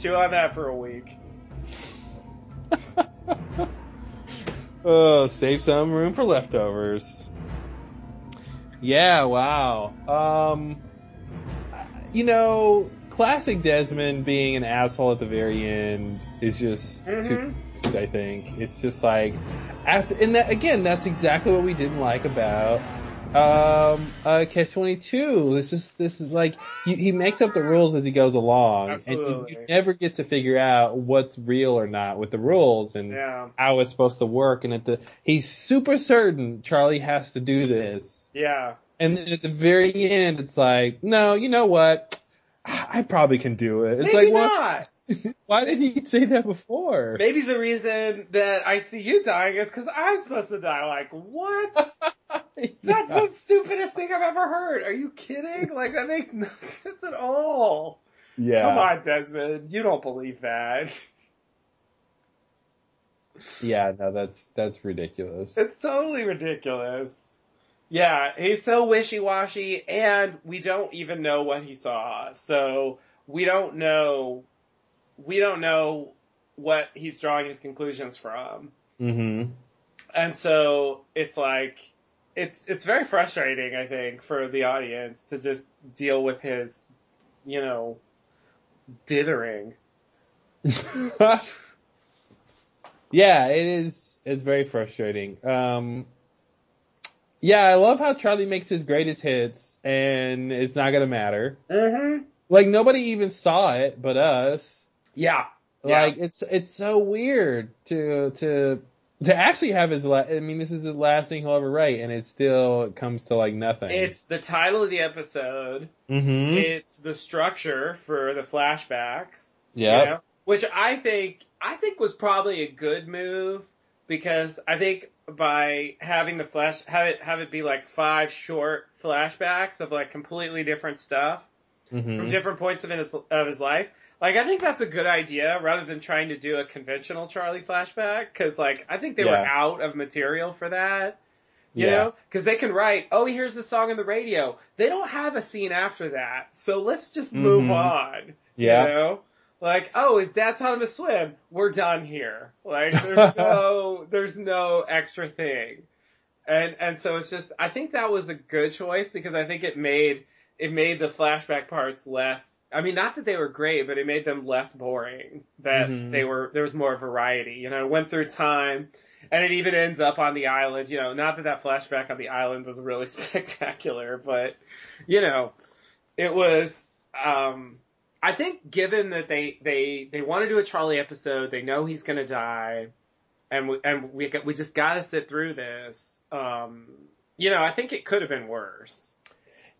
Chew on that for a week. *laughs* Oh, *laughs* save some room for leftovers. Yeah, wow. Um, you know, classic Desmond being an asshole at the very end is just Mhm. too. I think it's just like after, and that again, that's exactly what we didn't like about um uh Catch Twenty Two. It's just this is like he, he makes up the rules as he goes along, and you, you never get to figure out what's real or not with the rules and Yeah. how it's supposed to work. And at the he's super certain Charlie has to do this. Yeah. And then at the very end, it's like, no, you know what? I probably can do it. It's Maybe like, not. what? *laughs* Why didn't he say that before? Maybe the reason that I see you dying is because I'm supposed to die. Like, what? *laughs* *laughs* That's the stupidest thing I've ever heard. Are you kidding? Like, that makes no *laughs* sense at all. Yeah. Come on, Desmond. You don't believe that. Yeah, no, that's that's ridiculous. It's totally ridiculous. Yeah, he's so wishy-washy, and we don't even know what he saw. So we don't know, we don't know what he's drawing his conclusions from. Mm-hmm. And so it's like, it's, it's very frustrating, I think, for the audience to just deal with his, you know, dithering. *laughs* yeah, it is. It's very frustrating. Um, yeah, I love how Charlie makes his greatest hits, and it's not gonna matter. Mm-hmm. Like nobody even saw it but us. Yeah. Like it's it's so weird to to to actually have his la- I mean this is his last thing he'll ever write and it still comes to like nothing. It's the title of the episode. Mhm. It's the structure for the flashbacks. Yeah. you know, which I think I think was probably a good move because I think by having the flash have it have it be like five short flashbacks of like completely different stuff Mhm. from different points of his of his life. Like I think that's a good idea rather than trying to do a conventional Charlie flashback because like I think they were out of material for that. You Yeah. know, because they can write, oh, he hears the song on the radio. They don't have a scene after that, so let's just move Mhm. on. Yeah. You know, like, oh, his dad taught him to swim. We're done here. Like, there's *laughs* no, there's no extra thing. And, and so it's just, I think that was a good choice because I think it made, it made the flashback parts less, I mean, not that they were great, but it made them less boring. That Mhm. they were, there was more variety. You know, it went through time and it even ends up on the island. You know, not that that flashback on the island was really *laughs* spectacular, but, you know, it was, um, I think given that they, they, they want to do a Charlie episode, they know he's gonna die, and we, and we, we just gotta sit through this, um, you know, I think it could have been worse.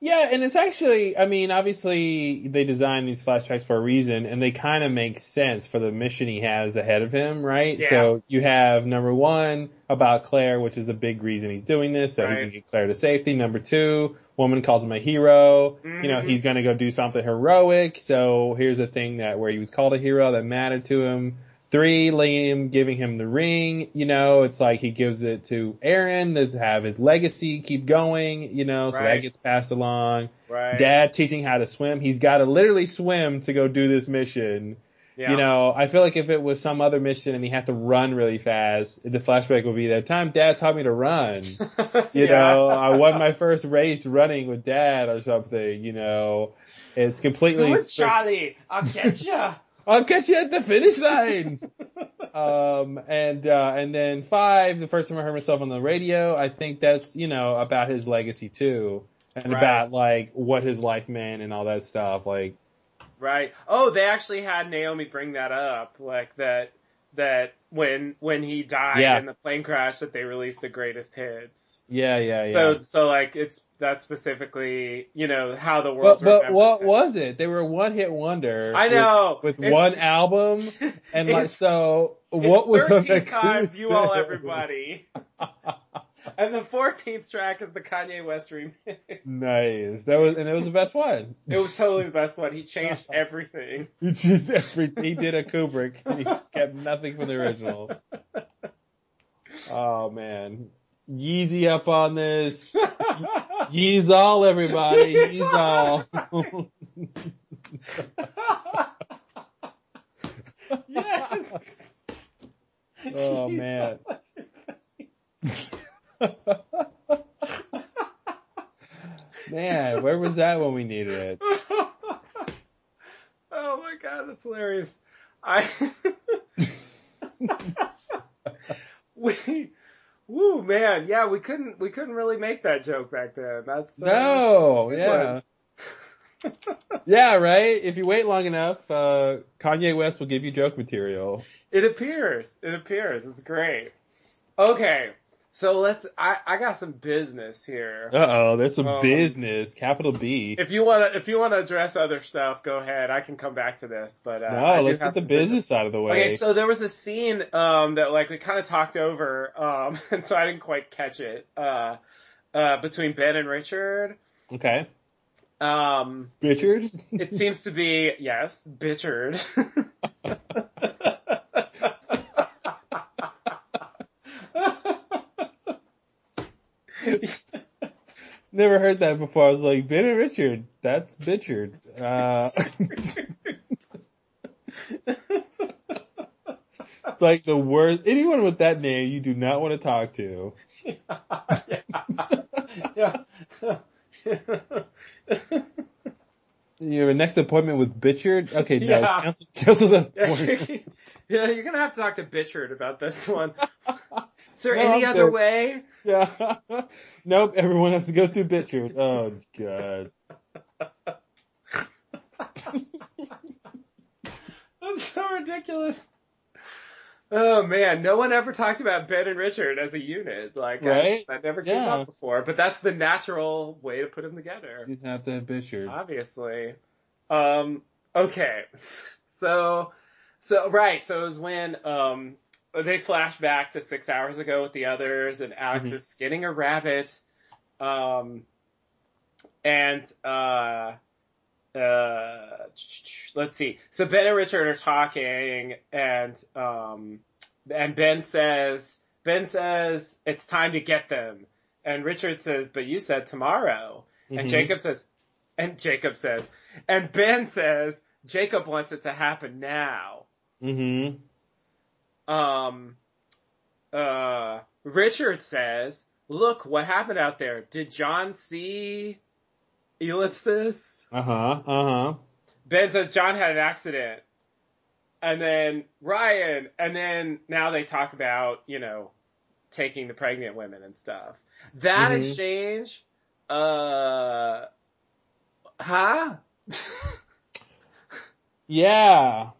Yeah, and it's actually, I mean, obviously they designed these flashbacks for a reason, and they kind of make sense for the mission he has ahead of him, right? Yeah. So you have number one about Claire, which is the big reason he's doing this, so he can get Claire to safety. Number two, woman calls him a hero. You know, Mhm. he's gonna go do something heroic. So here's a thing that where he was called a hero that mattered to him. Three, Liam giving him the ring, you know, it's like he gives it to Aaron to have his legacy keep going, you know, so that gets passed along. Right. Dad teaching how to swim. He's got to literally swim to go do this mission. Yeah. You know, I feel like if it was some other mission and he had to run really fast, the flashback would be that time dad taught me to run. *laughs* You Yeah. know, I won my first race running with dad or something, you know. It's completely Do it, Charlie. I'll catch ya. I'll catch you at the finish line. *laughs* um, and uh, and then five, the first time I heard myself on the radio, I think that's you know about his legacy too, and Right. about like what his life meant and all that stuff. Like, Right. Oh, they actually had Naomi bring that up, like that that when when he died Yeah. in the plane crash that they released the greatest hits. Yeah, yeah, yeah. So so like it's that's specifically you know how the world but remembers what it. was it? They were a one hit wonder. I know. with, with one *laughs* album, and like so. What was the Thirteen times you all everybody. *laughs* and the fourteenth track is the Kanye West remix. Nice. That was and it was the best one. It was totally the best one. He changed *laughs* everything. He just every he did a Kubrick and he kept nothing from the original. Oh man. Yeezy up on this. *laughs* Yeez all everybody. Yeez all. yes. oh man. man, where was that when we needed it? *laughs* Oh my god, that's hilarious. I *laughs* we woo man, yeah, we couldn't we couldn't really make that joke back then. That's uh, No, yeah. *laughs* *laughs* Yeah, right? If you wait long enough, uh, Kanye West will give you joke material. It appears. It appears. It's great. Okay. So let's I, I got some business here. Uh oh, there's some Um, business, capital B. If you wanna if you wanna address other stuff, go ahead. I can come back to this. But uh, no, do let's get the business out of the way. Okay, so there was a scene um, that like we kind of talked over, um, *laughs* and so I didn't quite catch it. Uh, uh, between Ben and Richard, okay. um, Richard? it seems to be yes, Bitchard. *laughs* Never heard that before. I was like, Ben and Richard. That's Bitchard. Uh, it's *laughs* like the worst. Anyone with that name, you do not want to talk to. *laughs* yeah. *laughs* You have a next appointment with Bitchard? Okay, no. Yeah. Cancel, cancel that appointment. yeah, you're gonna have to talk to Bitchard about this one. Is there No, any I'm other way? *laughs* Yeah. *laughs* nope, everyone has to go through Bitchard. Oh, God. *laughs* That's so ridiculous. Oh man, no one ever talked about Ben and Richard as a unit. Like, I- that never came Yeah. up before. But that's the natural way to put them together. You have to have Bitchard. Obviously. Um, okay. So, so, right, so it was when, um, they flash back to six hours ago with the others and Alex Mhm. is skinning a rabbit. Um, and, uh, uh, let's see. So Ben and Richard are talking and, um, and Ben says, Ben says, it's time to get them. And Richard says, but you said tomorrow. And Mhm. Jacob says, and Jacob says, and Ben says, Jacob wants it to happen now. Mm-hmm. Um, uh, Richard says, look, what happened out there? Did John see ellipsis? Uh-huh, uh-huh. Ben says John had an accident. And then Ryan, and then now they talk about, you know, taking the pregnant women and stuff. That Mhm. exchange, uh, huh? *laughs* Yeah.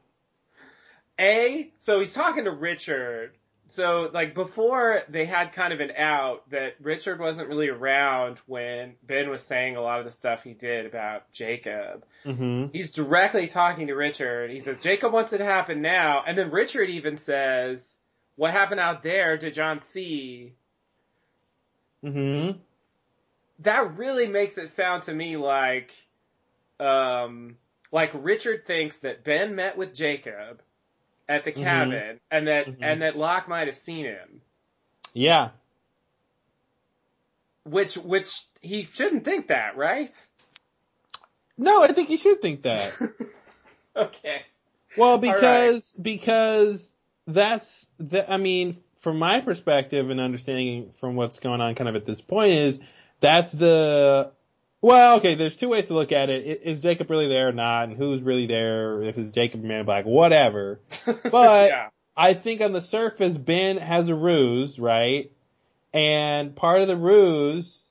A, so he's talking to Richard. So like before they had kind of an out that Richard wasn't really around when Ben was saying a lot of the stuff he did about Jacob. Mm-hmm. He's directly talking to Richard. He says, Jacob wants it to happen now. And then Richard even says, what happened out there did John see? Mm-hmm. That really makes it sound to me like, um, like Richard thinks that Ben met with Jacob at the Mhm. cabin and that, Mhm. and that Locke might have seen him. Yeah. Which, which he shouldn't think that, right? No, I think he should think that. *laughs* Okay. Well, because because that's the. I mean, from my perspective and understanding from what's going on, kind of at this point, is that's the. Well, okay. There's two ways to look at it. Is Jacob really there or not, and who's really there? If it's Jacob Man in Black, whatever. *laughs* But Yeah. I think on the surface, Ben has a ruse, right? And part of the ruse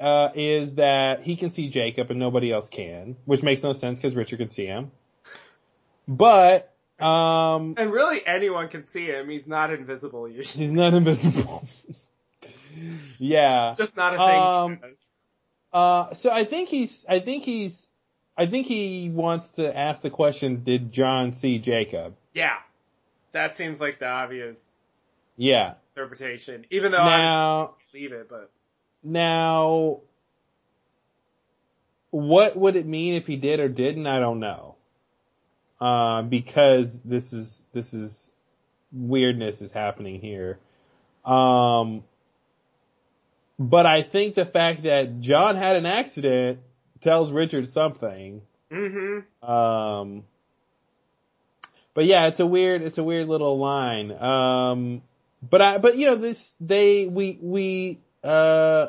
uh, is that he can see Jacob and nobody else can, which makes no sense because Richard can see him. But um, And really anyone can see him. He's not invisible usually. he's not invisible. *laughs* yeah. Just not a thing Um. Uh, so I think he's, I think he's, I think he wants to ask the question, did John see Jacob? Yeah. That seems like the obvious Yeah. interpretation. Even though Now- I don't believe it, but Now, what would it mean if he did or didn't? I don't know. Uh, because this is, this is, weirdness is happening here. Um, but I think the fact that John had an accident tells Richard something. mm-hmm. Um, but yeah, it's a weird, it's a weird little line. Um, but I, but you know, this, they, we, we, uh,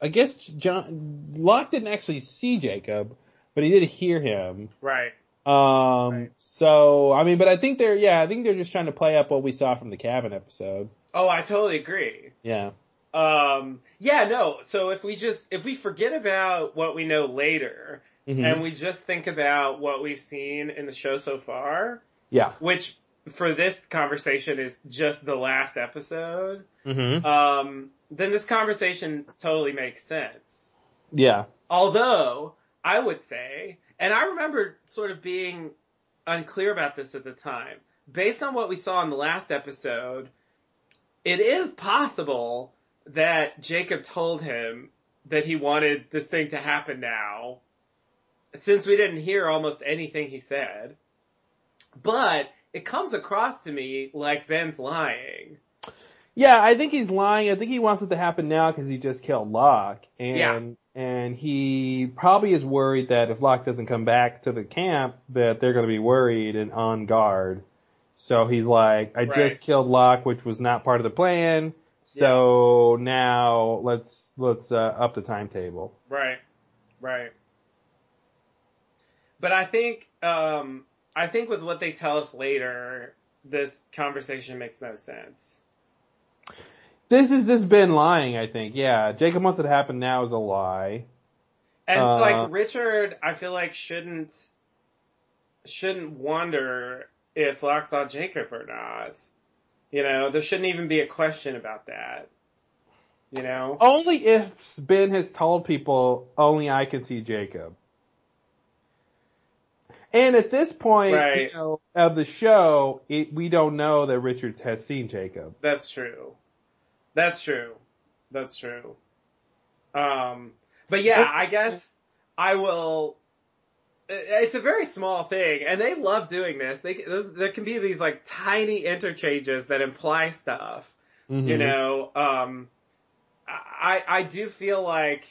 I guess John, Locke didn't actually see Jacob, but he did hear him. Right. Um, so, I mean, but I think they're, yeah, I think they're just trying to play up what we saw from the cabin episode. Oh, I totally agree. Yeah. Um, yeah, no. So if we just if we forget about what we know later Mhm. and we just think about what we've seen in the show so far, Yeah. which for this conversation is just the last episode, Mm-hmm. um, then this conversation totally makes sense. yeah. Although I would say, and I remember sort of being unclear about this at the time, based on what we saw in the last episode, it is possible that Jacob told him that he wanted this thing to happen now, since we didn't hear almost anything he said. But it comes across to me like Ben's lying. Yeah, I think he's lying. I think he wants it to happen now because he just killed Locke, and Yeah. and he probably is worried that if Locke doesn't come back to the camp, that they're going to be worried and on guard. So he's like, I Right. just killed Locke, which was not part of the plan. So now let's let's uh, up the timetable. Right. Right. But I think, um, I think with what they tell us later, this conversation makes no sense. This is this Ben lying. I think. Yeah, Jacob wants it to happen now is a lie. And Uh, like Richard, I feel like shouldn't, shouldn't wonder if Locke saw Jacob or not. You know, there shouldn't even be a question about that. You know? Only if Ben has told people only I can see Jacob. And at this point, Right. you know, of the show, it, we don't know that Richard has seen Jacob. That's true. That's true. That's true. Um, but yeah, I guess I will. It's a very small thing, and they love doing this. They there's- there can be these like tiny interchanges that imply stuff. You Mhm. know, um, I I do feel like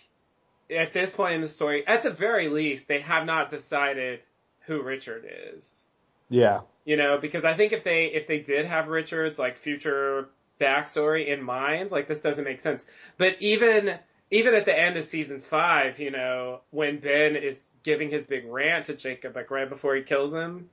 at this point in the story, at the very least, they have not decided who Richard is Yeah. you know, because I think if they if they did have Richard's like future backstory in mind, like this doesn't make sense. But even even at the end of season five, you know, when Ben is giving his big rant to Jacob, like right before he kills him,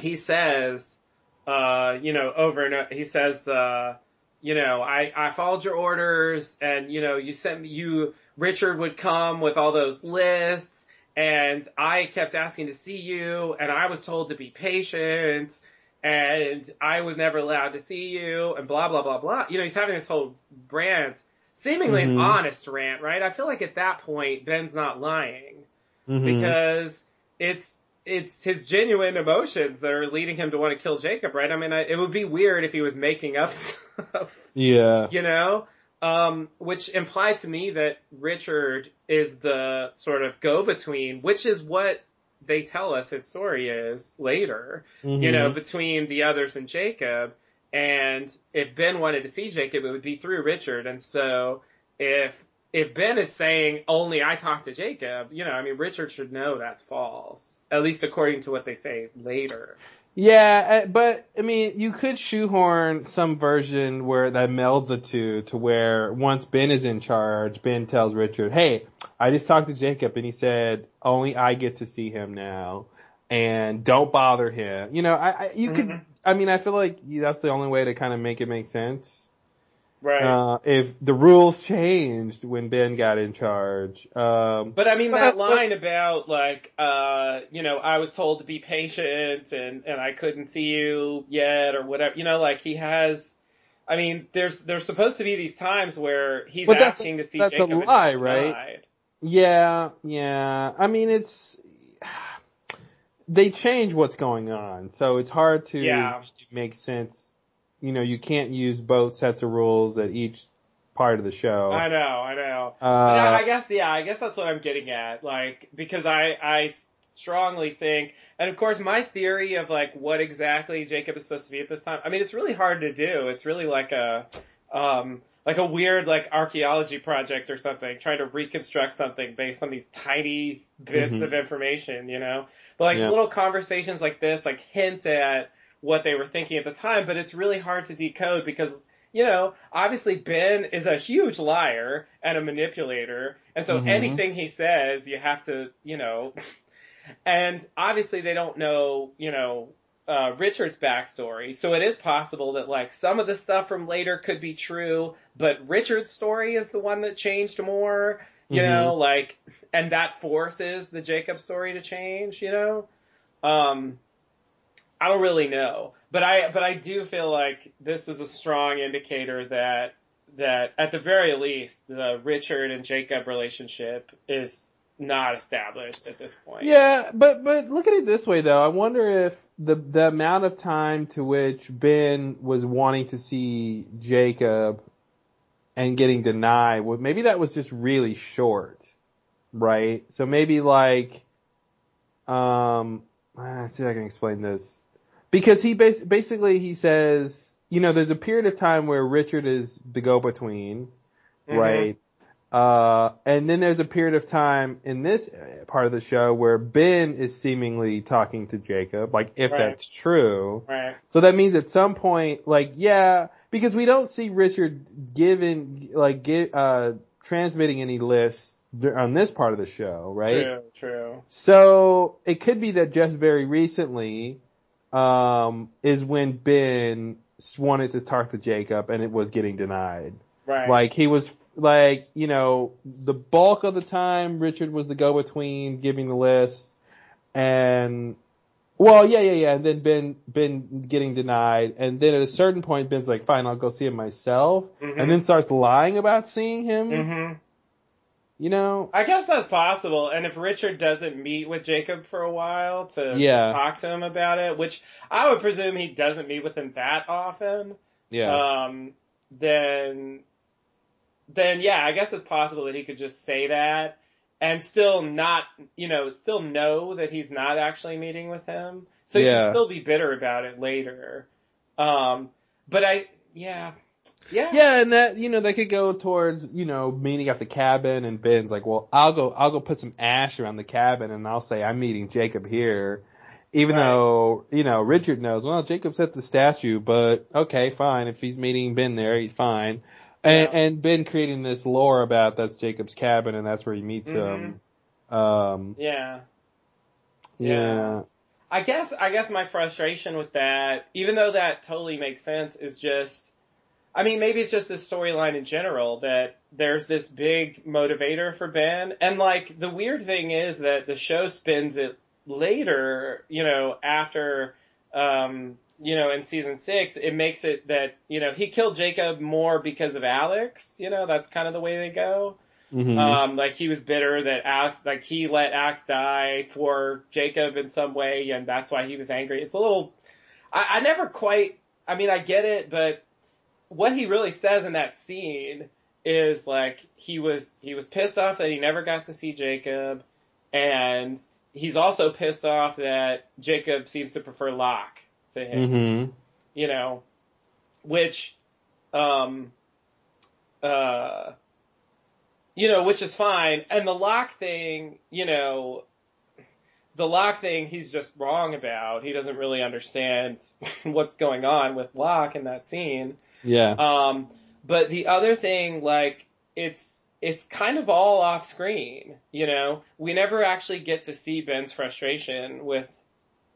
he says, uh, you know, over and o- he says, uh, you know, I, I followed your orders and, you know, you sent me, you, Richard would come with all those lists and I kept asking to see you and I was told to be patient and I was never allowed to see you and blah, blah, blah, blah. You know, he's having this whole rant, seemingly an Mhm. honest rant, right? I feel like at that point, Ben's not lying Mhm. because it's it's his genuine emotions that are leading him to want to kill Jacob, right? I mean, I, it would be weird if he was making up *laughs* stuff, Yeah. you know, um, which implied to me that Richard is the sort of go-between, which is what they tell us his story is later, you know, Mhm. between the others and Jacob. And if Ben wanted to see Jacob, it would be through Richard. And so if if Ben is saying only I talk to Jacob, you know, I mean, Richard should know that's false, at least according to what they say later. Yeah, uh, but I mean, you could shoehorn some version where that melds the two to where once Ben is in charge, Ben tells Richard, "Hey, I just talked to Jacob and he said only I get to see him now, and don't bother him." You know, I, I you could. I mean, I feel like that's the only way to kind of make it make sense. Right. Uh, if the rules changed when Ben got in charge. Um, But I mean that line about like, uh, you know, I was told to be patient and, and I couldn't see you yet or whatever, you know, like he has, I mean, there's, there's supposed to be these times where he's But that's- asking to see that's a Jacob and he's lie, right? denied. Yeah, yeah. I mean, it's they change what's going on, so it's hard to Yeah. make sense. You know, you can't use both sets of rules at each part of the show. I know, I know. Uh, yeah, I guess, yeah, I guess that's what I'm getting at. Like, because I, I strongly think, and of course my theory of like what exactly Jacob is supposed to be at this time, I mean, it's really hard to do. It's really like a, um, like a weird like archaeology project or something, trying to reconstruct something based on these tiny bits Mhm. of information, you know? But like Yeah. little conversations like this, like hint at what they were thinking at the time, but it's really hard to decode because you know, obviously Ben is a huge liar and a manipulator, and so Mhm. anything he says, you have to, you know, And obviously they don't know, you know, uh, Richard's backstory. So it is possible that like some of the stuff from later could be true, but Richard's story is the one that changed more, you Mhm. know, like, and that forces the Jacob story to change, you know? Um, I don't really know, but I, but I do feel like this is a strong indicator that, that at the very least, the Richard and Jacob relationship is not established at this point. Yeah, but but look at it this way though. I wonder if the the amount of time to which Ben was wanting to see Jacob and getting denied, well, maybe that was just really short, right? So maybe like, um, let's see if I can explain this. Because he bas- basically he says, you know, there's a period of time where Richard is the go-between, Mhm. right? Uh, and then there's a period of time in this part of the show where Ben is seemingly talking to Jacob, like if Right. that's true. Right. So that means at some point, like, yeah, because we don't see Richard giving, like, give, uh, transmitting any lists on this part of the show, right? True, true. So it could be that just very recently, um, is when Ben wanted to talk to Jacob and it was getting denied. Right. Like he was like, you know, the bulk of the time Richard was the go-between giving the list and well, yeah, yeah, yeah. And then Ben, Ben getting denied. And then at a certain point, Ben's like, fine, I'll go see him myself. Mhm. And then starts lying about seeing him. hmm You know? I guess that's possible. And if Richard doesn't meet with Jacob for a while to Yeah. talk to him about it, which I would presume he doesn't meet with him that often, Yeah. um, then, then yeah, I guess it's possible that he could just say that and still not, you know, still know that he's not actually meeting with him. So he Yeah. can still be bitter about it later. Um, but I, yeah, yeah. Yeah, and that you know they could go towards you know meeting at the cabin, and Ben's like, well, I'll go, I'll go put some ash around the cabin, and I'll say I'm meeting Jacob here, even Right. though you know Richard knows. Well, Jacob's at the statue, but okay, fine. If he's meeting Ben there, he's fine. And, and Ben creating this lore about that's Jacob's cabin, and that's where he meets him. Um, Yeah. yeah. I guess I guess my frustration with that, even though that totally makes sense, is just I mean, maybe it's just the storyline in general that there's this big motivator for Ben. And like the weird thing is that the show spins it later, you know, after um you know, in season six, it makes it that, you know, he killed Jacob more because of Alex, you know, that's kind of the way they go. Mhm. Um, like he was bitter that Alex, like he let Alex die for Jacob in some way, and that's why he was angry. It's a little, I, I never quite, I mean, I get it, but what he really says in that scene is like he was, he was pissed off that he never got to see Jacob, and he's also pissed off that Jacob seems to prefer Locke to him Mm-hmm. you know, which, um, uh, you know, which is fine. And the Locke thing, you know, the Locke thing he's just wrong about. He doesn't really understand *laughs* what's going on with Locke in that scene. Yeah. Um, but the other thing, like, it's, it's kind of all off screen, you know? We never actually get to see Ben's frustration with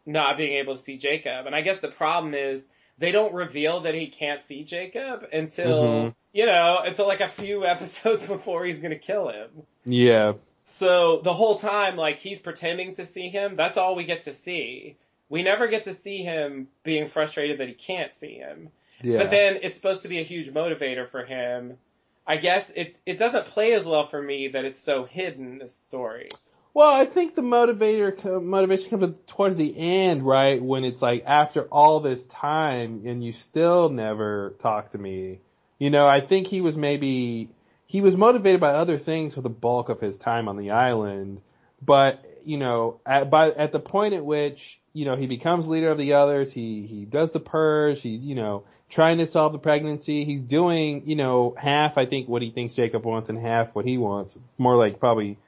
not being able to see Jacob. And I guess the problem is they don't reveal that he can't see Jacob until, Mhm. you know, until like a few *laughs* episodes before he's gonna kill him. Yeah. So the whole time, like, he's pretending to see him, that's all we get to see. We never get to see him being frustrated that he can't see him. Yeah. But then it's supposed to be a huge motivator for him. I guess it, it doesn't play as well for me that it's so hidden, this story. Well, I think the motivator motivation comes towards the end, right? When it's like after all this time and you still never talk to me. You know, I think he was maybe he was motivated by other things for the bulk of his time on the island, but you know, at by at the point at which you know he becomes leader of the others, he he does the purge, he's you know trying to solve the pregnancy, he's doing you know half I think what he thinks Jacob wants and half what he wants, more like probably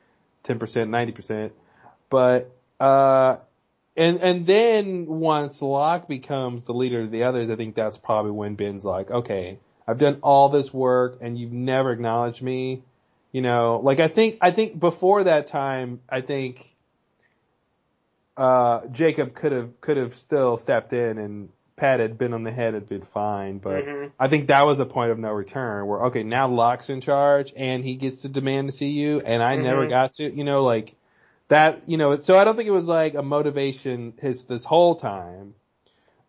ten percent, ninety percent. But uh and and then once Locke becomes the leader of the others, I think that's probably when Ben's like, okay, I've done all this work and you've never acknowledged me. You know, like I think I think before that time, I think uh, Jacob could have could have still stepped in and pat had been on the head had been fine, but Mhm. I think that was a point of no return where okay now Locke's in charge and he gets to demand to see you and I never Mhm. got to you know like that you know so I don't think it was like a motivation his this whole time,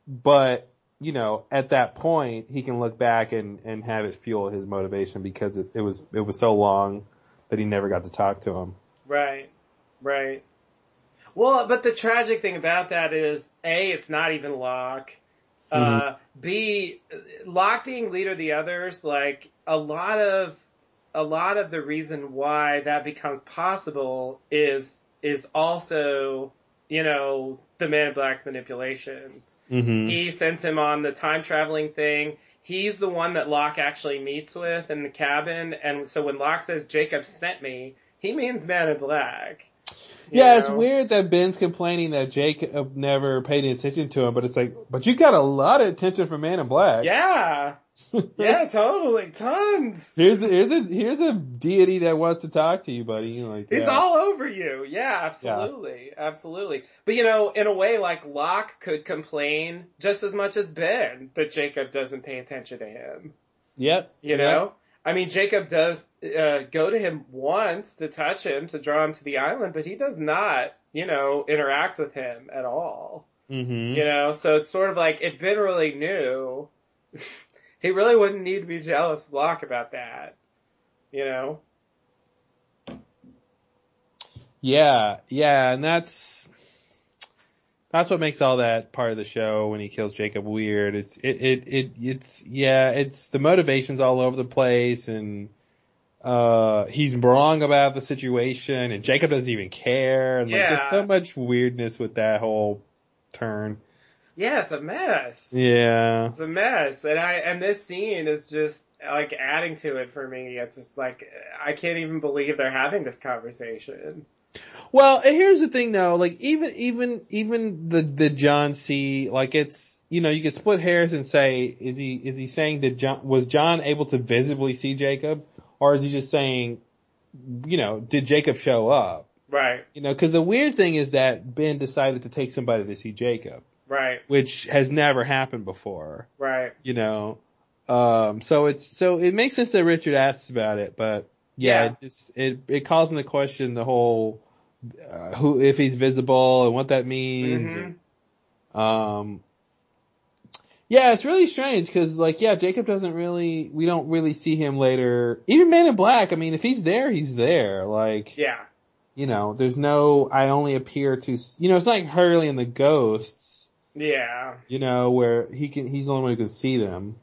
but you know at that point he can look back and and have it fuel his motivation because it, it was it was so long that he never got to talk to him. Right, right. Well, but the tragic thing about that is, A, it's not even Locke. Uh, B, Locke being leader of the others, like, a lot of, a lot of the reason why that becomes possible is, is also, you know, the Man in Black's manipulations. Mm-hmm. He sends him on the time traveling thing. He's the one that Locke actually meets with in the cabin. And so when Locke says Jacob sent me, he means Man in Black. Yeah, it's weird that Ben's complaining that Jacob uh, never paid any attention to him, but it's like, but you got a lot of attention from Man in Black. Yeah. *laughs* yeah, totally. Tons. Here's the, here's a here's a deity that wants to talk to you, buddy. Like, He's yeah. all over you. Yeah, absolutely. Absolutely. But you know, in a way, like Locke could complain just as much as Ben that Jacob doesn't pay attention to him. Yep. You know? I mean, Jacob does uh, go to him once to touch him, to draw him to the island, but he does not, you know, interact with him at all. Mm-hmm. You know, so it's sort of like if Ben really knew, *laughs* he really wouldn't need to be jealous of Locke about that. You know? Yeah, yeah, and that's that's what makes all that part of the show when he kills Jacob weird. It's it it, it it's yeah, it's the motivations all over the place and uh he's wrong about the situation and Jacob doesn't even care and like there's so much weirdness with that whole turn. Yeah, it's a mess. Yeah. It's a mess. And I, and this scene is just like adding to it for me. It's just like, I can't even believe they're having this conversation. Well, and here's the thing though, like even even even the the John C. Like it's you know you could split hairs and say is he is he saying that John was John able to visibly see Jacob, or is he just saying, you know, did Jacob show up? Right, You know, because the weird thing is that Ben decided to take somebody to see Jacob, right, which has never happened before. right. You know, um, so it's so it makes sense that Richard asks about it, but yeah, Yeah. it just it it calls into question the whole uh, who if he's visible and what that means. Mhm. and, um, yeah, it's really strange because like yeah, Jacob doesn't really we don't really see him later. Even Man in Black, I mean, if he's there, he's there. Like Yeah, you know, there's no I only appear to s- you know it's like Hurley and the Ghosts. yeah, You know, where he can, he's the only one who can see them.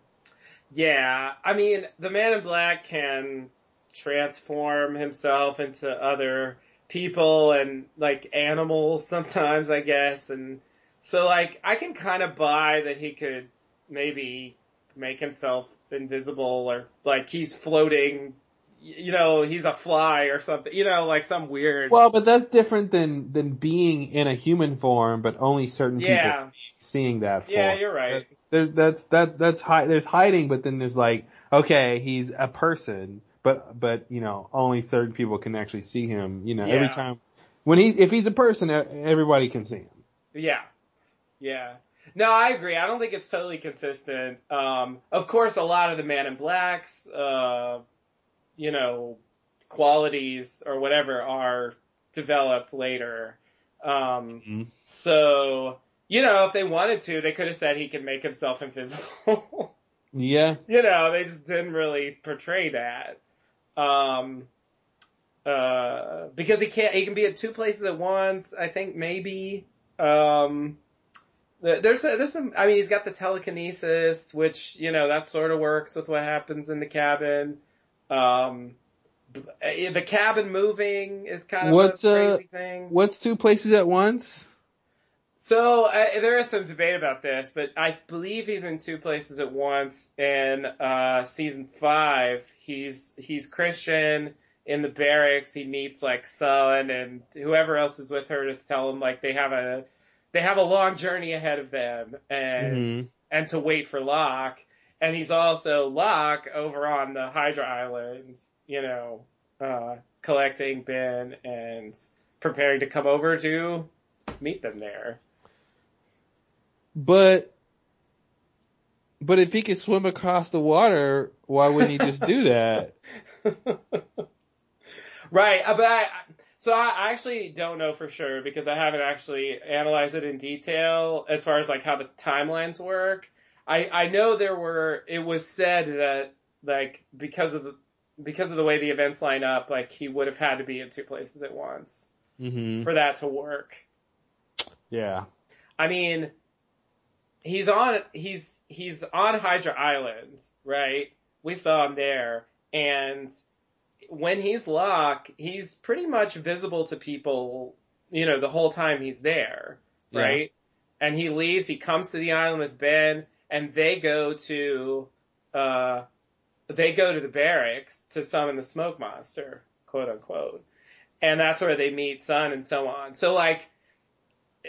yeah. I mean, the man in black can transform himself into other people and like animals sometimes, I guess. And so like, I can kind of buy that he could maybe make himself invisible or like he's floating, you know, he's a fly or something, you know, like some weird. Well, but that's different than than being in a human form, but only certain Yeah. people seeing that form. yeah, you're right. That's that's that that's hi- there's hiding, but then there's like okay, he's a person, but but you know only certain people can actually see him. You know, every time when he if he's a person, everybody can see him. Yeah. Yeah. No, I agree. I don't think it's totally consistent. Um, of course, a lot of the Man in Blacks, uh, you know, qualities or whatever are developed later. Um, so, you know, if they wanted to, they could have said he could make himself invisible. *laughs* Yeah. you know, they just didn't really portray that. Um, uh, because he can't, he can be at two places at once. I think maybe, um, there's a, there's some, I mean, he's got the telekinesis, which, you know, that sort of works with what happens in the cabin. Um, uh, the cabin moving is kind of What's a uh crazy thing. what's two places at once? So uh, there is some debate about this, but I believe he's in two places at once. In uh, season five, he's he's Christian in the barracks. He meets like Sun and whoever else is with her to tell him like they have a they have a long journey ahead of them and Mhm. and to wait for Locke. And he's also Locke over on the Hydra Island, you know, uh, collecting Ben and preparing to come over to meet them there. But but if he could swim across the water, why wouldn't he just do that? *laughs* right, uh, but I so I actually don't know for sure because I haven't actually analyzed it in detail as far as like how the timelines work. I I know there were it was said that like because of the because of the way the events line up, like he would have had to be in two places at once mm-hmm. for that to work. Yeah. I mean, he's on he's he's on Hydra Island, right? We saw him there, and when he's Locke, he's pretty much visible to people, you know, the whole time he's there, right? Yeah. And he leaves, he comes to the island with Ben, and they go to, uh, they go to the barracks to summon the smoke monster, quote unquote. And that's where they meet Sun and so on. So like,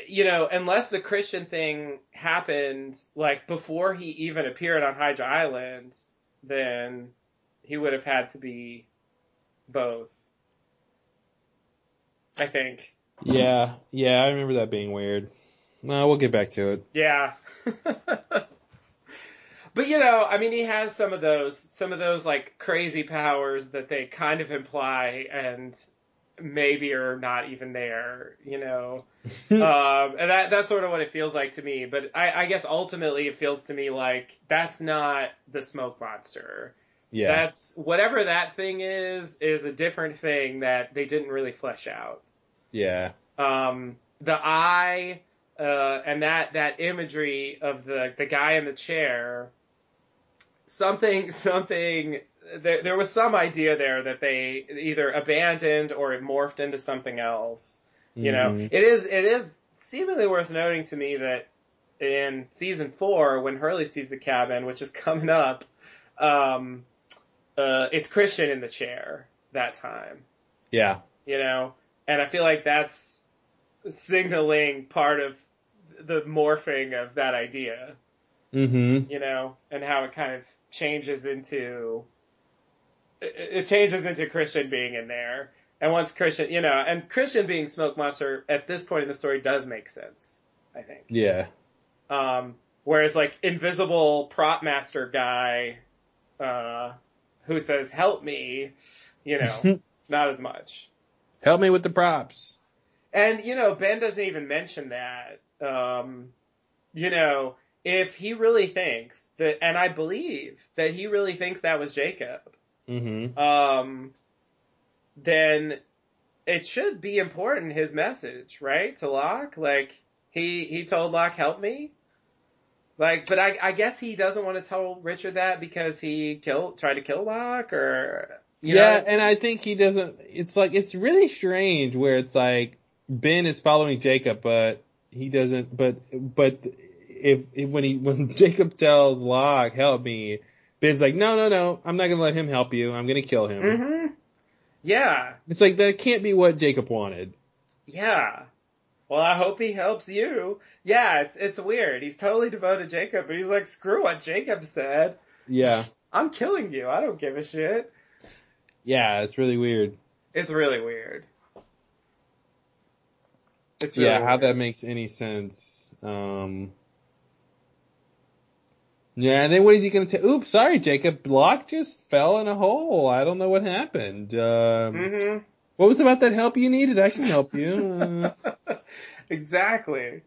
you know, unless the Christian thing happened like before he even appeared on Hydra Island, then he would have had to be both. I think. Yeah, yeah, I remember that being weird. No, we'll get back to it. Yeah. *laughs* but you know, I mean, he has some of those, some of those like crazy powers that they kind of imply and maybe are not even there, you know. *laughs* um, and that that's sort of what it feels like to me. But I, I guess ultimately it feels to me like that's not the smoke monster. Yeah. That's whatever that thing is is a different thing that they didn't really flesh out. Yeah. Um, the eye uh, and that that imagery of the the guy in the chair. Something *laughs* something there, there was some idea there that they either abandoned or it morphed into something else. You know, Mhm. it is it is seemingly worth noting to me that in season four, when Hurley sees the cabin, which is *laughs* coming up, um, uh, it's Christian in the chair that time. Yeah. You know, and I feel like that's signaling part of the morphing of that idea. Mm-hmm. You know, and how it kind of changes into it, it changes into Christian being in there. And once Christian, you know, and Christian being Smoke Monster at this point in the story does make sense, I think. Yeah. Um, whereas like invisible prop master guy, uh, who says, help me, you know, *laughs* not as much. Help me with the props. And, you know, Ben doesn't even mention that. Um, you know, if he really thinks that, and I believe that he really thinks that was Jacob, Mm-hmm. um, then it should be important his message, right? To Locke, like he he told Locke, "Help me." Like, but I I guess he doesn't want to tell Richard that because he killed tried to kill Locke, or you yeah, know? and I think he doesn't. It's like it's really strange where it's like Ben is following Jacob, but he doesn't. But but if, if when he *laughs* when Jacob tells Locke, "Help me," Ben's like, "No, no, no, I'm not gonna let him help you. I'm gonna kill him." Mm-hmm. Yeah, It's like that can't be what Jacob wanted. yeah. Well, I hope he helps you. Yeah, it's it's weird. He's totally devoted to Jacob, but he's like, screw what Jacob said. Yeah, *laughs* I'm killing you. I don't give a shit. yeah, it's really weird. It's really weird. It's really yeah, how weird. that makes any sense. Um, yeah, and then what is he gonna tell? Oops, sorry, Jacob. Locke just fell in a hole. I don't know what happened. Um, hmm what was about that help you needed? I can help you. Uh, *laughs* exactly.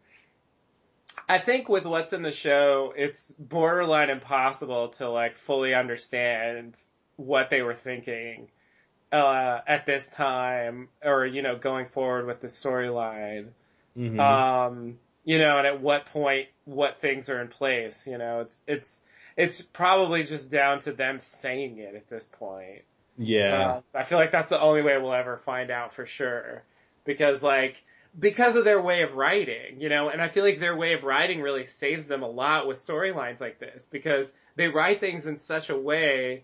I think with what's in the show, it's borderline impossible to like fully understand what they were thinking uh, at this time, or you know, going forward with the storyline. mhm. Um, you know, and at what point what things are in place. You know, it's it's it's probably just down to them saying it at this point. yeah. Uh, I feel like that's the only way we'll ever find out for sure. Because like, because of their way of writing, you know, and I feel like their way of writing really saves them a lot with storylines like this because they write things in such a way,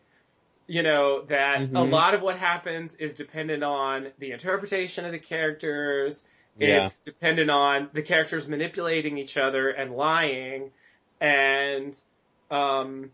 you know, that a Mhm. lot of what happens is dependent on the interpretation of the characters. Yeah. It's dependent on the characters manipulating each other and lying and, um,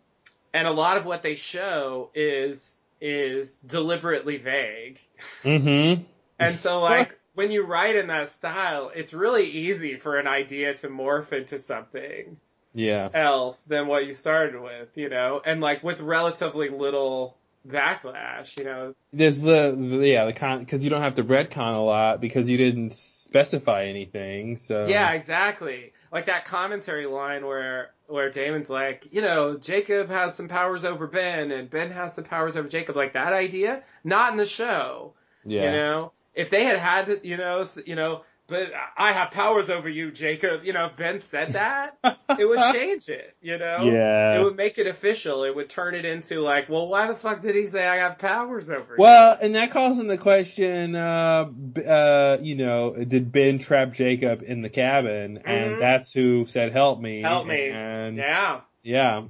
and a lot of what they show is is deliberately vague. Mm-hmm. *laughs* And so like when you write in that style, it's really easy for an idea to morph into something Yeah. else than what you started with, you know, and like with relatively little backlash, you know. There's the, the yeah the con because you don't have to retcon a lot because you didn't specify anything. So Yeah, exactly. Like that commentary line where where Damon's like, you know, Jacob has some powers over Ben and Ben has some powers over Jacob. Like that idea, not in the show. Yeah. You know, if they had had, you know, s- you know, but I have powers over you, Jacob. You know, if Ben said that, *laughs* it would change it. You know, Yeah. it would make it official. It would turn it into like, well, why the fuck did he say I have powers over you? Well, and that calls into question, uh, uh, you know, did Ben trap Jacob in the cabin, and Mhm. that's who said, "Help me." Help me. And Yeah. yeah,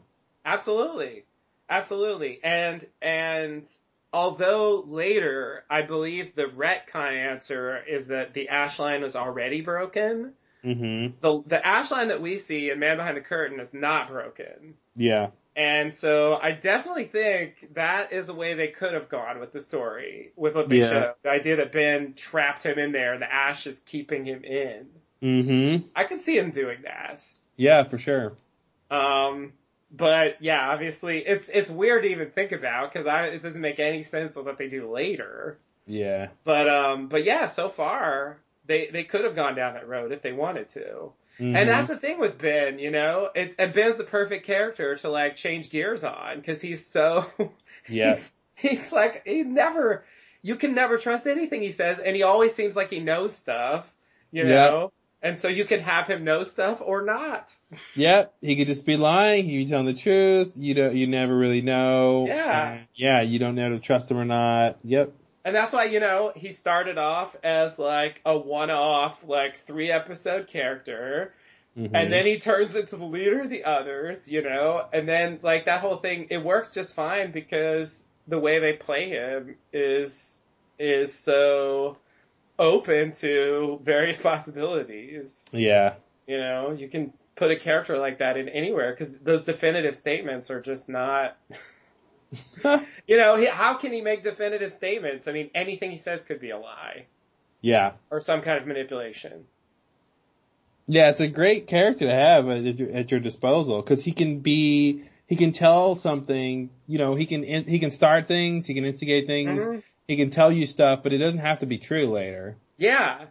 Absolutely. Absolutely. And, and although later I believe the retcon answer is that the ash line was already broken, hmm the, the ash line that we see in Man Behind the Curtain is not broken. yeah, And so I definitely think that is a way they could have gone with the story, with what they Yeah. showed. The idea that Ben trapped him in there, the ash is keeping him in. Mm-hmm. I could see him doing that. yeah, for sure. Um, but yeah, obviously it's it's weird to even think about because I it doesn't make any sense with what they do later. Yeah, But um, but yeah, so far they they could have gone down that road if they wanted to. Mhm. And that's the thing with Ben, you know, it, and Ben's the perfect character to like change gears on because he's so *laughs* yeah, he's like he never you can never trust anything he says and he always seems like he knows stuff you know and so you can have him know stuff or not *laughs* yeah. He could just be lying. He could be telling the truth. You don't. You never really know. Yeah. And, yeah. You don't know to trust him or not. Yep. and that's why you know he started off as like a one-off like three episode character Mhm. and then he turns into the leader of the others you know and then like that whole thing it works just fine because the way they play him is is so open to various possibilities yeah, You know, you can put a character like that in anywhere because those definitive statements are just not. *laughs* you know, he, how can he make definitive statements? I mean, anything he says could be a lie yeah. or some kind of manipulation. Yeah, it's a great character to have at your, at your disposal because he can be, he can tell something, you know, he can, he can start things, he can instigate things, Mhm. He can tell you stuff, but it doesn't have to be true later. Yeah,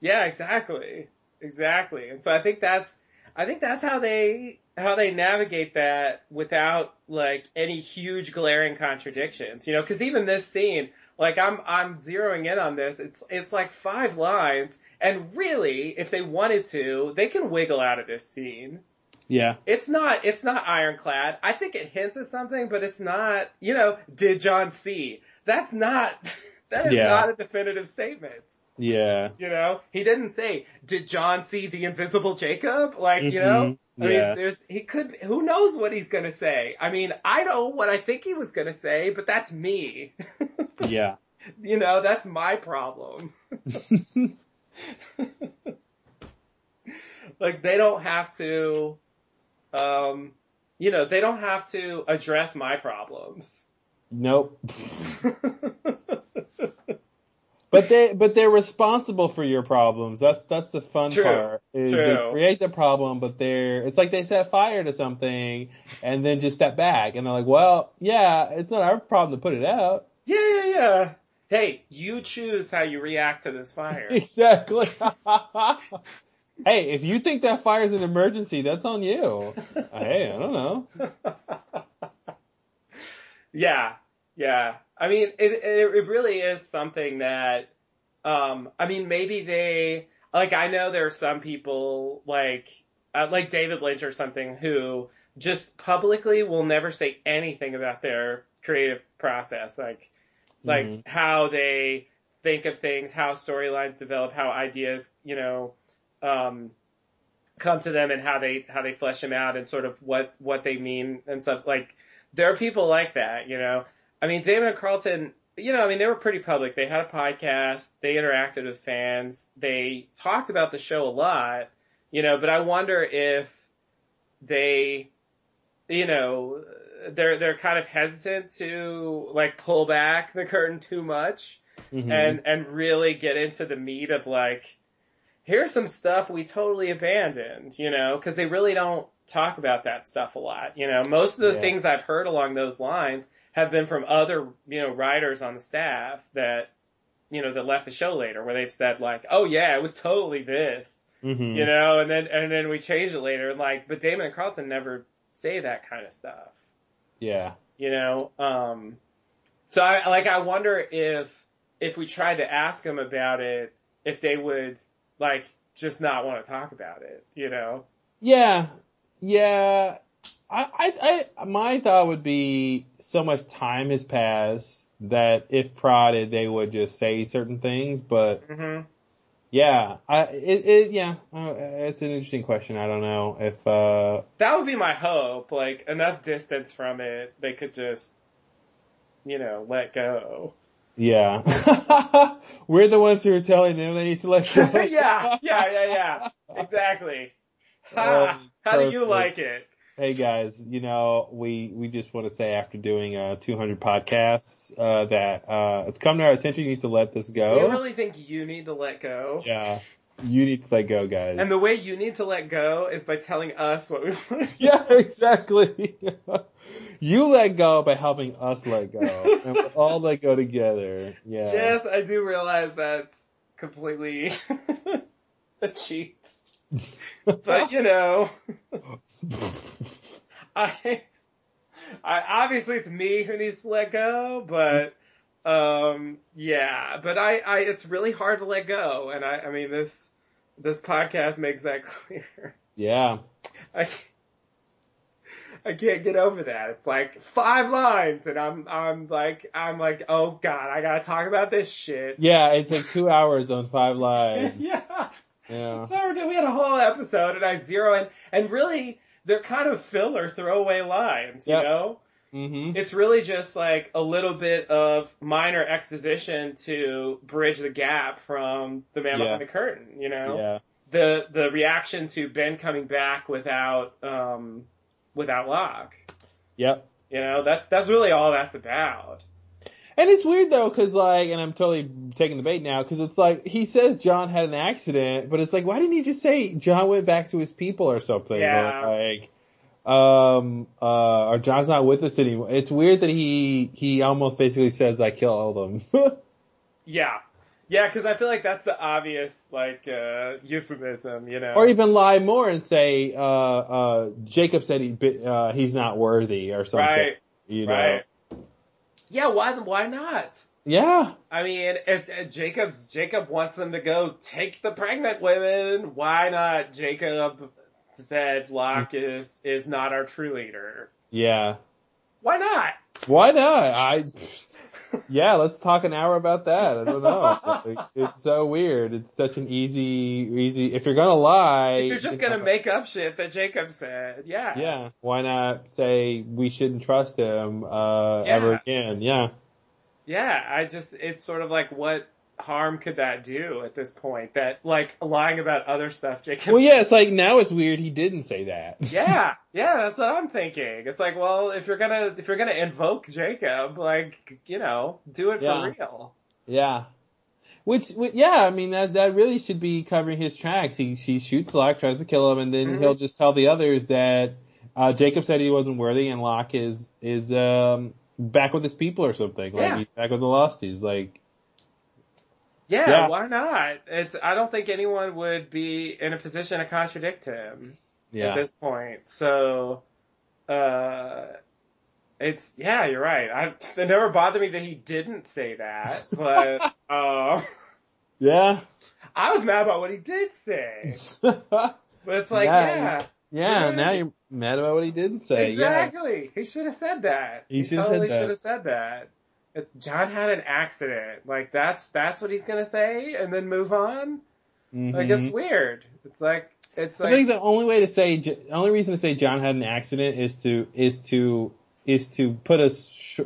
yeah, exactly, exactly. And so I think that's, I think that's how they how they navigate that without like any huge glaring contradictions. You know, because even this scene, like I'm I'm zeroing in on this. It's it's like five lines, and really, if they wanted to, they can wiggle out of this scene. Yeah. It's not it's not ironclad. I think it hints at something, but it's not. You know, did John see? That's not. *laughs* That is Yeah. not a definitive statement. Yeah. You know, he didn't say, "Did John see the invisible Jacob?" Like, you know, Mhm. I Yeah. mean, there's he could. Who knows what he's gonna say? I mean, I know what I think he was gonna say, but that's me. *laughs* Yeah. you know, that's my problem. *laughs* like, they don't have to. Um, you know, they don't have to address my problems. Nope. *laughs* but they but they're responsible for your problems. That's that's the fun True. part. Is True. They create the problem, but they're it's like they set fire to something and then just step back and they're like, well, yeah, it's not our problem to put it out. Yeah, yeah, yeah. Hey, you choose how you react to this fire. *laughs* Exactly. *laughs* hey, if you think that fire's an emergency, that's on you. hey, I don't know. Yeah, yeah. I mean, it, it it really is something that, um, I mean, maybe they like. I know there are some people like uh, like David Lynch or something who just publicly will never say anything about their creative process, like like Mhm. how they think of things, how storylines develop, how ideas, you know, um, come to them and how they how they flesh them out and sort of what what they mean and stuff like there are people like that, you know. I mean, Damon and Carlton, you know, I mean, they were pretty public. They had a podcast. They interacted with fans. They talked about the show a lot, you know, but I wonder if they, you know, they're, they're kind of hesitant to like pull back the curtain too much Mhm. and and really get into the meat of like here's some stuff we totally abandoned, you know, because they really don't talk about that stuff a lot. You know, most of the Yeah. things I've heard along those lines have been from other, you know, writers on the staff that, you know, that left the show later where they've said like, oh yeah, it was totally this, Mhm. you know, and then, and then we changed it later and like, but Damon and Carlton never say that kind of stuff Yeah. you know um so i like i wonder if if we tried to ask them about it if they would like just not want to talk about it you know Yeah, yeah. I, I, I, my thought would be so much time has passed that if prodded, they would just say certain things. But hmm yeah, I, it, it yeah, uh, it's an interesting question. I don't know if, uh, that would be my hope like enough distance from it they could just you know let go yeah, *laughs* we're the ones who are telling them they need to let *laughs* go. yeah yeah yeah yeah exactly *laughs* ha, Oh, how do you like it Hey guys, you know, we, we just want to say after doing, uh, 200 podcasts, uh, that, uh, it's come to our attention you need to let this go. you really think you need to let go Yeah. You need to let go, guys. and the way you need to let go is by telling us what we want to do. yeah, exactly. You let go by helping us let go. and we'll *laughs* all let go together. Yeah. Yes, I do realize that's completely *laughs* a cheat. But you know, *laughs* I, I obviously it's me who needs to let go, but um, yeah, but I, I, it's really hard to let go, and I, I mean this, this podcast makes that clear. Yeah. I, I can't get over that. It's like five lines, and I'm, I'm like, I'm like, oh god, I gotta talk about this shit. Yeah, it's like two hours on five *laughs* lines. yeah. Yeah. So we had a whole episode and I zero in, and really they're kind of filler throwaway lines, you Yep. know? Mm-hmm. It's really just like a little bit of minor exposition to bridge the gap from the man Yeah. behind the curtain, you know? Yeah. The the reaction to Ben coming back without um without Locke. Yep. You know, that's that's really all that's about. And it's weird though, cause like, and I'm totally taking the bait now, cause it's like, he says John had an accident, but it's like, why didn't he just say John went back to his people or something? Yeah. Or like, um, uh, or John's not with us anymore. It's weird that he, he almost basically says I killed them. *laughs* Yeah. Yeah, because I feel like that's the obvious like uh euphemism, you know. or even lie more and say, uh, uh, Jacob said he, uh, he's not worthy or something. Right. You know? Right. Yeah, why why not? Yeah. I mean, if, if Jacob's Jacob wants them to go take the pregnant women, why not? Jacob said Locke is is not our true leader. Yeah. Why not? Why not? I, yeah, let's talk an hour about that. I don't know. It's so weird. It's such an easy, easy, if you're gonna lie. If you're just gonna make up shit that Jacob said, yeah. Yeah. Why not say we shouldn't trust him, uh, Yeah. ever again? Yeah. Yeah, I just it's sort of like what harm could that do at this point? That like lying about other stuff, Jacob. Well, yeah, it's like now it's weird he didn't say that. *laughs* yeah, yeah, that's what I'm thinking. It's like, well, if you're gonna if you're gonna invoke Jacob, like you know, do it Yeah. for real. Yeah. Which, wh- yeah, I mean that that really should be covering his tracks. He he shoots Locke, tries to kill him, and then Mhm. he'll just tell the others that uh Jacob said he wasn't worthy, and Locke is is um back with his people or something. Like Yeah. he's back with the Losties. Like Yeah, Yeah. why not? It's I don't think anyone would be in a position to contradict him yeah, at this point. So, uh, it's yeah, you're right. I it never bothered me that he didn't say that, *laughs* but um, yeah, I was mad about what he did say. *laughs* But it's like, yeah, Yeah, Yeah. now you're mad about what he didn't say. Yeah. exactly. He should have said that. He should have said that. should have said that. John had an accident. Like that's that's what he's gonna say, and then move on. Like it's Mhm. weird. It's like it's Like, I think the only way to say, the only reason to say John had an accident is to is to is to put a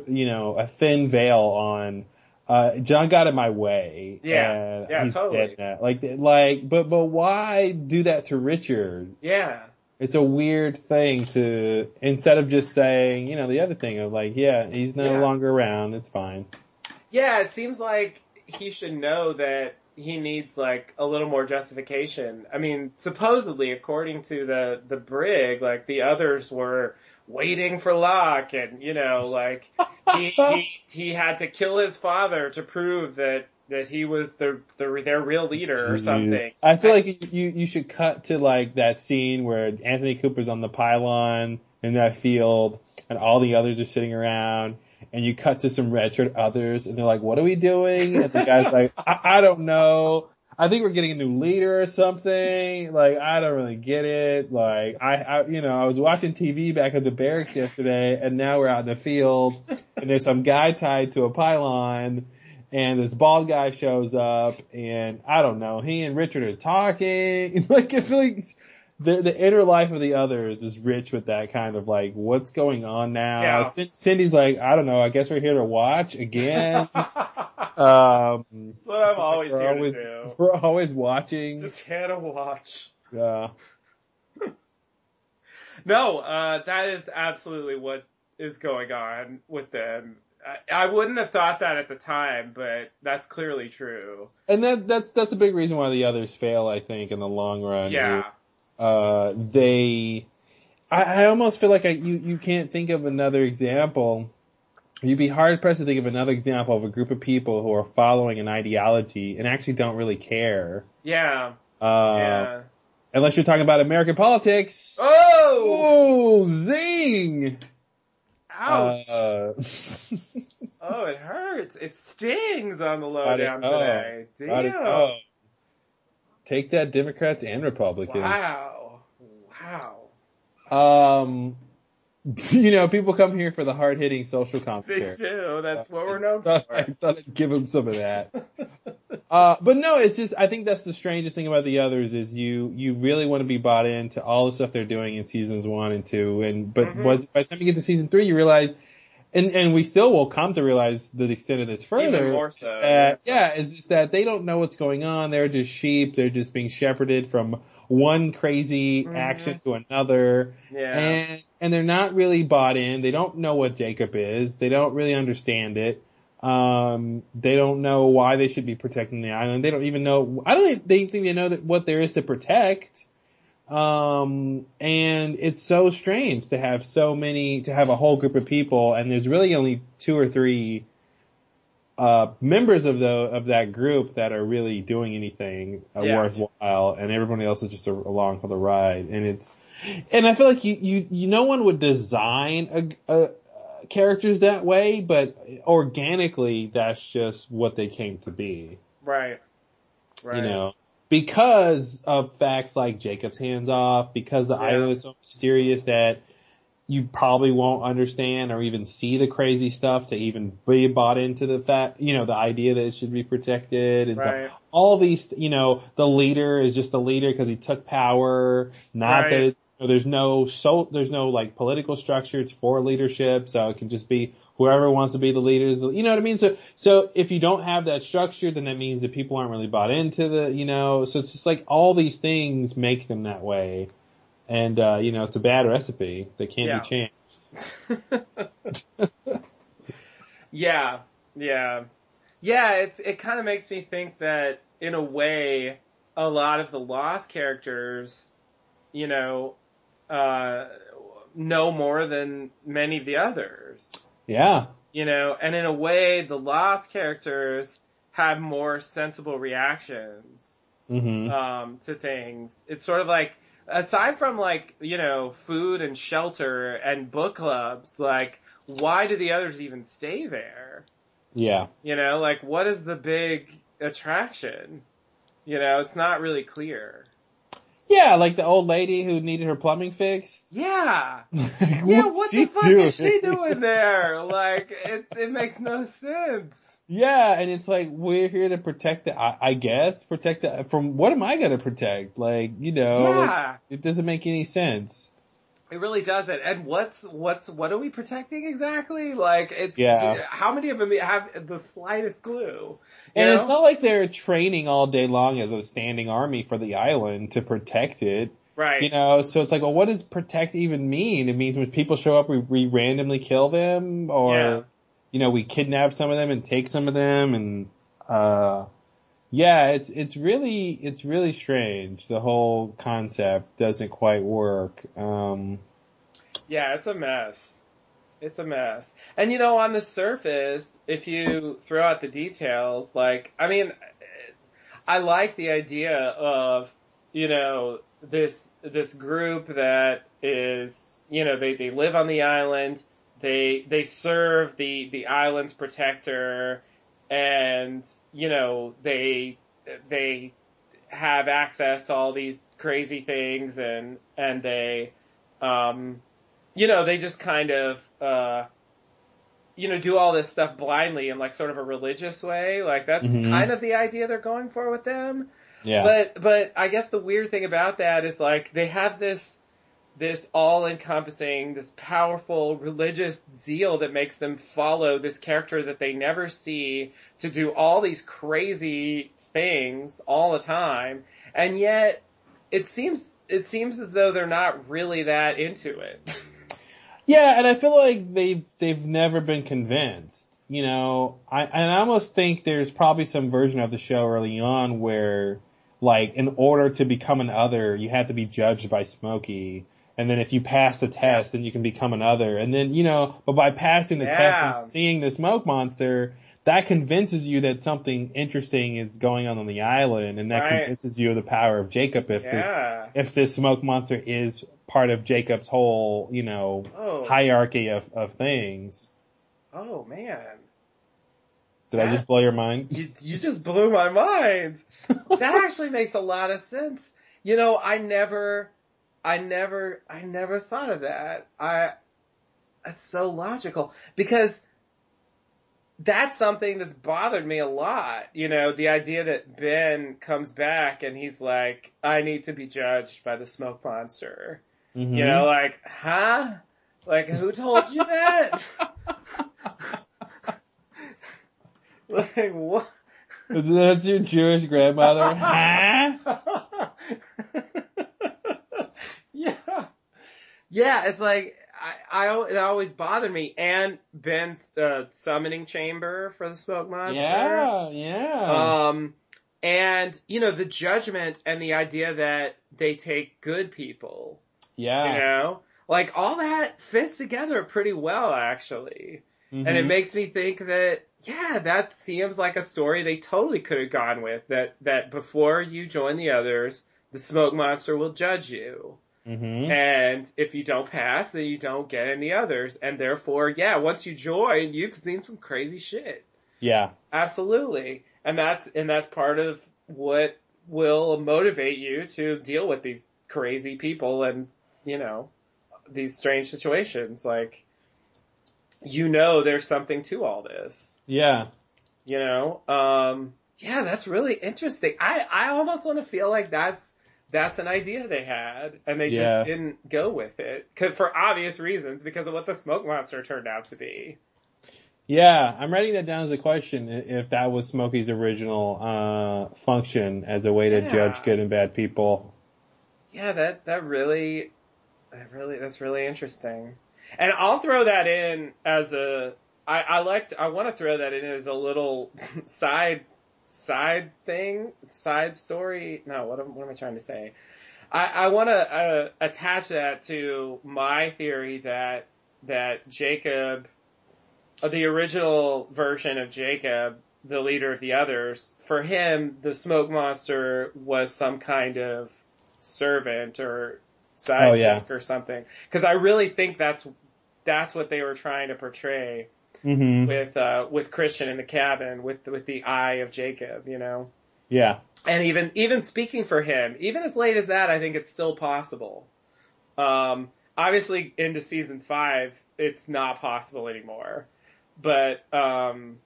you know a thin veil on. Uh, John got in my way. Yeah. and Yeah, totally. Like like, but but why do that to Richard? yeah. It's a weird thing to instead of just saying you know the other thing of like yeah he's no Yeah. longer around. It's fine. Yeah, it seems like he should know that he needs like a little more justification. I mean, supposedly, according to the the brig, like the others were waiting for Locke, and you know, like he he *laughs* he had to kill his father to prove that that he was the, the their real leader or something. I feel like you you should cut to like that scene where Anthony Cooper's on the pylon in that field, and all the others are sitting around. And you cut to some red-shirt others, and they're like, "What are we doing?" And the guy's like, *laughs* I, "I don't know. I think we're getting a new leader or something. Like, I don't really get it. Like, I, I, you know, I was watching TV back at the barracks yesterday and now we're out in the field and there's some guy tied to a pylon and this bald guy shows up and I don't know, he and Richard are talking. *laughs* like, I feel like the, the inner life of the others is rich with that kind of like, what's going on now? Yeah. C- Cindy's like, I don't know, I guess we're here to watch again. *laughs* um, That's what I'm always we're here always, to do. *laughs* We're always watching. Just here to watch. Yeah. No, uh, that is absolutely what is going on with them. I, wouldn't have thought that at the time, but that's clearly true. And that that's that's a big reason why the others fail, I think, in the long run. Yeah. Uh, they, I, I almost feel like I you you can't think of another example. You'd be hard pressed to think of another example of a group of people who are following an ideology and actually don't really care. Yeah. Uh, yeah. Unless you're talking about American politics. Oh! Oh, zing! Ouch! Uh, *laughs* oh, it hurts. It stings on the lowdown today. Damn. Take that, Democrats and Republicans. Wow. Wow. Um, *laughs* you know, people come here for the hard hitting social They commentary. do. That's what we're known I for. I thought I'd give them some of that. *laughs* uh, but no, it's just, I think that's the strangest thing about the others is you, you really want to be bought into all the stuff they're doing in seasons one and two. And, but Mhm. what, by the time you get to season three, you realize, and, and we still will come to realize the extent of this further. Even more so. that, yeah, is just that they don't know what's going on. They're just sheep. They're just being shepherded from one crazy Mhm. action to another. Yeah. And, and they're not really bought in. They don't know what Jacob is. They don't really understand it. Um, they don't know why they should be protecting the island. They don't even know, I don't think they know that what there is to protect. Um, and it's so strange to have so many, to have a whole group of people and there's really only two or three, uh, members of the, of that group that are really doing anything uh, Yeah. worthwhile and everybody else is just a, along for the ride. And it's, and I feel like you, you, you, no one would design a, a, characters that way, but organically, that's just what they came to be. Right. Right. You know, because of facts like Jacob's hands off, because the Yeah. island is so mysterious that you probably won't understand or even see the crazy stuff to even be bought into the fact, you know, the idea that it should be protected and Right. so all these, you know, the leader is just the leader because he took power, not Right. that it, you know, there's no so there's no like political structure. It's for leadership, so it can just be whoever wants to be the leaders. You know what I mean? So so if you don't have that structure, then that means that people aren't really bought into the, you know. So it's just like all these things make them that way, and uh, you know, it's a bad recipe that can't Yeah. be changed. *laughs* Yeah, yeah, yeah. It's it kind of makes me think that in a way, a lot of the lost characters, you know, uh, know more than many of the others. Yeah. You know, and in a way, the lost characters have more sensible reactions hmm um, to things. It's sort of like, aside from like, you know, food and shelter and book clubs, like, why do the others even stay there? Yeah. You know, like, what is the big attraction? You know, it's not really clear. Yeah, like the old lady who needed her plumbing fixed. Yeah. *laughs* Yeah, what the fuck doing? is she doing there? Like, it's, it makes no sense. Yeah, and it's like we're here to protect the. I, I guess protect the from what am I gonna protect? Like you know, like, it doesn't make any sense. It really doesn't. And what's what's what are we protecting exactly? Like it's Yeah. how many of them have the slightest clue? And know? it's not like they're training all day long as a standing army for the island to protect it. right. You know, so it's like, well, what does protect even mean? It means when people show up, we, we randomly kill them, or Yeah. You know, we kidnap some of them and take some of them, and uh, yeah, it's it's really it's really strange. The whole concept doesn't quite work. Um, Yeah, it's a mess. It's a mess. And you know, on the surface, if you throw out the details, like, I mean, I like the idea of, you know, this, this group that is, you know, they, they live on the island, they, they serve the, the island's protector, and, you know, they, they have access to all these crazy things and, and they, um, you know, they just kind of, uh, you know, do all this stuff blindly in like sort of a religious way. Like that's Mhm. kind of the idea they're going for with them. yeah. But, but I guess the weird thing about that is like they have this, this all encompassing, this powerful religious zeal that makes them follow this character that they never see to do all these crazy things all the time. And yet it seems, it seems as though they're not really that into it. *laughs* Yeah, and I feel like they've they've never been convinced. You know, I and I almost think there's probably some version of the show early on where, like, in order to become an other, you had to be judged by Smokey, and then if you pass the test, then you can become another. and then you know, but by passing the test and seeing the smoke monster, that convinces you that something interesting is going on on the island, and that Right. convinces you of the power of Jacob if Yeah. this if this smoke monster is part of Jacob's whole, you know, Oh. hierarchy of, of things. Oh man. Did I just blow your mind? *laughs* You, you just blew my mind. *laughs* that actually makes a lot of sense. You know, I never, I never, I never thought of that. I, that's so logical because that's something that's bothered me a lot. You know, the idea that Ben comes back and he's like, I need to be judged by the smoke monster. Mhm. You know, like, huh? Like, who told you that? *laughs* like, what? Is that your Jewish grandmother? *laughs* huh? *laughs* yeah. It's like, I, I, it always bothered me. And Ben's, uh, summoning chamber for the smoke monster. Yeah, yeah. Um, and, you know, the judgment and the idea that they take good people. yeah. You know? Like, all that fits together pretty well, actually. And it Mhm. makes me think that, yeah, that seems like a story they totally could have gone with. That, that before you join the others, the smoke monster will judge you. Mhm. And if you don't pass, then you don't get any others. And therefore, yeah, once you join, you've seen some crazy shit. Yeah. Absolutely. And that's, and that's part of what will motivate you to deal with these crazy people and, you know, these strange situations. Like, you know there's something to all this. Yeah. You know? Um, yeah, that's really interesting. I, I almost want to feel like that's, that's an idea they had and they Yeah. just didn't go with it. 'Cause- for obvious reasons because of what the smoke monster turned out to be. Yeah, I'm writing that down as a question if that was Smokey's original uh function as a way to judge good and bad people. Yeah, that that really, that really, that's really interesting. And I'll throw that in as a, I, I like, to, I want to throw that in as a little *laughs* side, side thing, side story. No, what am, what am I trying to say? I, I want to uh, attach that to my theory that that Jacob, uh, the original version of Jacob, the leader of the others, for him, the smoke monster was some kind of servant or sidekick Oh, yeah. or something. Because I really think that's that's what they were trying to portray Mhm. with uh, with Christian in the cabin with with the eye of Jacob, you know. Yeah. And even even speaking for him, even as late as that, I think it's still possible. Um, obviously, into season five, it's not possible anymore. But um,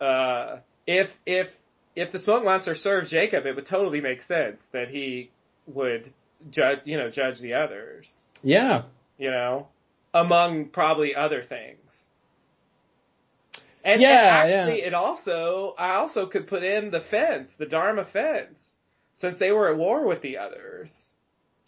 uh, if if if the smoke monster serves Jacob, it would totally make sense that he would judge, you know, judge the others, Yeah. you know, among probably other things. And, Yeah, and actually, yeah. it also, I also could put in the fence, the Dharma fence, since they were at war with the others.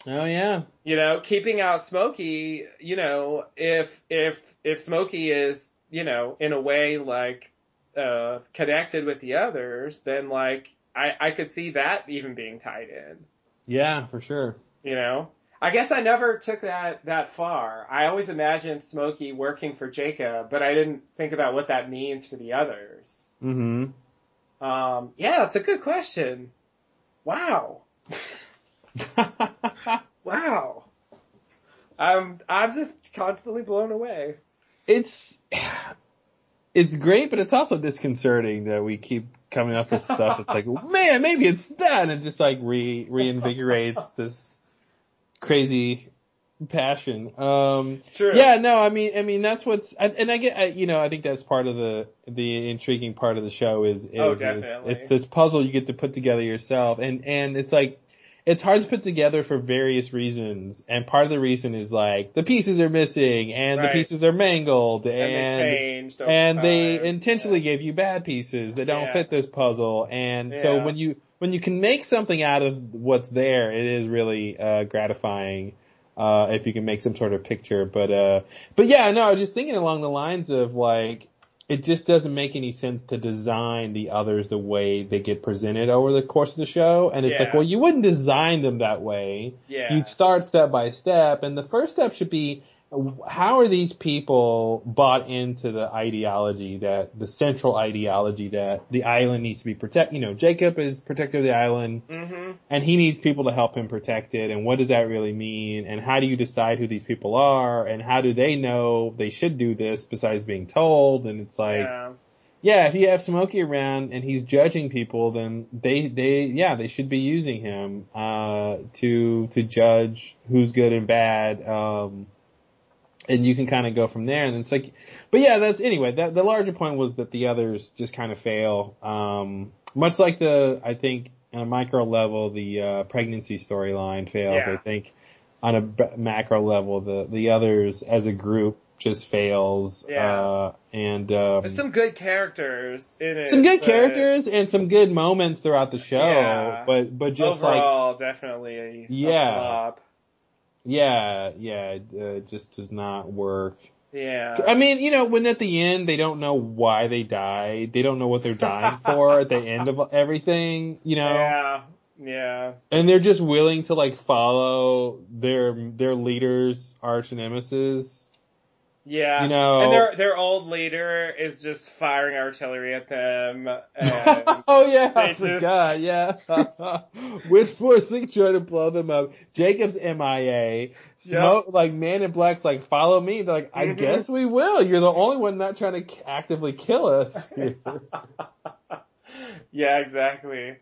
Oh yeah. You know, keeping out Smokey, you know, if, if, if Smokey is, you know, in a way like, uh, connected with the others, then like I, I could see that even being tied in. Yeah, for sure. You know, I guess I never took that that far. I always imagined Smokey working for Jacob, but I didn't think about what that means for the others. Mm-hmm. Um, yeah, that's a good question. Wow. *laughs* wow. I'm I'm just constantly blown away. It's it's great, but it's also disconcerting that we keep coming up with stuff that's like, *laughs* man, maybe it's that, and it just like re reinvigorates this crazy passion. Um, True. Yeah, no, I mean, I mean that's what's, and I get, I, you know, I think that's part of the the intriguing part of the show is, is Oh, it's, definitely. it's this puzzle you get to put together yourself, and and it's like. It's hard to put together for various reasons, and part of the reason is like the pieces are missing, and the pieces are mangled, And and they changed and they time. intentionally gave you bad pieces that don't Yeah. fit this puzzle, and so when you when you can make something out of what's there, it is really uh, gratifying uh, if you can make some sort of picture. But uh, but yeah, no, I was just thinking along the lines of like it just doesn't make any sense to design the others the way they get presented over the course of the show, and it's like, well, you wouldn't design them that way. Yeah. You'd start step by step, and the first step should be how are these people bought into the ideology that the central ideology that the island needs to be protected? You know, Jacob is protector of the island, Mm-hmm. and he needs people to help him protect it. And what does that really mean? And how do you decide who these people are? And how do they know they should do this besides being told? And it's like, yeah. yeah, if you have Smokey around and he's judging people, then they, they, yeah, they should be using him, uh, to, to judge who's good and bad. Um, and you can kind of go from there. And it's like, but yeah, that's anyway. That the larger point was that the others just kind of fail. Um, much like the, I think, on a micro level, the uh, pregnancy storyline fails. Yeah. I think on a b- macro level, the the others as a group just fails. Yeah. Uh, and um, There's some good characters in it. some good but characters and some good moments throughout the show. Yeah. But but just like overall, definitely a, Yeah. a. yeah yeah, uh, it just does not work. Yeah. I mean, you know, when at the end they don't know why they died, they don't know what they're dying for at the end of everything, you know, Yeah. Yeah. and they're just willing to like follow their their leader's arch nemesis. Yeah. You know- and their their old leader is just firing artillery at them. *laughs* And oh yeah, I just- forgot. Yeah, *laughs* with forcing trying to blow them up. Jacob's MIA. Smoke like Man in Black's like follow me. They're like I Mhm. guess we will. You're the only one not trying to actively kill us. *laughs* yeah, exactly.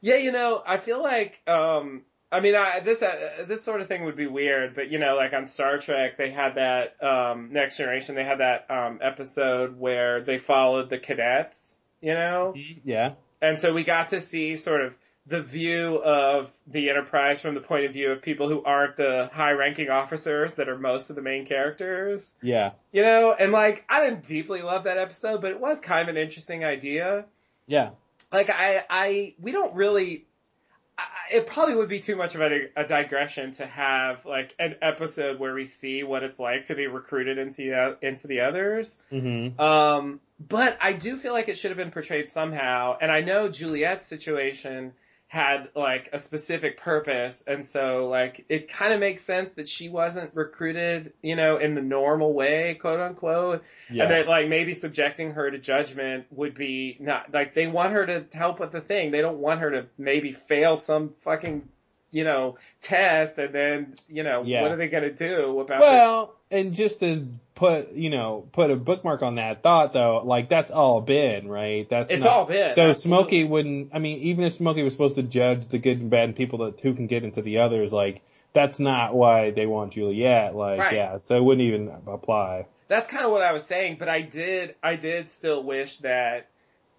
Yeah, you know, I feel like, um, I mean, I, this uh, this sort of thing would be weird, but you know, like on Star Trek, they had that um, Next Generation, they had that um, episode where they followed the cadets, you know, yeah. and so we got to see sort of the view of the Enterprise from the point of view of people who aren't the high-ranking officers that are most of the main characters. Yeah. You know, and like I didn't deeply love that episode, but it was kind of an interesting idea Yeah. like I, I, we don't really. It probably would be too much of a, a digression to have like an episode where we see what it's like to be recruited into the, into the others. Mm-hmm. Um, but I do feel like it should have been portrayed somehow. And I know Juliet's situation had like a specific purpose, and so like it kind of makes sense that she wasn't recruited, you know, in the normal way, quote unquote. Yeah. And that like maybe subjecting her to judgment would be not like they want her to help with the thing. They don't want her to maybe fail some fucking you know test and then you know Yeah. what are they gonna do about Well, and just to put, you know, put a bookmark on that thought though, like that's all been, right? That's It's not- all been, So. Smokey wouldn't, I mean, even if Smokey was supposed to judge the good and bad and people that who can get into the others, like that's not why they want Juliet. Like, Right. yeah, so it wouldn't even apply. that's kind of what I was saying, but I did, I did still wish that,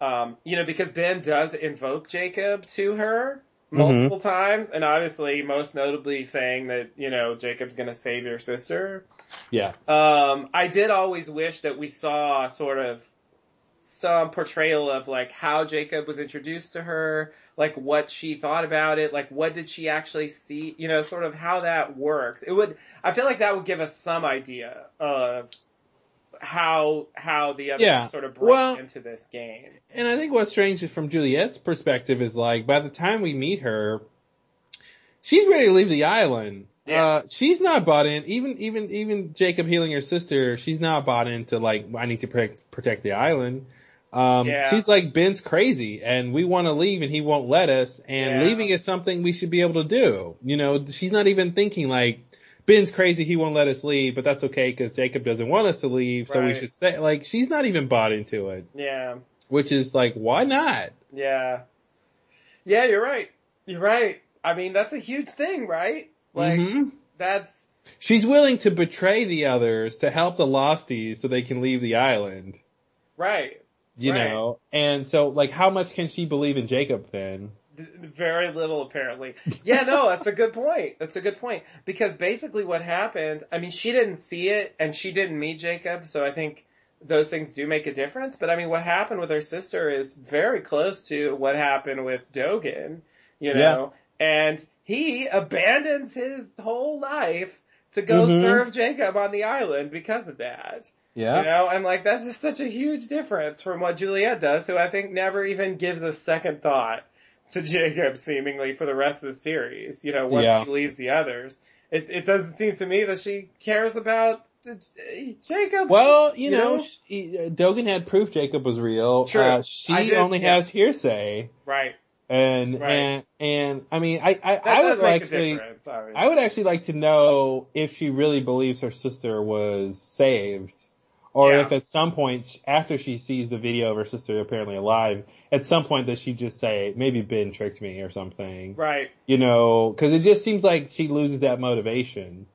um, you know, because Ben does invoke Jacob to her multiple times, and obviously, most notably saying that, you know, Jacob's gonna save your sister. Yeah. Um, I did always wish that we saw sort of some portrayal of like how Jacob was introduced to her, like what she thought about it, like what did she actually see, you know, sort of how that works. It would, I feel like that would give us some idea of how how the other Yeah. sort of broke Well- into this game. And I think what's strange is from Juliet's perspective is like by the time we meet her, she's ready to leave the island. Uh, she's not bought in. Even even even Jacob healing her sister, she's not bought into like I need to protect protect the island. Um, Yeah. she's like Ben's crazy, and we want to leave, and he won't let us. And Yeah. leaving is something we should be able to do. You know, she's not even thinking like Ben's crazy, he won't let us leave, but that's okay because Jacob doesn't want us to leave, so we should say, Like she's not even bought into it, Yeah. which is like why not? Yeah. Yeah, you're right. You're right. I mean, that's a huge thing, right? Like, Mhm. that's, She's willing to betray the others to help the Losties so they can leave the island. right. You Right. know? And so, like, how much can she believe in Jacob then? Very little, apparently. Yeah, no, that's a good point. That's a good point. Because basically what happened, I mean, she didn't see it and she didn't meet Jacob, so I think those things do make a difference. But I mean, what happened with her sister is very close to what happened with Dogen, you know? yeah. And he abandons his whole life to go Mhm. serve Jacob on the island because of that. Yeah. You know, and like that's just such a huge difference from what Juliet does, who I think never even gives a second thought to Jacob seemingly for the rest of the series, you know, once Yeah. she leaves the others. It, it doesn't seem to me that she cares about uh, Jacob. Well, you, You know, know? She, uh, Dogen had proof Jacob was real. True. Uh, she did- only yeah. has hearsay. Right. And, Right. and, and, I mean, I, I, I would actually. I would actually like to know if she really believes her sister was saved. Or Yeah. if at some point, after she sees the video of her sister apparently alive, at some point does she just say, maybe Ben tricked me or something? Right. You know, cause it just seems like she loses that motivation.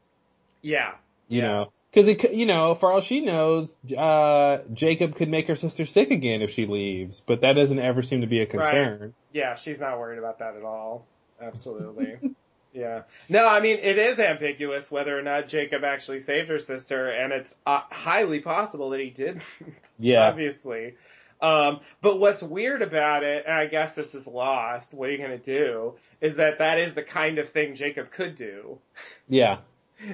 Yeah. You know, cause it, you know, for all she knows, uh, Jacob could make her sister sick again if she leaves, but that doesn't ever seem to be a concern. Right. Yeah, she's not worried about that at all. Absolutely. *laughs* yeah. No, I mean, it is ambiguous whether or not Jacob actually saved her sister, and it's uh, highly possible that he did. *laughs* Yeah. Obviously. Um, but what's weird about it, and I guess this is lost, what are you gonna do, is that that is the kind of thing Jacob could do. Yeah. *laughs*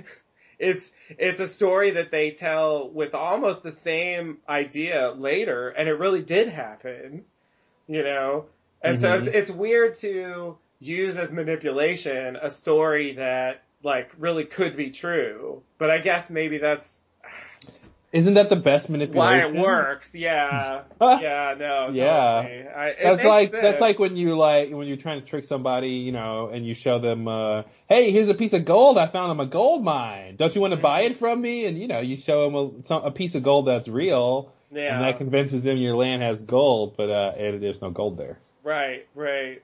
It's, it's a story that they tell with almost the same idea later, and it really did happen. You know? And so Mhm. it's, it's weird to use as manipulation a story that, like, really could be true. But I guess maybe that's *sighs* Isn't that the best manipulation? why it works. *laughs* Yeah. yeah, no, *laughs* totally. Yeah. I, That's like sense. that's like when you like when you're trying to trick somebody, you know, and you show them, uh, hey, here's a piece of gold I found on a gold mine. Don't you want to buy it from me? And you know, you show them a, some, a piece of gold that's real, Yeah. and that convinces them your land has gold, but uh, it, there's no gold there. Right, right,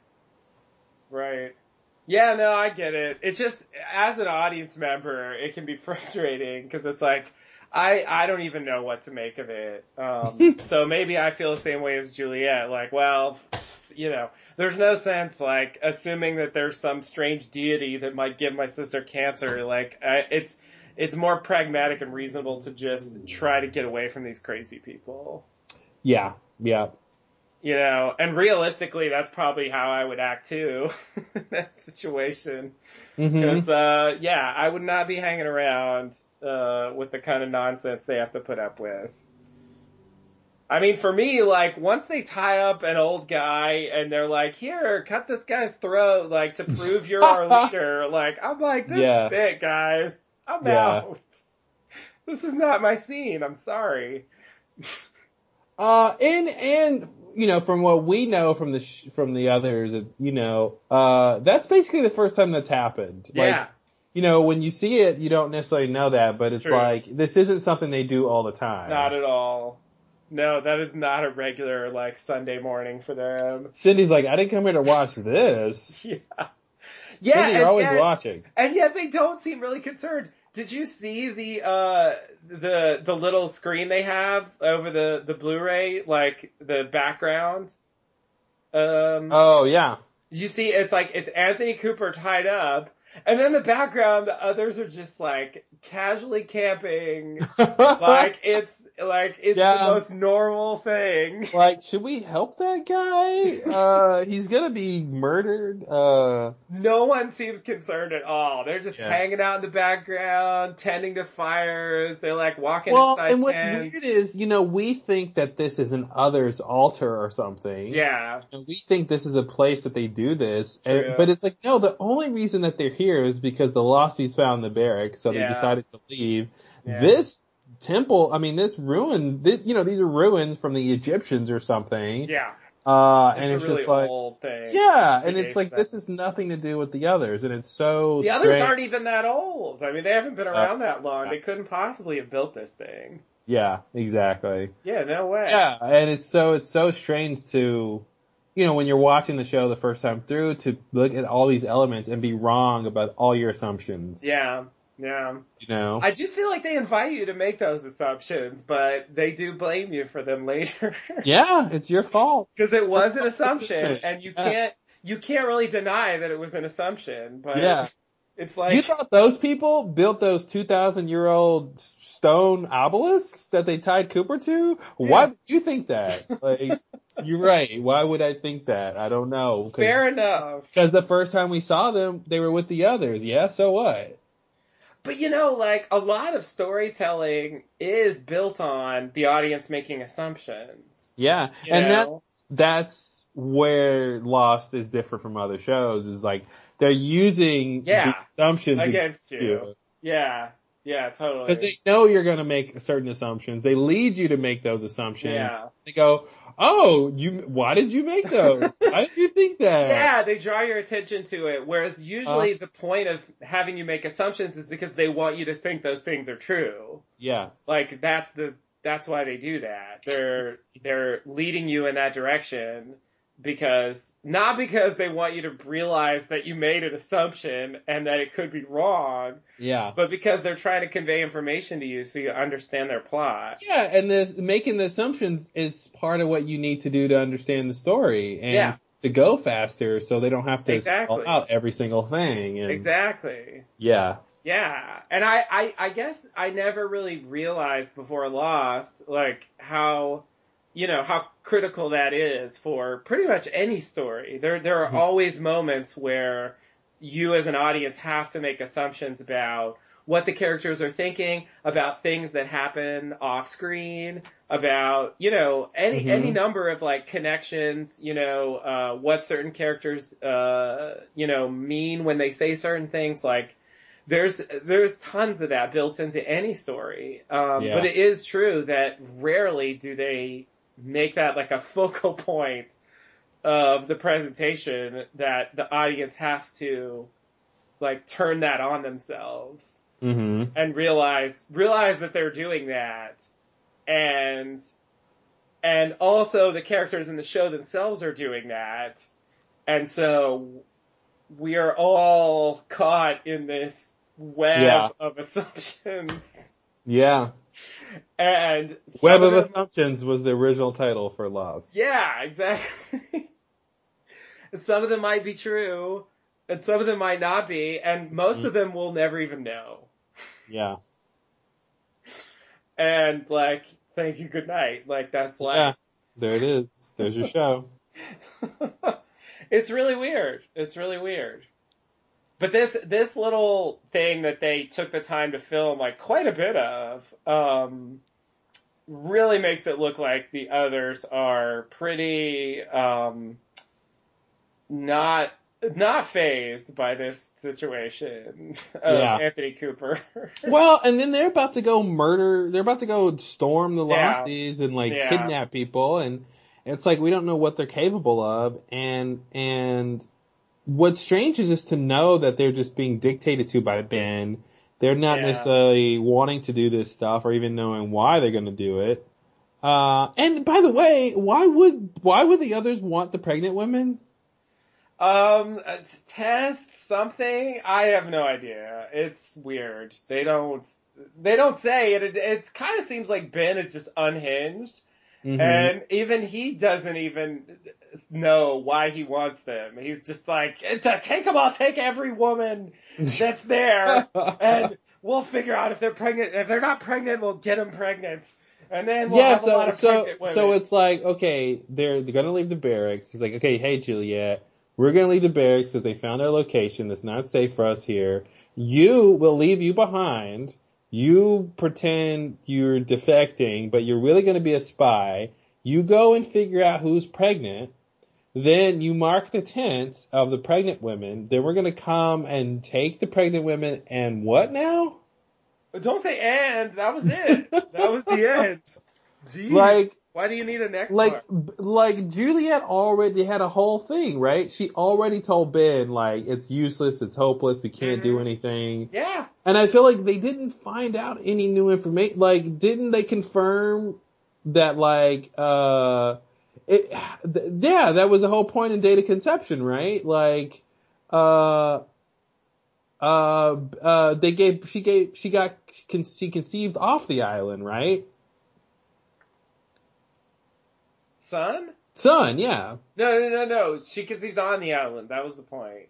right. Yeah, no, I get it. It's just as an audience member, it can be *laughs* frustrating because it's like I I don't even know what to make of it. Um, *laughs* so maybe I feel the same way as Juliet. Like, well, you know, there's no sense like assuming that there's some strange deity that might give my sister cancer. Like, I, it's it's more pragmatic and reasonable to just try to get away from these crazy people Yeah, yeah. You know, and realistically, that's probably how I would act too in *laughs* that situation. Because, uh, yeah, I would not be hanging around uh, with the kind of nonsense they have to put up with. I mean, for me, like, once they tie up an old guy and they're like, here, cut this guy's throat, like, to prove you're our *laughs* leader, like, I'm like, this Yeah. is it, guys. I'm Yeah. out. This is not my scene. I'm sorry. Uh, and and you know, from what we know from the sh- from the others, you know, uh, that's basically the first time that's happened. Yeah. Like, you know, when you see it, you don't necessarily know that, but it's True. like this isn't something they do all the time. Not at all. No, that is not a regular like Sunday morning for them. Cindy's like, I didn't come here to watch *laughs* this. Yeah. Yeah, Cindy, you're always yet, watching. and yet they don't seem really concerned. Did you see the uh the the little screen they have over the the Blu-ray, like the background? Um, Oh yeah. you see, it's like it's Anthony Cooper tied up, and then the background, the others are just like casually camping. *laughs* like it's Like it's Yeah. the most normal thing. *laughs* Like, should we help that guy? Uh, he's gonna be murdered. Uh, No one seems concerned at all. They're just Yeah. hanging out in the background, tending to fires. They're like walking well, inside and what's tents. weird is, you know, we think that this is an others altar or something. Yeah. And we think this is a place that they do this, and- True. but it's like no. The only reason that they're here is because the Losties found the barracks, so Yeah. they decided to leave. Yeah. This temple, I mean, this ruin, this, you know, these are ruins from the Egyptians or something. Yeah. Uh, It's and it's really just like, old thing. yeah, and it's like this is nothing to do with the others, and it's so. The others aren't even that old. I mean, they haven't been around that long. They couldn't possibly have built this thing. Yeah, exactly. Yeah, no way. Yeah, and it's so it's so strange to, you know, when you're watching the show the first time through to look at all these elements and be wrong about all your assumptions. Yeah. Yeah. You know. I do feel like they invite you to make those assumptions, but they do blame you for them *laughs* later. yeah, it's your fault. Because it was an assumption, *laughs* and you Yeah. can't you can't really deny that it was an assumption. But Yeah. it's like you thought those people built those 2,000 year old stone obelisks that they tied Cooper to? Why would you think that? Like, *laughs* you're right. Why would I think that? I don't know. fair enough. Because the first time we saw them, they were with the others. Yeah, so what? But you know, like a lot of storytelling is built on the audience making assumptions. Yeah, and know? that's that's where Lost is different from other shows. Is like they're using Yeah, the assumptions against you. Yeah, yeah, totally. because they know you're going to make certain assumptions. They lead you to make those assumptions. Yeah. They go, "Oh, you? Why did you make those? why did you think that?" *laughs* Yeah, they draw your attention to it. Whereas usually Uh. the point of having you make assumptions is because they want you to think those things are true. Yeah. Like that's the that's why they do that. They're they're leading you in that direction because not because they want you to realize that you made an assumption and that it could be wrong, Yeah. but because they're trying to convey information to you so you understand their plot. Yeah, and the making the assumptions is part of what you need to do to understand the story and Yeah. to go faster, so they don't have to Exactly. out every single thing. And Exactly. Yeah. Yeah, and I, I, I guess I never really realized before Lost, like how, you know, how critical that is for pretty much any story. There, there are Mhm. always moments where you as an audience have to make assumptions about what the characters are thinking, about things that happen off screen, about, you know, any, Mhm. any number of like connections, you know, uh, what certain characters, uh, you know, mean when they say certain things, like, there's there's tons of that built into any story. Um, Yeah. But it is true that rarely do they make that like a *laughs* focal point of the presentation that the audience has to like turn that on themselves Mm-hmm. and realize realize that they're doing that and and also the characters in the show themselves are doing that and so we are all caught in this web Yeah. of assumptions Yeah. And Web of them- Assumptions was the original title for Lost. yeah exactly *laughs* some of them might be true and some of them might not be and most Mm-hmm. of them we'll never even know Yeah. *laughs* and like thank you good night like that's like Yeah. There it is. There's your *laughs* show. it's really weird it's really weird but this this little thing that they took the time to film like quite a bit of um really makes it look like the others are pretty um not not phased by this situation of Yeah. Anthony Cooper. *laughs* Well, and then they're about to go murder. They're about to go storm the Yeah. Losties and like Yeah. kidnap people, and it's like we don't know what they're capable of. And and what's strange is just to know that they're just being dictated to by Ben. They're not Yeah. necessarily wanting to do this stuff or even knowing why they're going to do it. Uh, and by the way, why would why would the others want the pregnant women? Um, test something? I have no idea. It's weird. They don't, they don't say it. It, it kind of seems like Ben is just unhinged. Mhm. And even he doesn't even know why he wants them. He's just like, take them, I'll take every woman that's there, *laughs* and we'll figure out if they're pregnant. If they're not pregnant, we'll get them pregnant. and then we'll yeah, have a lot so of so so it's like okay, they're they're gonna leave the barracks. He's like, okay, hey Juliet, we're gonna leave the barracks because they found our location. That's not safe for us here. You will leave you behind. You pretend you're defecting, but you're really gonna be a spy. You go and figure out who's pregnant. Then you mark the tents of the pregnant women. Then we're gonna come and take the pregnant women and what now? Don't say and. That was it. that was the end. *laughs* Jeez. Like- why do you need a next like like Juliet already had a whole thing, right? She already told Ben like it's useless, it's hopeless, we can't do anything. Yeah. And I feel like they didn't find out any new information. Like, didn't they confirm that like uh it th- yeah, that was the whole point in data conception, right? Like uh uh uh they gave she gave she got she conceived off the island, right? Sun? Sun, yeah. No, no, no, no. She conceived on the island. That was the point.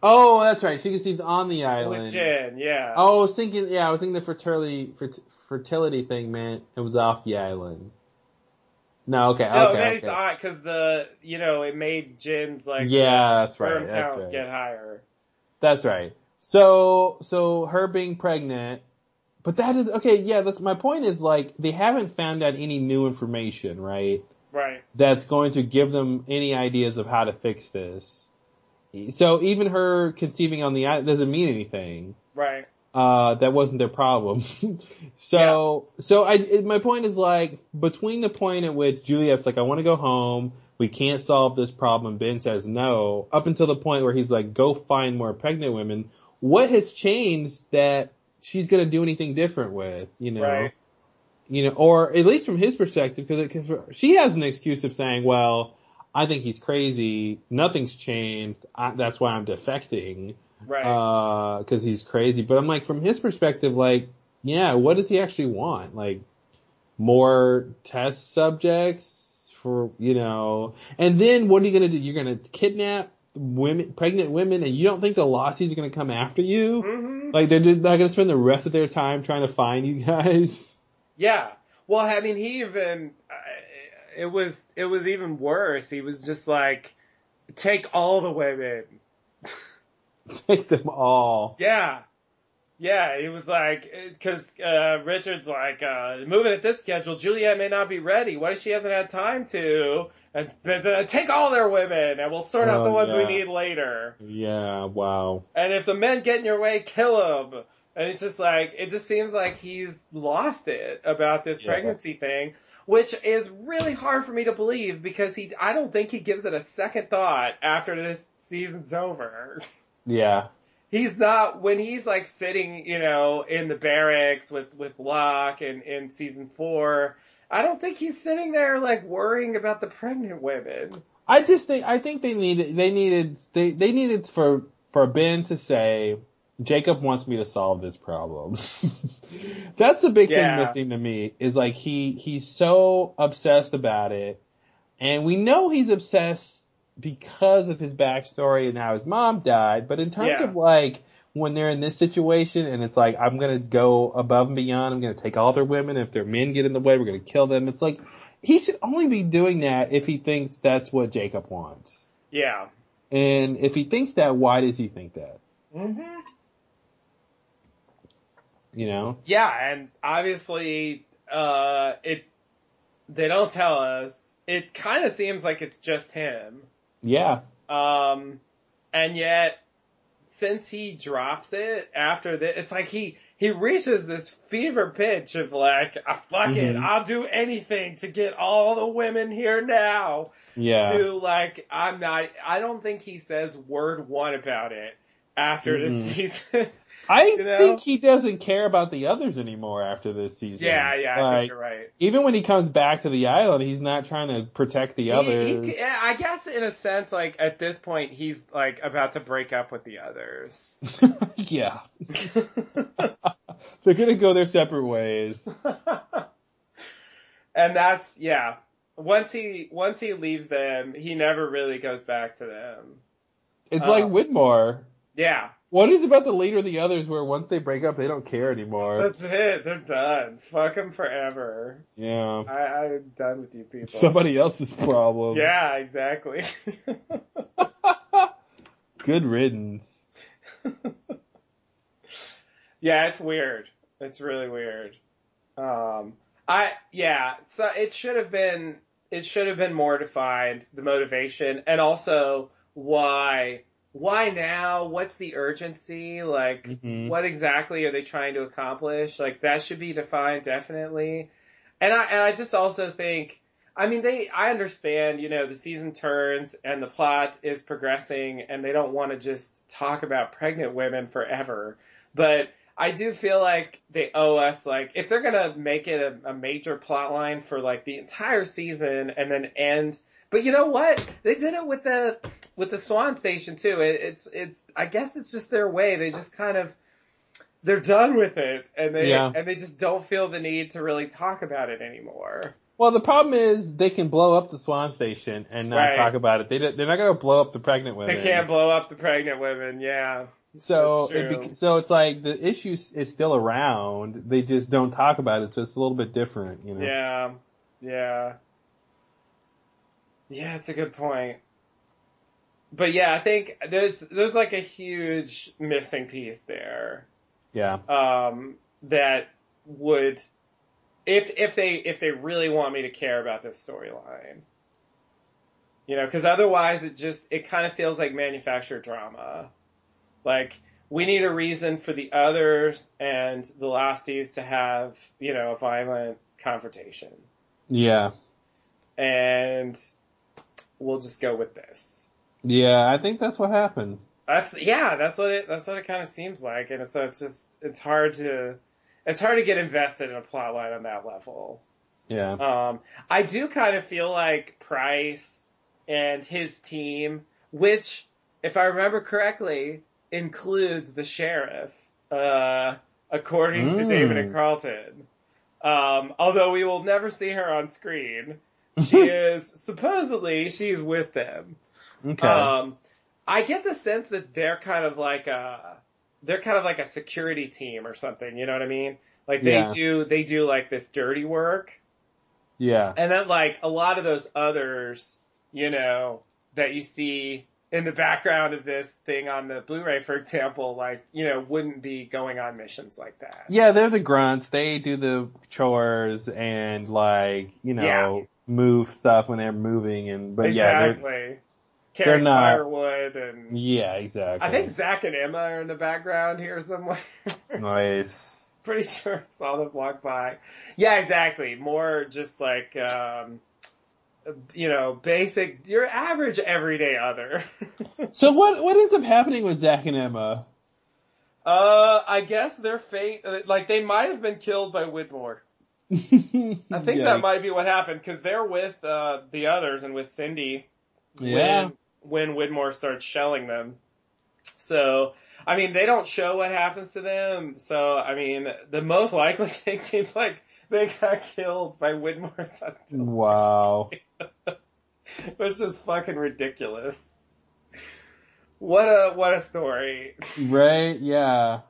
Oh, that's right. She conceived on the island. With Jin, yeah. Oh, I was thinking, yeah, I was thinking the fertility fert- fertility thing meant it was off the island. No, okay, no, okay, man, okay. it's odd because the you know it made Jin's like Yeah, that's right, that's count right. get higher. That's right. So, so her being pregnant, but that is okay. Yeah, that's my point. Is like they haven't found out any new information, right? Right. That's going to give them any ideas of how to fix this. So even her conceiving on the island doesn't mean anything. Right. uh, that wasn't their problem. *laughs* so, so I, it, my point is like, between the point at which Juliet's like, I want to go home, we can't solve this problem, Ben says no, up until the point where he's like, go find more pregnant women, what has changed that she's gonna do anything different with, you know? Right. You know, or at least from his perspective, because she has an excuse of saying, well, I think he's crazy, nothing's changed, I, that's why I'm defecting Right. because he's crazy. But I'm like, from his perspective, like, yeah, what does he actually want? Like, more test subjects for, you know, and then what are you gonna do? You're gonna kidnap women, pregnant women, and you don't think the Losties are gonna come after you? Mhm. Like, they're not gonna spend the rest of their time trying to find you guys? Yeah. Well, I mean, he even uh, it was it was even worse. He was just like, take all the women. *laughs* Take them all. Yeah. Yeah, he was like, because uh, Richard's like, uh, moving at this schedule, Juliet may not be ready. What if she hasn't had time to? And, uh, take all their women, and we'll sort out Oh, the ones we need later. Yeah, wow. And if the men get in your way, kill them. And it's just like, it just seems like he's lost it about this Yeah. pregnancy thing, which is really hard for me to believe because he, I don't think he gives it a second thought after this season's over. Yeah. He's not, when he's like sitting, you know, in the barracks with, with Locke and in season four, I don't think he's sitting there like worrying about the pregnant women. I just think I think they needed they needed they they needed for for Ben to say Jacob wants me to solve this problem. *laughs* That's the big Yeah. thing missing to me is like he he's so obsessed about it, and we know he's obsessed because of his backstory and how his mom died. But in terms Yeah. of like when they're in this situation and it's like I'm gonna go above and beyond, I'm gonna take all their women. If their men get in the way, we're gonna kill them. It's like he should only be doing that if he thinks that's what Jacob wants. Yeah. And if he thinks that, why does he think that? hmm You know? Yeah, and obviously, uh, it, they don't tell us. It kind of seems like it's just him. Yeah. Um, and yet, since he drops it after this, it's like he, he reaches this fever pitch of like, ah, fuck it, Mhm. I'll do anything to get all the women here now. Yeah. To like, I'm not, I don't think he says word one about it after this Mhm. season. *laughs* I You know? think he doesn't care about the others anymore after this season. yeah, yeah, I Like, think you're right. Even when he comes back to the island, he's not trying to protect the He- others. he- I guess in a sense, like at this point, he's like about to break up with the others. *laughs* yeah. *laughs* They're gonna go their separate ways. *laughs* and that's yeah. Once he once he leaves them, he never really goes back to them. It's like um, Widmore. Yeah, What is about the leader of the others where once they break up, they don't care anymore? That's it. They're done. Fuck them forever. Yeah. I, I'm done with you people. Somebody else's problem. Yeah, exactly. *laughs* Good riddance. yeah, it's weird. It's really weird. Um, I yeah. So it should have been it should have been more defined the motivation and also why why now? What's the urgency? Like, Mhm. what exactly are they trying to accomplish? Like, that should be defined definitely. And I, and I just also think, I mean, they, I understand, you know, the season turns and the plot is progressing and they don't want to just talk about pregnant women forever. But I do feel like they owe us, like, if they're gonna make it a, a major plot line for like the entire season and then end, but you know what? They did it with the, with the Swan Station too. It, it's, it's, I guess it's just their way. They just kind of, they're done with it and they, Yeah. and they just don't feel the need to really talk about it anymore. Well, the problem is they can blow up the Swan Station and not Right. talk about it. They they're not going to blow up the pregnant women. They can't blow up the pregnant women. Yeah. So it so it's like the issue is still around. They just don't talk about it, so it's a little bit different, you know. Yeah. Yeah. Yeah, it's a good point. But yeah, I think there's there's like a huge missing piece there. Yeah. Um that would if if they if they really want me to care about this storyline. You know, cuz otherwise it just it kind of feels like manufactured drama. Like we need a reason for the others and the Losties to have, you know, a violent confrontation. Yeah. And we'll just go with this. Yeah, I think that's what happened. That's yeah, that's what it that's what it kind of seems like, and so it's just it's hard to it's hard to get invested in a plot line on that level. Yeah. Um, I do kind of feel like Pryce and his team, which, if I remember correctly, includes the sheriff, uh, according to Mm. David and Carlton. Um, although we will never see her on screen, she *laughs* is supposedly she's with them. Okay. Um, I get the sense that they're kind of like a, they're kind of like a security team or something. You know what I mean? Like they Yeah. do, they do like this dirty work, yeah. and then like a lot of those others, you know, that you see in the background of this thing on the Blu-ray, for example, like you know, wouldn't be going on missions like that. Yeah, they're the grunts. They do the chores and like, you know, Yeah. move stuff when they're moving and but yeah, they're exactly. Carry they're not- firewood and yeah, exactly. I think Zach and Emma are in the background here somewhere. *laughs* nice. Pretty sure I saw them walk by. Yeah, exactly. More just like, um, you know, basic, your average everyday other. *laughs* So what what ends up happening with Zach and Emma? uh, I guess their fate, uh, like they might have been killed by Widmore. I think that *laughs* might be what happened because they're with, uh, the others and with Cindy. Yeah. When, when Widmore starts shelling them. So, I mean, they don't show what happens to them. So, I mean, the most likely *laughs* thing seems like they got killed by Widmore's *laughs* artillery. Wow. *laughs* Which is fucking ridiculous. What a, what a story. Right? Yeah.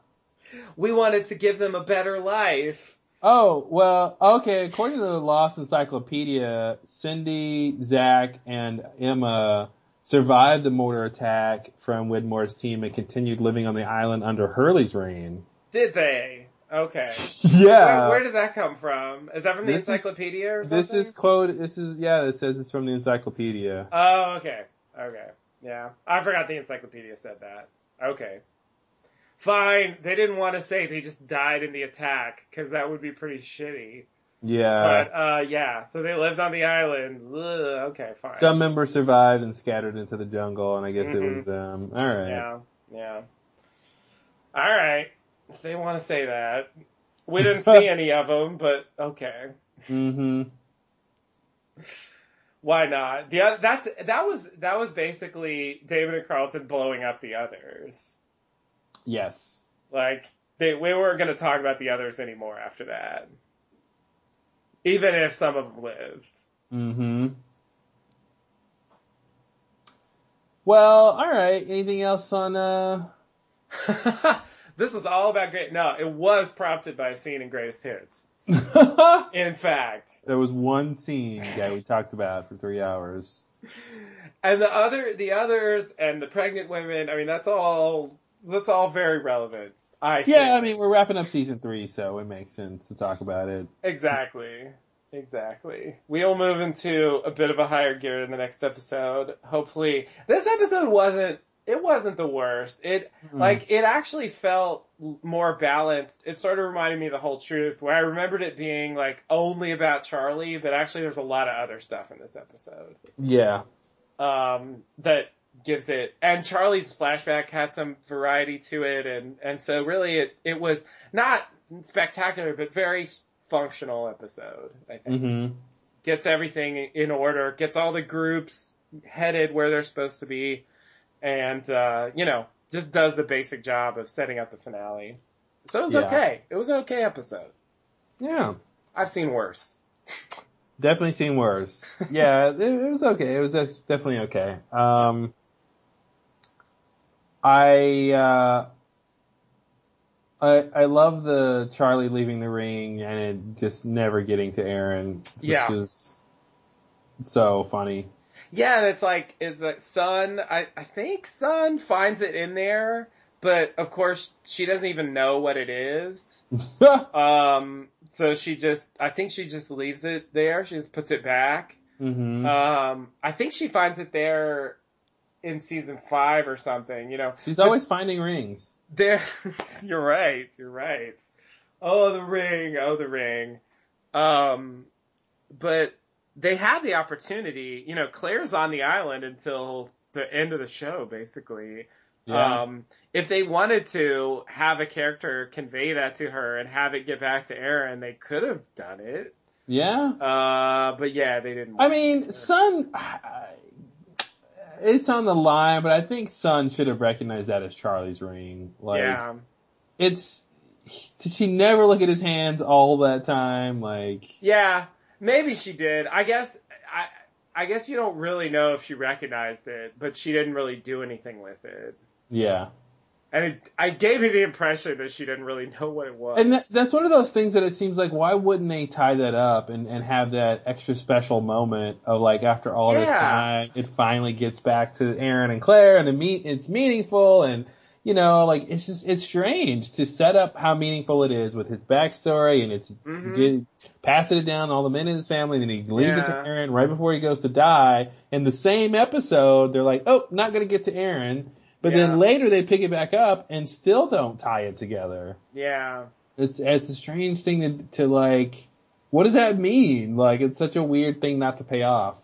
We wanted to give them a better life. Oh, well, okay, according to the Lost Encyclopedia, Cindy, Zach, and Emma survived the mortar attack from Widmore's team and continued living on the island under Hurley's reign. Did they? Okay. *laughs* Yeah. Where, where did that come from? Is that from the This is- encyclopedia or something? This is quote, this is, yeah, it says it's from the encyclopedia. Oh, okay. Okay. Yeah. I forgot the encyclopedia said that. Okay. Fine. They didn't want to say they just died in the attack, because that would be pretty shitty. Yeah. But, uh, yeah. So they lived on the island. Ugh, okay, fine. Some members survived and scattered into the jungle, and I guess it Mhm. was them. Alright. Yeah. Yeah. Alright. If they want to say that. We didn't see *laughs* any of them, but okay. Mm-hmm. Why not? The that's that was that was basically David and Carlton blowing up the others. Yes. Like they we weren't going to talk about the others anymore after that. Even if some of them lived. hmm Well, alright. Anything else on, uh, *laughs* this was all about great. No, it was prompted by a scene in Greatest Hits. *laughs* in fact. There was one scene that we talked about for three hours. And the other, the others, and the pregnant women. I mean, that's all. That's all very relevant. I yeah. I mean we're wrapping up season three, so it makes sense to talk about it. Exactly. Exactly. We'll move into a bit of a higher gear in the next episode. Hopefully, this episode wasn't. It wasn't the worst. It Hmm. like it actually felt more balanced. It sort of reminded me of the whole truth, where I remembered it being like only about Charlie, but actually there's a lot of other stuff in this episode Yeah. um, that gives it. And Charlie's flashback had some variety to it, and and so really it it was not spectacular, but very functional episode. I think hmm gets everything in order, gets all the groups headed where they're supposed to be, and uh, you know just does the basic job of setting up the finale. So it was Yeah. okay. It was an okay episode. Yeah. I've seen worse. Definitely seen worse. *laughs* yeah, it, it was okay. It was definitely okay. Um, I, uh, I, I love the Charlie leaving the ring and it just never getting to Aaron. Yeah. just so funny. Yeah, and it's like it's like Sun. I I think Sun finds it in there, but of course she doesn't even know what it is. *laughs* um, so she just I think she just leaves it there. She just puts it back. hmm Um, I think she finds it there in season five or something. You know, She's always finding rings. there. *laughs* you're right. You're right. Oh, the ring. Oh, the ring. Um, but they had the opportunity. You know, Claire's on the island until the end of the show, basically. Yeah. Um, if they wanted to have a character convey that to her and have it get back to Aaron, they could have done it. Yeah. Uh, but yeah, they didn't. I mean, Sun, it's on the line, but I think Sun should have recognized that as Charlie's ring. Like, yeah. it's, did she never look at his hands all that time? Like, Yeah, maybe she did. I guess I I guess you don't really know if she recognized it, but she didn't really do anything with it. yeah. And it, I gave me the impression that she didn't really know what it was. And that, that's one of those things that it seems like why wouldn't they tie that up and, and have that extra special moment of like after all this time it finally gets back to Aaron and Claire and it meet it's meaningful and you know like it's just it's strange to set up how meaningful it is with his backstory and it's Mhm. get, passing it down all the men in his family and then he leaves it to Aaron right before he goes to die. In the same episode they're like oh not gonna get to Aaron. But Yeah. then later they pick it back up and still don't tie it together. yeah. It's it's a strange thing to to like. What does that mean? Like it's such a weird thing not to pay off.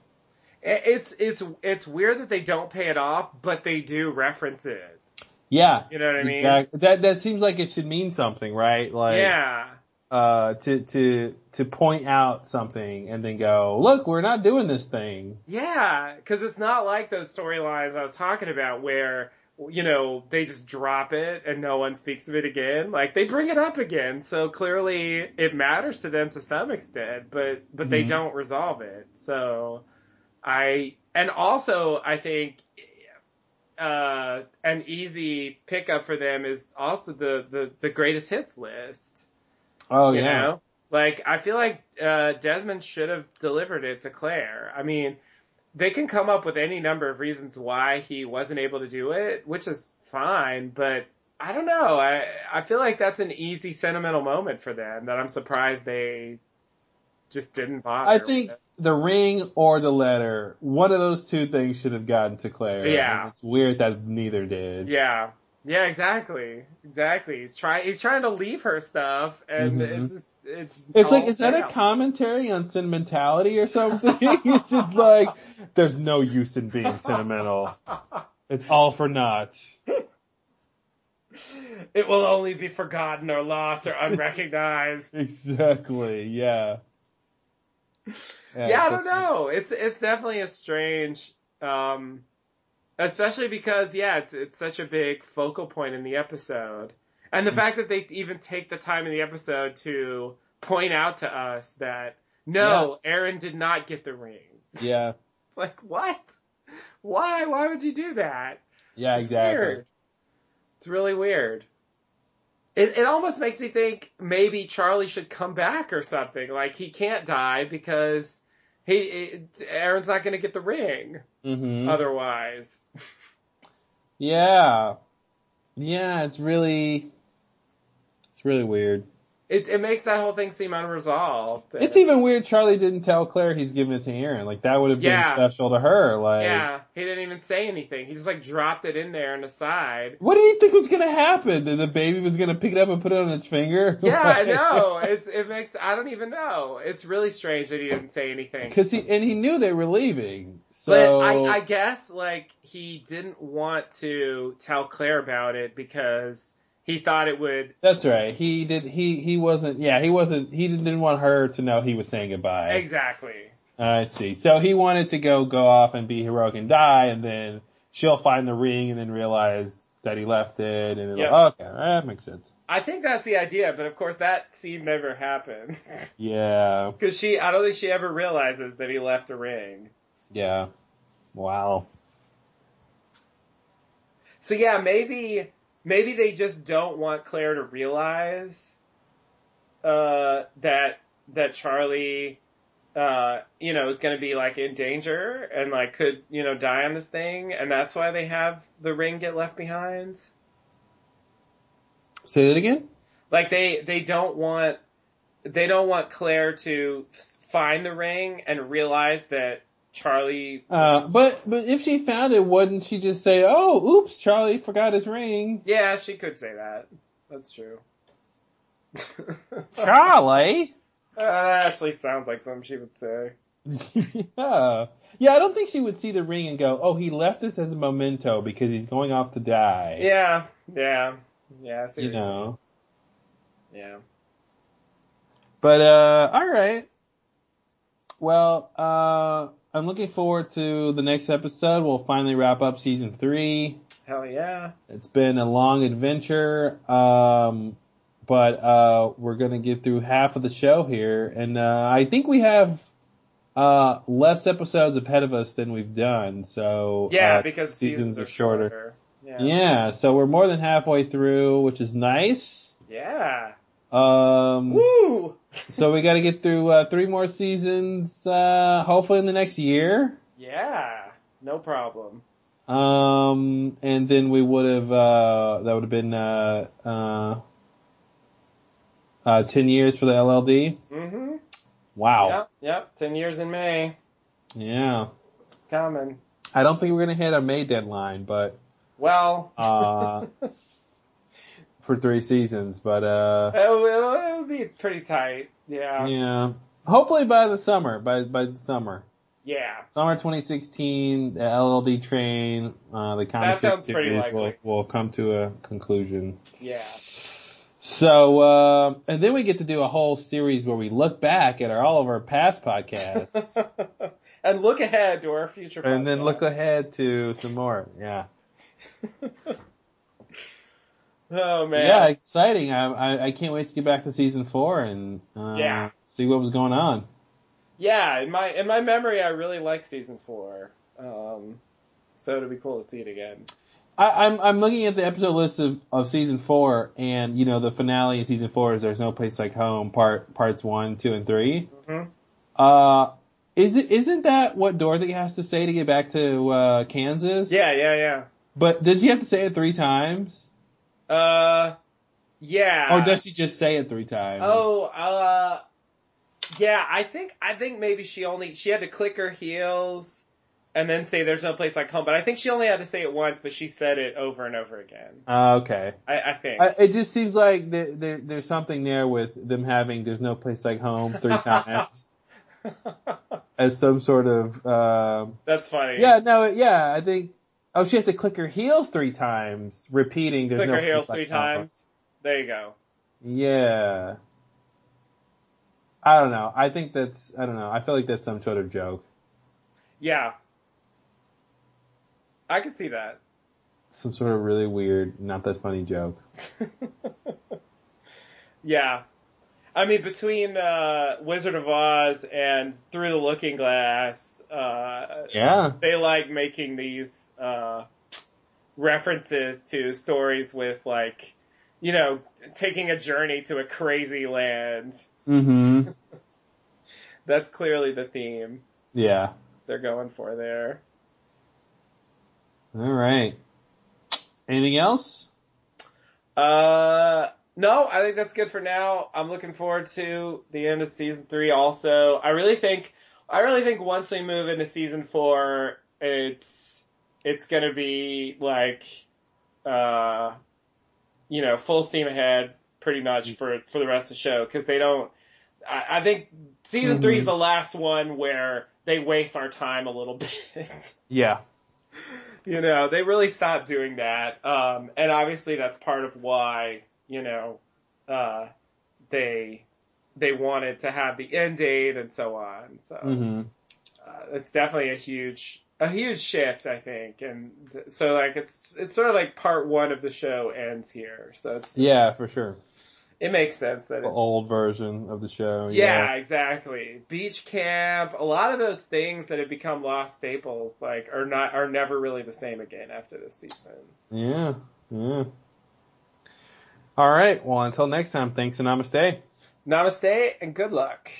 It's it's it's weird that they don't pay it off, but they do reference it. Yeah, You know what I mean? exactly. That that seems like it should mean something, right? Like yeah. uh to to to point out something and then go, look, we're not doing this thing. Yeah, because it's not like those storylines I was talking about where you know they just drop it and no one speaks of it again. Like they bring it up again, so clearly it matters to them to some extent, but but they Mhm. don't resolve it. So I and also I think uh an easy pickup for them is also the the the greatest hits list. Oh You yeah. know? Like, I feel like, uh, Desmond should have delivered it to Claire. I mean, they can come up with any number of reasons why he wasn't able to do it, which is fine, but I don't know. I, I feel like that's an easy sentimental moment for them that I'm surprised they just didn't bother. I think the ring or the letter, one of those two things should have gotten to Claire. Yeah. It's weird that neither did. Yeah. Yeah, exactly. Exactly. He's trying, he's trying to leave her stuff and Mhm. it's just, it's, It's like, is that a commentary on sentimentality or something? *laughs* is it like, there's no use in being sentimental. It's all for naught. It will only be forgotten or lost or unrecognized. *laughs* Exactly, yeah. yeah, I don't know. It's it's definitely a strange, um, especially because yeah, it's it's such a big focal point in the episode, and the fact that they even take the time in the episode to point out to us that no, Aaron did not get the ring. Yeah, *laughs* It's like what? Why? Why would you do that? yeah, It's exactly. weird. It's really weird. It it almost makes me think maybe Charlie should come back or something. Like he can't die because he it, Aaron's not going to get the ring Mm-hmm. otherwise. *laughs* Yeah. Yeah, it's really, it's really weird. It it makes that whole thing seem unresolved. It's even weird Charlie didn't tell Claire he's giving it to Aaron. Like that would have been Yeah. special to her. Like, yeah, he didn't even say anything. He just like dropped it in there on the side. what did he think was gonna happen? That the baby was gonna pick it up and put it on its finger? *laughs* Yeah, I know. It's it makes I don't even know. It's really strange that he didn't say anything. Cause he, and he knew they were leaving. So, But I, I guess like he didn't want to tell Claire about it because he thought it would that's right. He did, he, he wasn't, yeah, he wasn't, he didn't want her to know he was saying goodbye. exactly. I see. So he wanted to go, go off and be heroic and die and then she'll find the ring and then realize that he left it and Yep. like, okay, that makes sense. I think that's the idea, but of course that scene never happened *laughs* Yeah. because she I don't think she ever realizes that he left a ring. Yeah. Wow. So yeah, maybe maybe they just don't want Claire to realize uh that that Charlie uh you know is going to be like in danger and like could you know die on this thing and that's why they have the ring get left behind. Say that again? Like they they don't want they don't want Claire to find the ring and realize that Charlie Uh, but, but if she found it, wouldn't she just say, oh, oops, Charlie forgot his ring? Yeah, she could say that. That's true. *laughs* Charlie? Uh, that actually sounds like something she would say. *laughs* yeah. Yeah, I don't think she would see the ring and go, oh, he left this as a memento because he's going off to die. Yeah, yeah, yeah. I You what saying. know. Yeah. But, uh, alright. Well, uh, I'm looking forward to the next episode. We'll finally wrap up season three. Hell yeah. It's been a long adventure, um, but uh, we're gonna get through half of the show here, and uh, I think we have uh, less episodes ahead of us than we've done. So Yeah, uh, because seasons seasons are are shorter. shorter. Yeah. Yeah, so we're more than halfway through, which is nice. Yeah. Um, Woo! So we got to get through uh, three more seasons, uh, hopefully in the next year. Yeah. No problem. Um, and then we would have, uh, that would have been, uh, uh, uh, 10 years for the LLD. Mm-hmm. Wow. Yep. Yep. Ten years in May. Yeah. Coming. I don't think we're going to hit our May deadline, but, Well. uh, *laughs* for three seasons, but, uh, it, would, it would be pretty tight. Yeah. yeah. Hopefully by the summer, by, by the summer. Yeah. Summer 2016, the LLD train, uh, the comic That sounds book pretty series will, will come to a conclusion. Yeah. So, uh, and then we get to do a whole series where we look back at our, all of our past podcasts *laughs* and look ahead to our future. and then look ahead to some more. Yeah. *laughs* Oh man. Yeah, exciting. I, I, I can't wait to get back to season four and, uh, Yeah. see what was going on. Yeah, in my in my memory, I really like season four. Um, so it'd be cool to see it again. I, I'm I'm looking at the episode list of, of season four, and you know the finale in season four is "There's No Place Like Home" part parts one, two, and 3 Mhm. Uh, is it isn't that what Dorothy has to say to get back to uh, Kansas? Yeah, yeah, yeah. But did she have to say it three times, Uh, yeah. or does she just say it three times? Oh, uh, yeah. I think I think maybe she only she had to click her heels and then say "There's no place like home," but I think she only had to say it once, but she said it over and over again. Uh, okay. I, I think. I, it just seems like there, there, there's something there with them having "There's no place like home" three *laughs* times as some sort of. Um, That's funny. Yeah, no, yeah, I think. Oh, she has to click her heels three times, repeating. There's click no her heels three like home." times. There you go. Yeah. I don't know. I think that's. I don't know. I feel like that's some sort of joke. Yeah. I could see that. Some sort of really weird, not that funny joke. *laughs* Yeah. I mean, between uh, Wizard of Oz and Through the Looking Glass, uh, Yeah. they like making these uh, references to stories with like, you know, taking a journey to a crazy land. Mm-hmm. *laughs* That's clearly the theme Yeah. they're going for there. All right. Anything else? Uh, no, I think that's good for now. I'm looking forward to the end of season three also. I really think, I really think once we move into season four, it's, it's gonna be like, uh, you know, full steam ahead pretty much for, for the rest of the show because they don't, I, I think season three is the last one where they waste our time a little *laughs* bit. Yeah. you know, they really stopped doing that. Um, and obviously that's part of why, you know, uh, they, they wanted to have the end date and so on. So, Mm-hmm. uh, it's definitely a huge, a huge shift, I think. And so like it's, it's sort of like part one of the show ends here. So it's, Yeah, for sure. it makes sense that The it's, old version of the show. yeah, exactly. Beach camp, a lot of those things that have become lost staples, like, are not, are never really the same again after this season. Yeah. Yeah. All right. Well, until next time, thanks and namaste. Namaste and good luck.